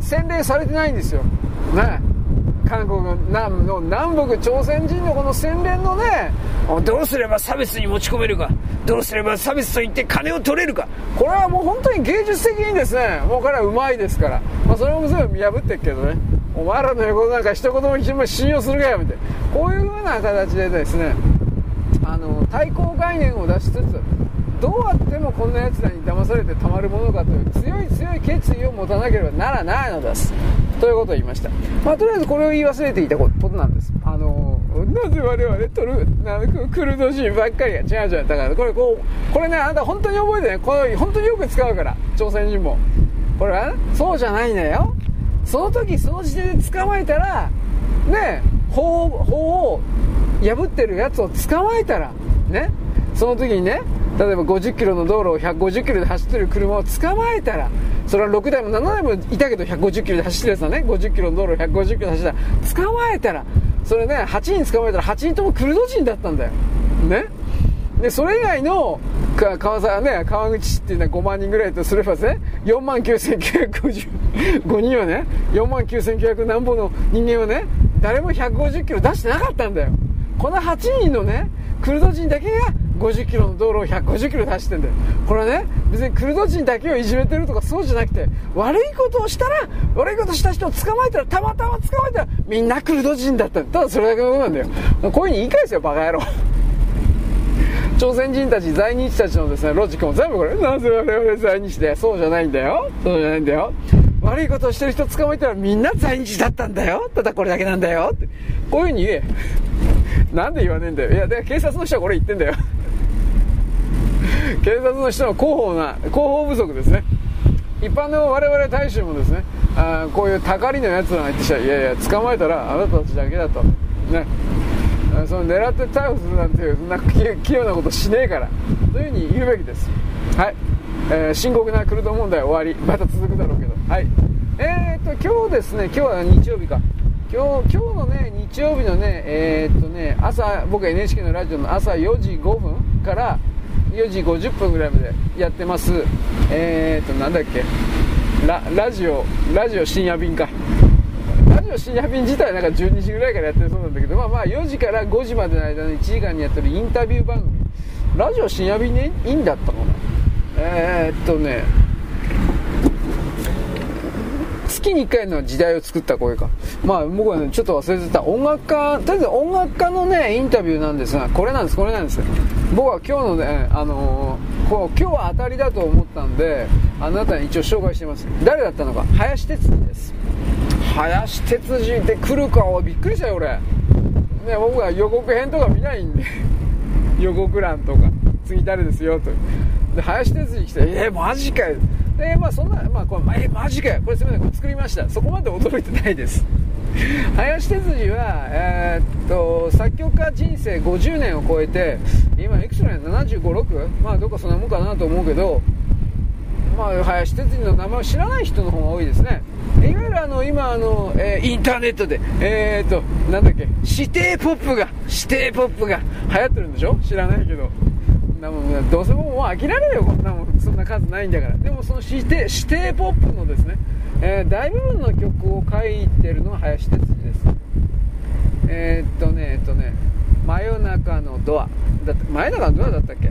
洗練されてないんですよ。ね。韓国の南の南北朝鮮人のこの洗練のねどうすれば差別に持ち込めるかどうすれば差別と言って金を取れるか。これはもう本当に芸術的にですねもう彼はうまいですから、まあ、それも全部見破ってるけどね。お前らの言うことなんか一言も信用するかよみたいなこういう風な形でですねあの対抗概念を出しつつどうあってもこんな奴らに騙されてたまるものかという強い強い決意を持たなければならないのです。ということを言いました、まあ、とりあえずこれを言い忘れていたことなんです。あのなぜ我々トルなクルド人ばっかりが違う違うだからこれこうこれねあなた本当に覚えてねこれ本当によく使うから朝鮮人もこれは、ね、そうじゃないんだよ。その時その時点で捕まえたらね法法を破ってるやつを捕まえたらねその時にね例えば50キロの道路を150キロで走ってる車を捕まえたらそれは6台も7台もいたけど150キロで走ってるやつはね。50キロの道路を150キロで走った。ら捕まえたらそれね8人捕まえたら8人ともクルド人だったんだよ。ね？でそれ以外の川沢ね川口市っていうのは5万人ぐらいとすればね4万9955人はね4万9900何本の人間はね誰も150キロ出してなかったんだよ。この8人のねクルド人だけが50キロの道路を150キロで走ってんだよ。これはね別にクルド人だけをいじめてるとかそうじゃなくて悪いことをしたら悪いことした人を捕まえたらたまたま捕まえたらみんなクルド人だった。ただそれだけのことなんだよ。こういうふうに言い返すよバカ野郎。朝鮮人たち在日たちのですねロジックも全部これ。なぜ我々在日でそうじゃないんだよ。そうじゃないんだよ。悪いことをしてる人捕まえたらみんな在日だったんだよ。ただこれだけなんだよって。こういうふうに言え。なんで言わねえんだよ。いやで警察の人はこれ言ってんだよ。警察の人の広報な広報不足ですね。一般の我々大衆もですねあこういうたかりのやつらが言ってきたらいやいや捕まえたらあなたたちだけだと。ね。その狙って逮捕するなんていうそんな器用なことしねえからというふうに言うべきです。はい、えー、深刻なクルド問題終わりまた続くだろうけど。はい。えー、っと今日ですね今日は日曜日か。今日今日のね日曜日のねえー、っとね朝僕 NHK のラジオの朝4時5分から4時50分ぐらいまでやってますえー、っとなんだっけララジオラジオ深夜便かラジオ深夜便自体なんか12時ぐらいからやってるそうなんだけどまあまあ4時から5時までの間の1時間にやってるインタビュー番組ラジオ深夜便でいいんだったかなえー、っとね月に1回の時代を作った声か。まあ僕はね、ちょっと忘れてた。音楽家、とりあえず音楽家のね、インタビューなんですが、これなんです、これなんです。僕は今日のね、あのー、こう今日は当たりだと思ったんで、あなたに一応紹介してます。誰だったのか、林哲司です。林哲司って来るか、びっくりしたよ、俺。ね、僕は予告編とか見ないんで、予告欄とか、次誰ですよ、と。で、林哲司来て、えー、マジかよ。で、まあそんな、まあこれ、え、マジかよ。これすみません、作りました。そこまで驚いてないです。林哲司は、えー、っと、作曲家人生50年を超えて、今いくつなの ?75、6? まあどっかそんなもんかなと思うけど、まあ、林哲司の名前を知らない人の方が多いですね。いわゆるあの、今あの、えー、インターネットで、えー、っと、なんだっけ、指定ポップが、指定ポップが流行ってるんでしょ？知らないけど。なもんどうせもう飽きられるよこんなもんそんな数ないんだから。でもその指定指定ポップのですね、えー、大部分の曲を書いてるのが林哲司です。えー、っとねえっとね真夜中のドア。だって真夜中のドアだったっけ？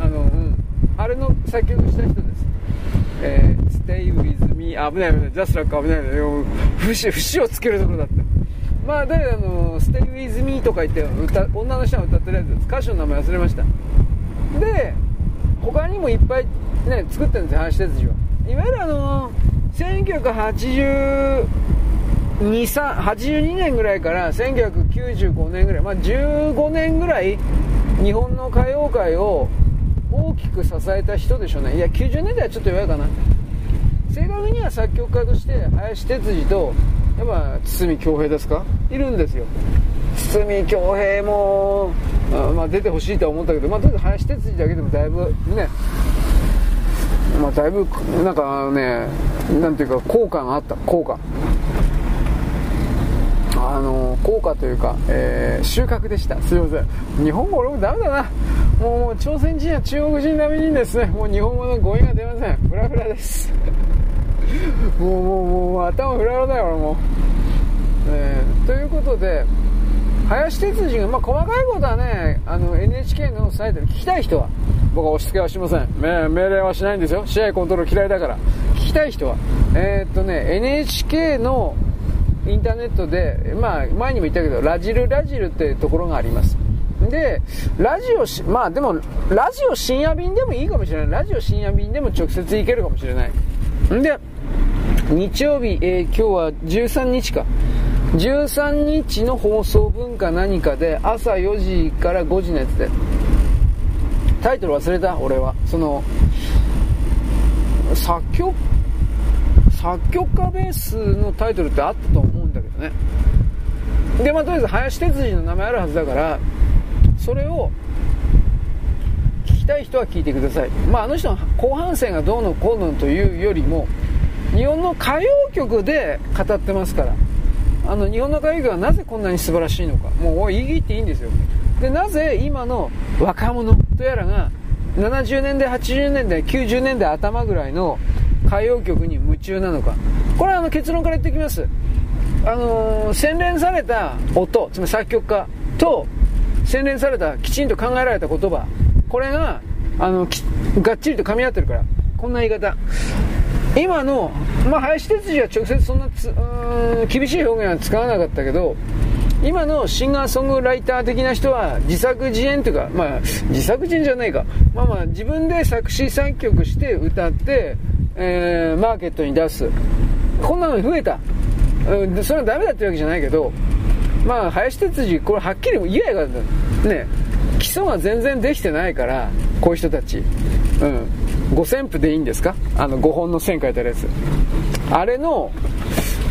あのうん。あれの作曲した人です。えー、Stay with me 危ない危ない。Just like 危ない。節節をつけるところだったまあ誰あの Stay with me とか言って歌女の人が歌ってるやつです。歌手の名前忘れました。で他にもいっぱいね作ってるんですよ林哲司はいわゆるあの1982 82年ぐらいから1995年ぐらい、まあ、15年ぐらい日本の歌謡界を大きく支えた人でしょうね。いや90年代はちょっと弱いかな。正確には作曲家として林哲司とやっぱ堤恭平ですか？いるんですよ。堤恭平も、まあ、出てほしいとは思ったけど、まあ、とりあえず林哲司だけでもだいぶねまあ、だいぶなんかねなんていうか効果があった。効果。あの効果というか、えー、収穫でした。すいません。日本語俺もダメだな。もうもう朝鮮人や中国人並みにですねもう日本語の語彙が出ません。フラフラです。もうもうもう頭フラフラだよ俺も、えー、ということで林哲司が、まあ、細かいことはねあの NHK のサイトで聞きたい人は僕は押し付けはしません。命令はしないんですよ。試合コントロール嫌いだから。聞きたい人は。えー、っとね NHK のインターネットで、まあ、前にも言ったけどラジルラジルってところがあります。でラジオまあでもラジオ深夜便でもいいかもしれない。ラジオ深夜便でも直接行けるかもしれない。で日曜日、えー、今日は13日か13日の放送分か何かで朝4時から5時のやつで。タイトル忘れた。俺はその作曲作曲家ベースのタイトルってあったと思うんだけどね。でまあとりあえず林哲司の名前あるはずだからそれを聞きたい人は聞いてください。まああの人の後半戦がどうのこうのというよりも日本の歌謡曲で語ってますから。あの日本の歌謡曲はなぜこんなに素晴らしいのか。もう言い切っていいんですよ。でなぜ今の若者とやらが70年代80年代90年代頭ぐらいの歌謡曲に夢中なのか。これはあの結論から言っておきます。あのー、洗練された音つまり作曲家と洗練されたきちんと考えられた言葉。これがあのがっちりと噛み合ってるから。こんな言い方。今の、まあ、林哲司は直接そんなつん厳しい表現は使わなかったけど今のシンガーソングライター的な人は自作自演というか、まあ、自作自演じゃないか、まあまあ、自分で作詞作曲して歌って、えー、マーケットに出す。こんなの増えた、うん、それはダメだってわけじゃないけどまあ林哲司これはっきり言えやがね。基礎が全然できてないからこういう人たちうん五線譜でいいんですか？あの5本の線書いてあるやつあれの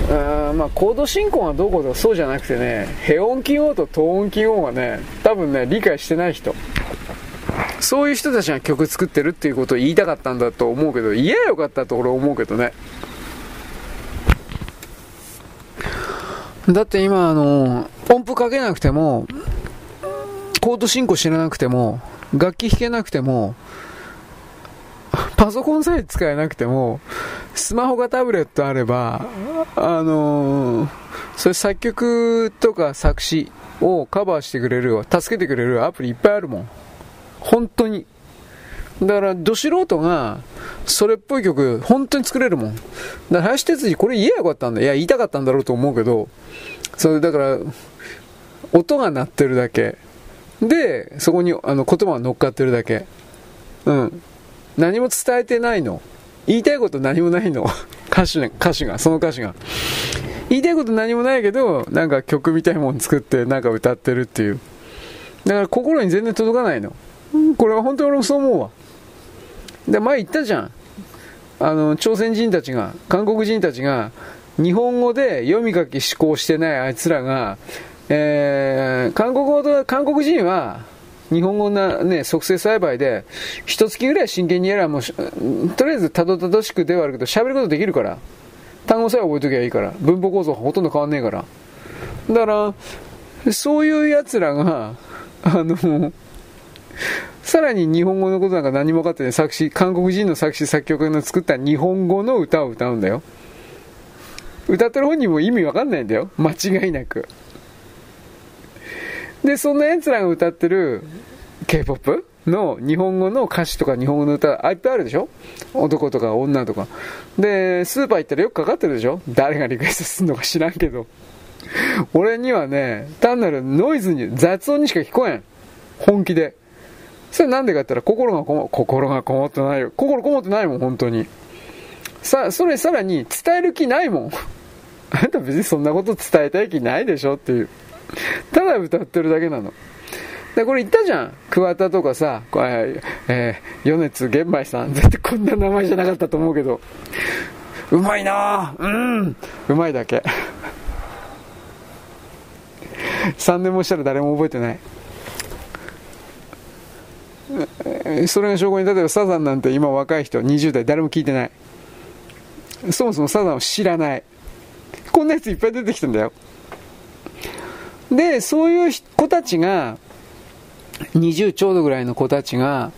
うんまあ、コード進行がどうこうそうじゃなくてね、ヘ音記号とト音記号がね、多分ね、理解してない人。そういう人たちが曲作ってるっていうことを言いたかったんだと思うけど、言えよかったと俺思うけどね。だって今、あの、音符かけなくても、コード進行知らなくても、楽器弾けなくても、パソコンさえ使えなくても、スマホがタブレットあれば、あのー、それ作曲とか作詞をカバーしてくれる、助けてくれるアプリいっぱいあるもん。本当に。だから、ど素人が、それっぽい曲、本当に作れるもん。だから、林哲司、これ言えばよかったんだ。いや、言いたかったんだろうと思うけど、それ、だから、音が鳴ってるだけ。で、そこに、あの、言葉が乗っかってるだけ。うん。何も伝えてないの。言いたいこと何もないの。歌詞、歌詞が、その歌詞が。言いたいこと何もないけど、なんか曲みたいもん作って、なんか歌ってるっていう。だから心に全然届かないの。これは本当に俺もそう思うわ。で、前言ったじゃん。あの、朝鮮人たちが、韓国人たちが、日本語で読み書き思考してないあいつらが、えー、韓国語と、韓国人は、日本語な、ね、促成栽培で、一月ぐらい真剣にやればもう、とりあえずたどたどしくではあるけど、喋ることできるから。単語さえ覚えときゃいいから。文法構造ほとんど変わんねえから。だから、そういう奴らが、あの、さらに日本語のことなんか何も分かってない作詞、韓国人の作詞作曲の作った日本語の歌を歌うんだよ。歌ってる本人も意味わかんないんだよ。間違いなく。で、そんな奴らが歌ってる K-POP の日本語の歌詞とか日本語の歌、いっぱいあるでしょ？男とか女とか。で、スーパー行ったらよくかかってるでしょ？誰がリクエストすんのか知らんけど。俺にはね、単なるノイズに、雑音にしか聞こえん。本気で。それなんでかって言ったら心がこも、心がこもってないよ。心こもってないもん、本当に。さ、それさらに伝える気ないもん。あんた別にそんなこと伝えたい気ないでしょ？っていう。ただ歌ってるだけなの。で、これ言ったじゃん。桑田とかさ、これ、えー、米津玄米さん。絶対こんな名前じゃなかったと思うけど。うまいなうん。うまいだけ。3年もしたら誰も覚えてない。それが証拠に、例えばサザンなんて今若い人、20代誰も聞いてない。そもそもサザンを知らない。こんなやついっぱい出てきたんだよ。で、そういう子たちが、20ちょうどぐらいの子たちが、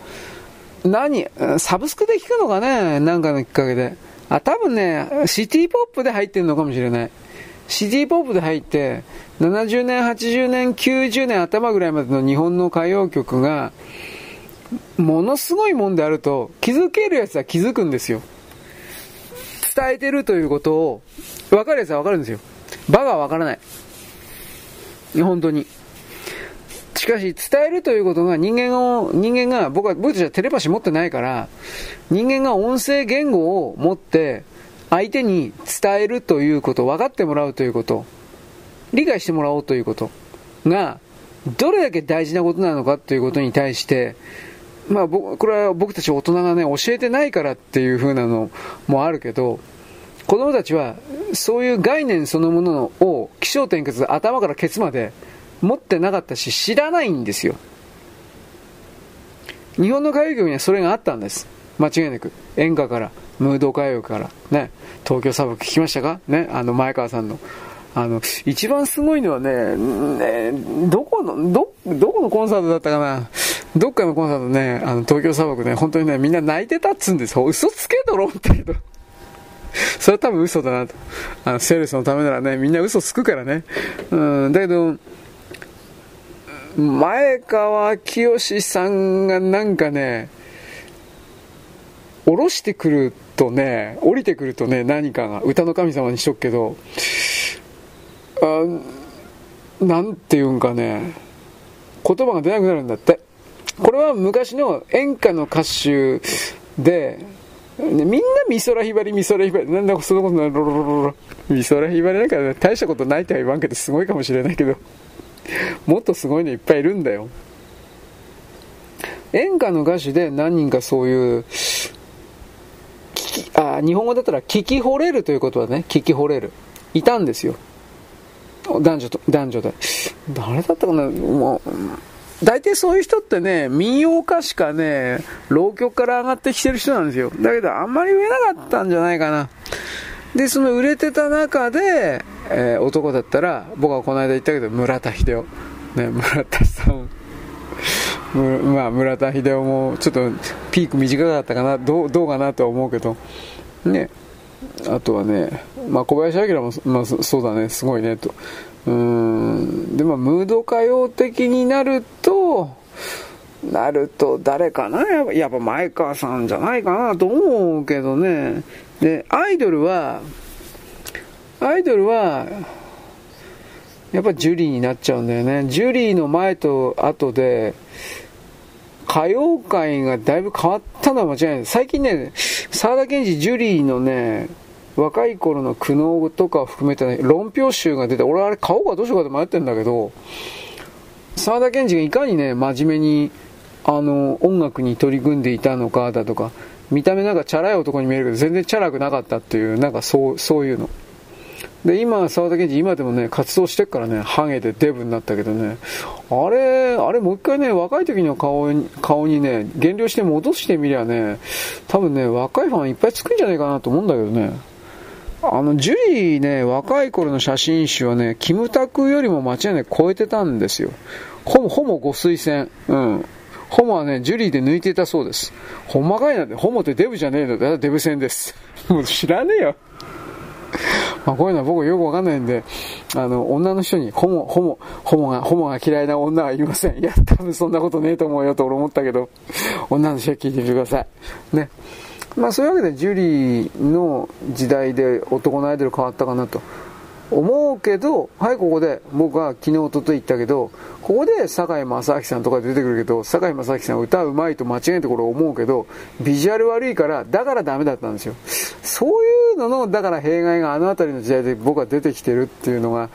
何、サブスクで聞くのかねなんかのきっかけで。あ、多分ね、シティポップで入ってるのかもしれない。シティポップで入って、70年、80年、90年頭ぐらいまでの日本の歌謡曲が、ものすごいもんであると、気づけるやつは気づくんですよ。伝えてるということを、分かるやつは分かるんですよ。場が分からない。本当に。しかし、伝えるということが人間を、人間が、僕は、僕たちはテレパシー持ってないから、人間が音声言語を持って、相手に伝えるということ、分かってもらうということ、理解してもらおうということが、どれだけ大事なことなのかということに対して、まあ、これは僕たち大人がね、教えてないからっていう風なのもあるけど、子供たちはそういう概念そのものを気象転結頭からケツまで持ってなかったし知らないんですよ。日本の歌謡曲にはそれがあったんです。間違いなく。演歌からムード歌謡から。ね。東京砂漠聞きましたか？ね。あの前川さんの。あの、一番すごいのはね、ねどこの、ど、どこのコンサートだったかな？どっかのコンサートね、あの、東京砂漠ね、本当にね、みんな泣いてたっつうんです。嘘つけとろって。けど。それは多分嘘だなと。あの、セールスのためならね、みんな嘘つくからね。うん、だけど、前川清さんがなんかね、降ろしてくるとね、降りてくるとね、何かが、歌の神様にしとくけど、あなんていうんかね、言葉が出なくなるんだって。これは昔の演歌の歌手で、みんな美空ひばり、美空ひばり、なんだそのことない、ロロロロロ。美空ひばりなんか、大したことないとは言わんけど、すごいかもしれないけど、もっとすごいのいっぱいいるんだよ。演歌の歌手で何人かそういう、あ日本語だったら聞き惚れるということはね、聞き惚れる。いたんですよ。男女と、男女で。誰だったかなもう、大体そういう人ってね、民謡歌しかね、浪曲から上がってきてる人なんですよ。だけど、あんまり売れなかったんじゃないかな。で、その売れてた中で、えー、男だったら、僕はこの間言ったけど、村田秀夫。ね、村田さん。まあ、村田秀夫も、ちょっと、ピーク短かったかな、どう、どうかなとは思うけど、ね。あとはね、まあ、小林明も、まあ、そうだね、すごいね、と。うん。でもムード歌謡的になるとなると誰かな？やっぱ前川さんじゃないかなと思うけどね。でアイドルはアイドルはやっぱジュリーになっちゃうんだよね。ジュリーの前と後で歌謡界がだいぶ変わったのは間違いない。最近ね沢田研二ジュリーのね若い頃の苦悩とかを含めて、ね、論評集が出て、俺あれ買おうかどうしようかって迷ってんだけど、沢田研二がいかにね、真面目に、あの、音楽に取り組んでいたのかだとか、見た目なんかチャラい男に見えるけど、全然チャラくなかったっていう、なんかそう、そういうの。で、今、沢田研二、今でもね、活動してっからね、ハゲでデブになったけどね、あれ、あれもう一回ね、若い時の顔に、顔にね、減量して戻してみりゃね、多分ね、若いファンいっぱいつくんじゃないかなと思うんだけどね。あの、ジュリーね、若い頃の写真集はね、キムタクよりも間違いなく超えてたんですよ。ほぼ、ほぼご推薦。うん。ホモはね、ジュリーで抜いていたそうです。ほんまかいなんで、ホモってデブじゃねえのだデブ戦です。もう知らねえよ。まあ、こういうのは僕よくわかんないんで、あの、女の人に、ホモ、ホモ、ホモが、ホモが嫌いな女はいません。いや、多分そんなことねえと思うよと俺思ったけど、女の人は聞いてみてください。ね。まあそういうわけでジュリーの時代で男のアイドル変わったかなと。思うけど、はい、ここで、僕は昨日、おととい言ったけど、ここで堺正明さんとか出てくるけど、堺正明さん歌うまいと間違えたころ思うけど、ビジュアル悪いから、だからダメだったんですよ。そういうのの、だから弊害があの辺りの時代で僕は出てきてるっていうのが、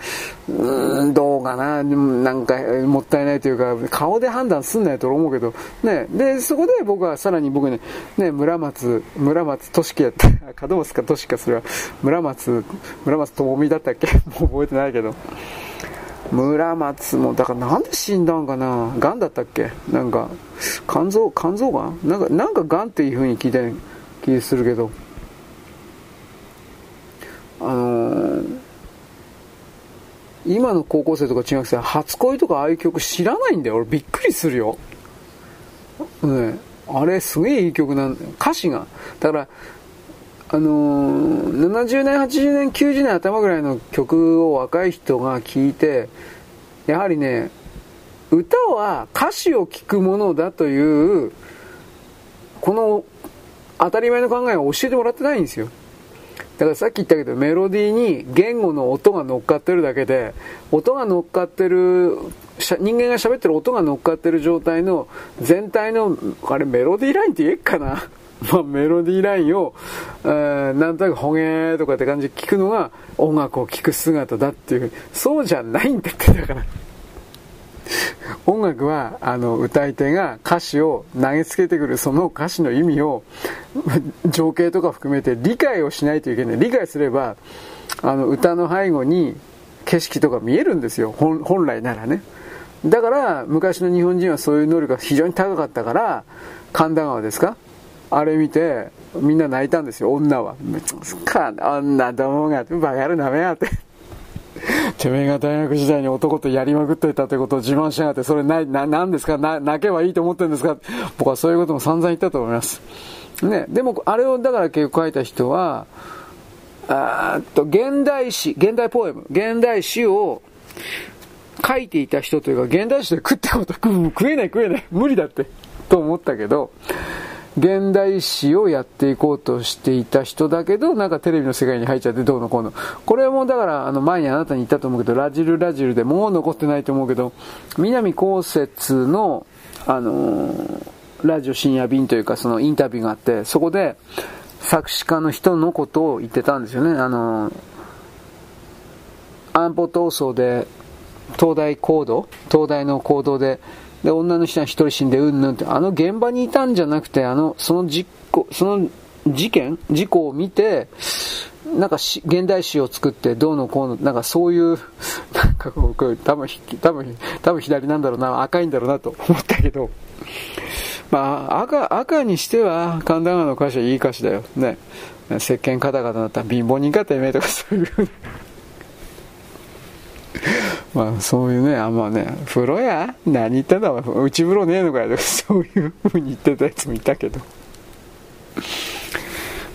うーん、どうかな、なんかもったいないというか、顔で判断すんないと思うけど、ね、で、そこで僕はさらに僕ね、ね、村松、村松俊樹やった、門松か俊樹かそれは、村松、村松智美だったっけもう覚えてないけど。村松も、だからなんで死んだんかな？癌だったっけ？なんか、肝臓肝臓がんなんかなんかがんっていうふうに聞いて気するけど。あのー、今の高校生とか中学生初恋とかああいう曲知らないんだよ。俺びっくりするよ、ね、あれすげえいい曲なんだよ。歌詞が。だからあのー、70年80年90年頭ぐらいの曲を若い人が聴いてやはりね歌は歌詞を聴くものだというこの当たり前の考えを教えてもらってないんですよ。だからさっき言ったけどメロディーに言語の音が乗っかってるだけで音が乗っかってる人間が喋ってる音が乗っかってる状態の全体のあれメロディーラインって言えっかな？まあ、メロディーラインを、えー、なんとなくほげーとかって感じで聞くのが音楽を聴く姿だっていう。そうじゃないんだってだから。音楽はあの歌い手が歌詞を投げつけてくるその歌詞の意味を情景とか含めて理解をしないといけない。理解すればあの歌の背後に景色とか見えるんですよ。本来ならね。だから昔の日本人はそういう能力が非常に高かったから神田川ですか？あれ見てみんな泣いたんですよ。女は。か女どもがバカ野郎なめやって。てめえが大学時代に男とやりまくっていたってことを自慢しやがって、それな、な、なんですか、泣けばいいと思ってるんですか？僕はそういうことも散々言ったと思います。ね、でも、あれをだから結構書いた人は、あっと、現代詩、現代ポエム、現代詩を書いていた人というか、現代詩で食ったこと食えない食えない、無理だって、と思ったけど、現代史をやっていこうとしていた人だけど、なんかテレビの世界に入っちゃってどうのこうの。これもだから、あの前にあなたに言ったと思うけど、ラジルラジルでもう残ってないと思うけど、南こうせつの、あのー、ラジオ深夜便というかそのインタビューがあって、そこで作詞家の人のことを言ってたんですよね。あのー、安保闘争で東大行動、東大の行動でで、女の人が一人死んでうんぬんって、あの現場にいたんじゃなくて、あの、その実行、その事件事故を見て、なんかし、現代史を作って、どうのこうの、なんかそういう、なんか僕、多分、多分、多分左なんだろうな、赤いんだろうなと 思ったけど、まあ、赤、赤にしては、神田川の歌詞はいい歌詞だよ。ね。石鹸カタカタなったら貧乏人かてめえとかそういうまあそういうね、あんまね、風呂や何言ってんだ？内風呂ねえのかよとかそういう風に言ってたやつもいたけど。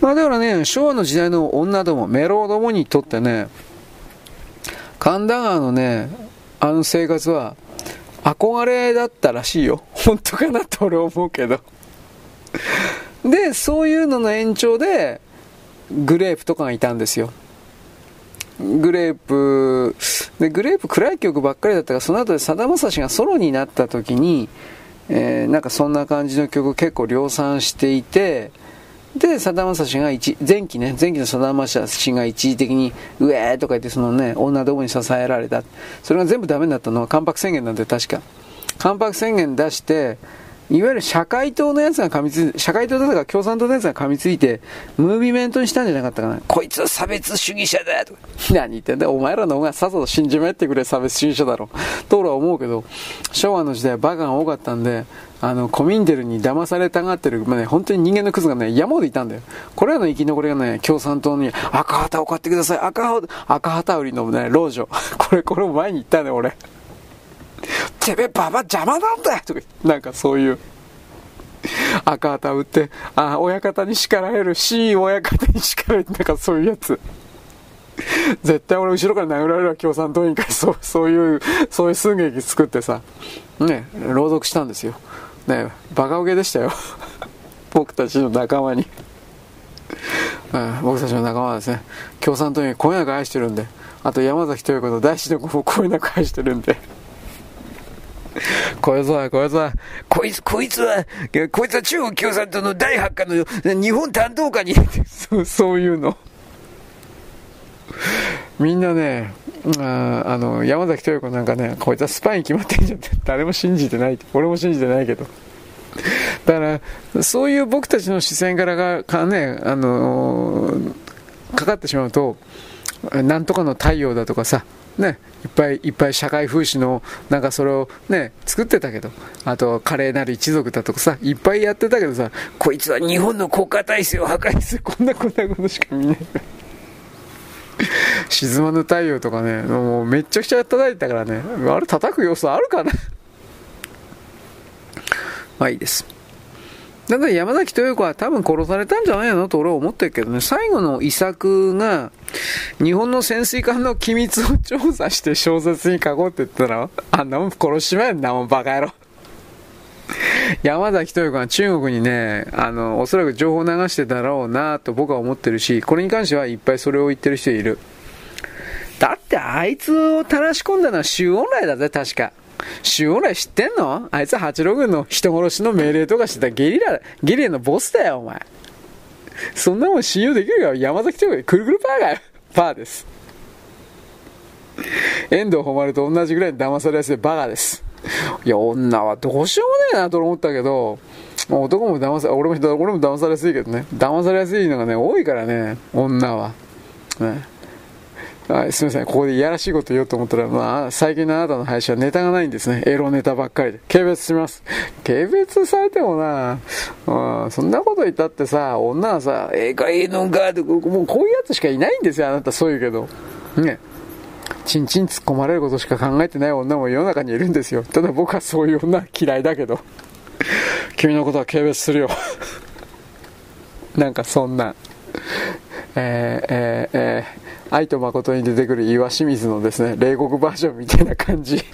まあだからね、昭和の時代の女ども、メロどもにとってね、神田川のね、あの生活は憧れだったらしいよ。本当かなと俺思うけど。で、そういうのの延長で、グレープとかがいたんですよ。グレープ、で、グレープ暗い曲ばっかりだったから、その後でさだまさしがソロになった時に、えー、なんかそんな感じの曲結構量産していて、で、さだまさしが一、前期ね、前期のさだまさしが一時的に、うえーとか言って、そのね、女どもに支えられた。それが全部ダメになったのは関白宣言なんで、確か。関白宣言出して、いわゆる社会党のやつが噛みつ、社会党だとか共産党のやつが噛みついて、ムービメントにしたんじゃなかったかな。こいつは差別主義者だとか。何言ってんだお前らの方がさっさと信じまってくれ差別主義者だろ。と俺は思うけど、昭和の時代はバカが多かったんで、あの、コミンデルに騙されたがってる、まあね、本当に人間のクズがね、山ほどいたんだよ。これらの生き残りがね、共産党に赤旗を買ってください。赤旗、赤旗売りのね、老女。これ、これも前に言ったね、俺。てめえババ邪魔なんだよとかなんかそういう赤旗打って、あ、親方に叱られるし、親方に叱られる、なんかそういうやつ。絶対俺後ろから殴られるわ、共産党員会、そう、そういう、そういう寸劇作ってさ、ね、朗読したんですよ。ね、バカ受けでしたよ。僕たちの仲間に。うん、僕たちの仲間はですね、共産党員こよなく愛してるんで、あと山崎豊子と大志の子もこよなく愛してるんで、こいつは、こいつは、こいつ、こいつは、こいつは中国共産党の第8課の日本担当課に そう、そういうの。みんなね、ああの、山崎豊子なんかね、こいつはスパイに決まってんじゃんって、誰も信じてない。俺も信じてないけど。だから、そういう僕たちの視線からが、かね、あのー、かかってしまうと、なんとかの太陽だとかさ、ね、いっぱいいっぱい社会風刺のなんかそれをね作ってたけどあと華麗なる一族だとかさいっぱいやってたけどさこいつは日本の国家体制を破壊するこんなこんなことしか見ない。沈まぬ太陽とかねもうめちゃくちゃ叩いてたからね。あれ叩く要素あるかな。まあいいです。だから山崎豊子は多分殺されたんじゃないのと俺は思ってるけどね、最後の遺作が、日本の潜水艦の機密を調査して小説に書こうって言ったら、あんなもん殺しまえんなもんバカ野郎。山崎豊子が中国にね、あの、おそらく情報流してたろうなと僕は思ってるし、これに関してはいっぱいそれを言ってる人いる。だってあいつを垂らし込んだのは周恩来だぜ、確か。周恩来知ってんの？あいつ八郎軍の人殺しの命令とかしてたゲリラ、ゲリラのボスだよ、お前。そんなもん信用できるか？山崎とかくるくるパーがよ。パーです。遠藤誉と同じぐらいに騙されやすいバカです。いや、女はどうしようもねえなと思ったけど、男も騙さ、俺も、俺も騙されやすいけどね。騙されやすいのがね、多いからね、女は。ね。はい、すみません。ここでいやらしいこと言おうと思ったら、まあ、最近のあなたの配信はネタがないんですね。エロネタばっかりで。軽蔑します。軽蔑されてもな、うん、そんなこと言ったってさ、女はさ、ええかええのかって、もうこういうやつしかいないんですよ、あなたそう言うけど。ね。ちんちん突っ込まれることしか考えてない女も世の中にいるんですよ。ただ僕はそういう女嫌いだけど。君のことは軽蔑するよ。なんかそんな。えー、えー、えー愛と誠に出てくる岩清水のですね、冷酷バージョンみたいな感じ。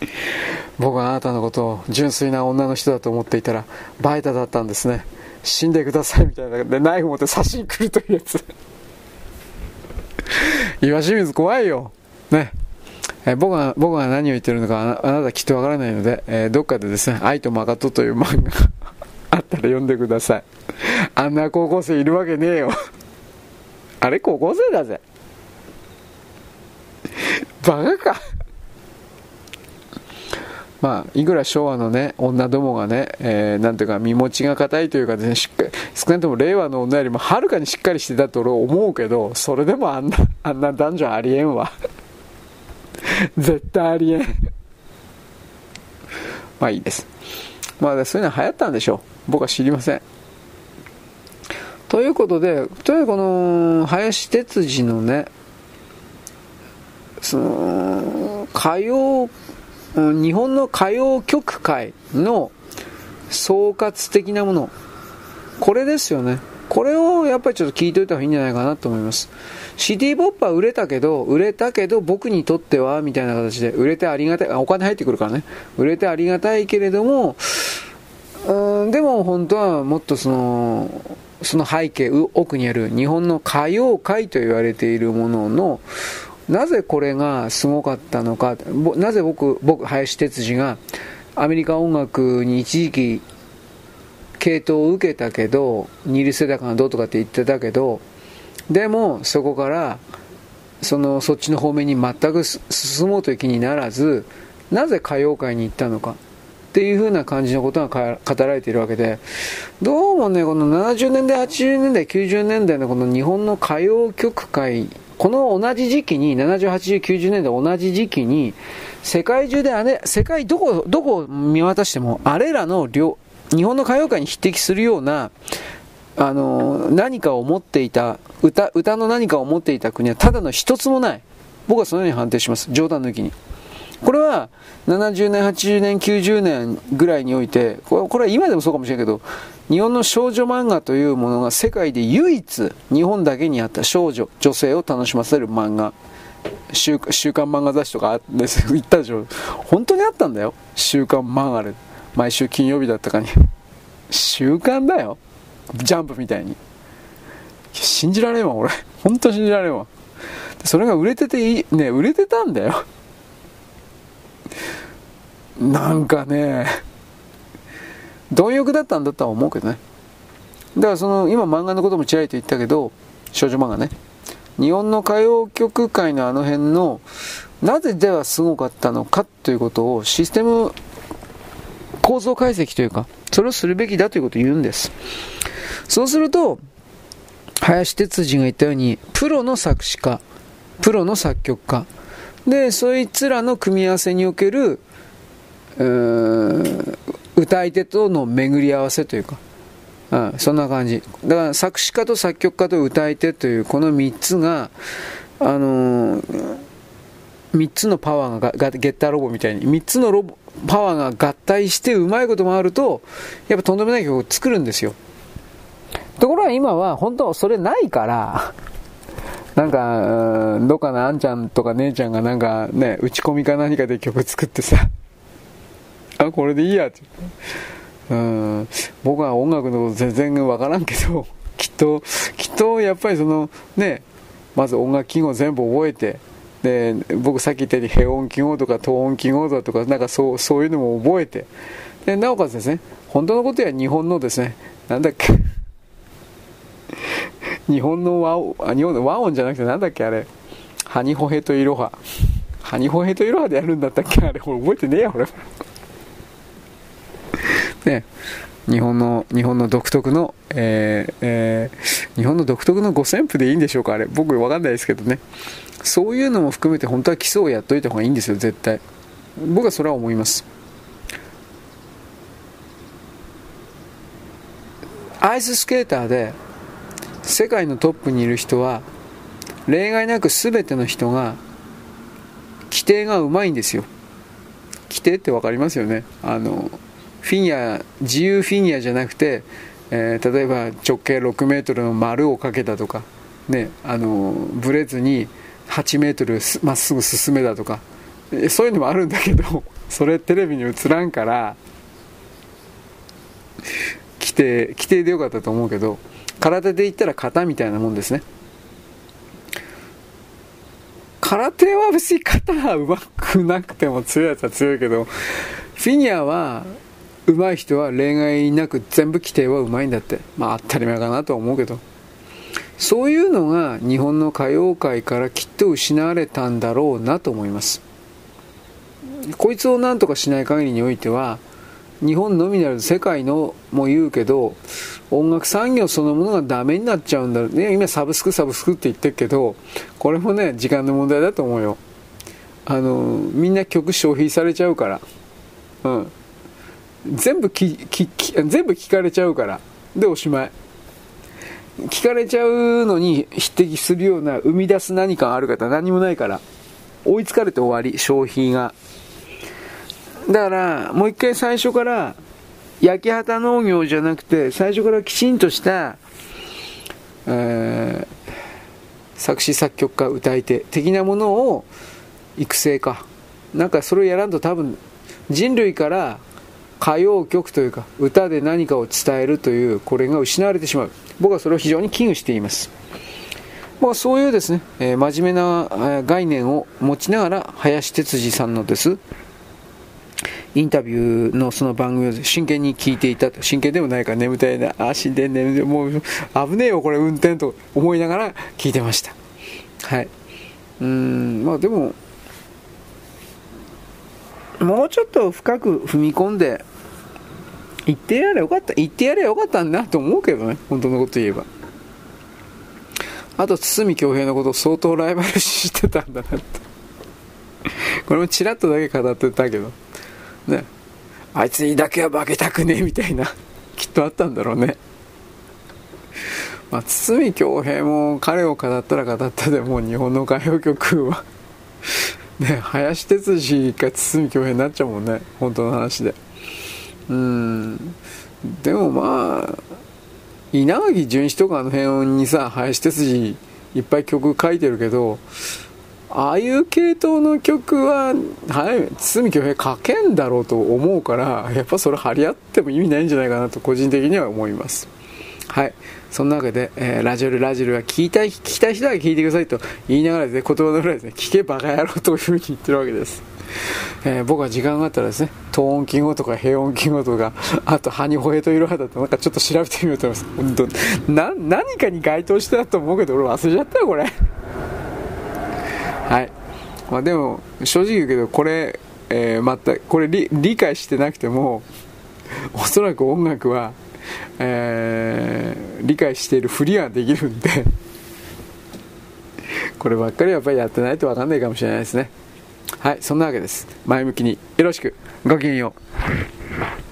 僕はあなたのことを純粋な女の人だと思っていたら、バイタだったんですね。死んでくださいみたいな。で、ナイフ持って刺しに来るというやつ。岩清水怖いよ。ね。え僕が、僕が何を言ってるのかあなたきっとわからないので、えー、どっかでですね、愛と誠という漫画あったら読んでください。あんな高校生いるわけねえよ。あれ高校生だぜ。バカか。まあ、いくら昭和のね、女どもがね、えー、なんていうか、身持ちが固いというかね、しっかり、少なくとも令和の女よりもはるかにしっかりしてたと俺は思うけど、それでもあんな、あんな男女ありえんわ。絶対ありえん。まあいいです。まあ、そういうのは流行ったんでしょう。僕は知りません。ということで、とにかくこの林哲司のね、その歌謡、日本の歌謡曲界の総括的なもの、これですよね。これをやっぱりちょっと聞いといた方がいいんじゃないかなと思います。シティポップは売れたけど、売れたけど僕にとっては、みたいな形で、売れてありがたい、お金入ってくるからね。売れてありがたいけれども、うん、でも本当はもっとその、その背景、奥にある日本の歌謡界と言われているものの、なぜこれがすごかったのか、なぜ僕、僕、林哲司がアメリカ音楽に一時期系統を受けたけど、ニールセダカがどうとかって言ってたけど、でもそこからそのそっちの方面に全く進もうという気にならず、なぜ歌謡界に行ったのか。っていう風な感じのことが語られているわけで、どうもね、この70年代、80年代、90年代のこの日本の歌謡曲界、この同じ時期に、70、80、90年代同じ時期に、世界中であれ、世界どこ、どこを見渡しても、あれらの両、日本の歌謡界に匹敵するような、あの、何かを持っていた、歌、歌の何かを持っていた国はただの一つもない。僕はそのように判定します。冗談抜きに。これは70年、80年、90年ぐらいにおいて、これは今でもそうかもしれないけど、日本の少女漫画というものが世界で唯一、日本だけにあった少女、女性を楽しませる漫画。週週刊漫画雑誌とかです 言ったでしょ。本当にあったんだよ。週刊漫画で。毎週金曜日だったかに。週刊だよ。ジャンプみたいに。信じられんわ、俺。本当信じられんわ。それが売れてていい、ね、売れてたんだよ。なんかね、貪欲だったんだとは思うけどね。だからその、今漫画のこともちらりと言ったけど、少女漫画ね。日本の歌謡曲界のあの辺の、なぜではすごかったのかということをシステム構造解析というか、それをするべきだということを言うんです。そうすると、林哲司が言ったように、プロの作詞家、プロの作曲家。でそいつらの組み合わせにおける歌い手との巡り合わせというか、うん、そんな感じ。だから作詞家と作曲家と歌い手というこの3つがあのー、3つのパワーがゲッターロボみたいに3つのロボパワーが合体してうまいこともあるとやっぱとんでもない曲を作るんですよ。ところが今は本当それないから なんか、どっかのあんちゃんとか姉ちゃんがなんかね、打ち込みか何かで曲作ってさ、あ、これでいいやって。うん、僕は音楽のこと全然わからんけど、きっと、きっとやっぱりその、ね、まず音楽記号全部覚えて、で、僕さっき言ったように平音記号とか等音記号だとか、なんかそう、そういうのも覚えて、で、なおかつですね、本当のことや日本のですね、なんだっけ、日本の和音、日本の和音じゃなくてなんだっけあれ。ハニホヘとイロハ。ハニホヘとイロハでやるんだったっけ？あれ、覚えてねえや、俺。ね。日本の、日本の独特の、えーえー、日本の独特の五線譜でいいんでしょうか？あれ。僕わかんないですけどね。そういうのも含めて本当は基礎をやっといた方がいいんですよ、絶対。僕はそれは思います。アイススケーターで世界のトップにいる人は例外なく全ての人が規定がうまいんですよ。規定って分かりますよね。あのフィギュア自由フィギュアじゃなくて、えー、例えば直径6メートルの丸をかけたとかねあのブレずに8メートルまっすぐ進めたとかそういうのもあるんだけど それテレビに映らんから規定規定でよかったと思うけど空手で言ったら型みたいなもんですね。空手は別に型はうまくなくても強いやつは強いけどフィギュアは上手い人は例外なく全部規定はうまいんだって。まあ当たり前かなとは思うけど。そういうのが日本の歌謡界からきっと失われたんだろうなと思います。こいつを何とかしない限りにおいては日本のみならず世界のも言うけど音楽産業そのものがダメになっちゃうんだろうね。今サブスクサブスクって言ってるけどこれもね時間の問題だと思うよ。あのみんな曲消費されちゃうから。うん。全部きき全部聞かれちゃうから。でおしまい。聞かれちゃうのに匹敵するような生み出す何かある方何もないから。追いつかれて終わり消費が。だからもう一回最初から焼き畑農業じゃなくて最初からきちんとした、えー、作詞作曲家歌い手的なものを育成か。なんかそれをやらんと多分人類から歌謡曲というか歌で何かを伝えるというこれが失われてしまう。僕はそれを非常に危惧しています。まあ、そういうですね、えー、真面目な概念を持ちながら林哲司さんのですインタビューのその番組を真剣に聞いていたと。真剣でもないから眠たいな。あ、死んでんねもう危ねえよ、これ運転と思いながら聞いてました。はい。うん、まあでも、もうちょっと深く踏み込んで、言ってやればよかった。言ってやればよかったんだと思うけどね。本当のこと言えば。あと、堤恭平のことを相当ライバル視してたんだなって。これもちらっとだけ語ってたけど。ね。あいつにだけは負けたくねえみたいな。きっとあったんだろうね。まあ堤恭平も彼を語ったら語ったでもう日本の歌謡曲は。ね林哲司が堤恭平になっちゃうもんね。本当の話で。うん。でもまあ稲垣潤一とかあの辺にさ林哲司いっぱい曲書いてるけどああいう系統の曲は、はい、堤恭平書けんだろうと思うから、やっぱそれ張り合っても意味ないんじゃないかなと個人的には思います。はい。そんなわけで、えー、ラジオルラジルは聞きたい、聞きたい人は聞いてくださいと言いながらですね、言葉の裏ですね、聞けバカ野郎というふうに言ってるわけです。えー、僕は時間があったらですね、等音記号とか平音記号とか、あと、ハニホヘと色肌となんかちょっと調べてみようと思います。本当な、何かに該当したと思うけど、俺忘れちゃったよ、これ。はい。まあでも、正直言うけど、これ、えー、また、これ理解してなくても、おそらく音楽は、えー、理解しているふりはできるんで、こればっかりやっぱりやってないと分かんないかもしれないですね。はいそんなわけです。前向きによろしく。ごきげんよう。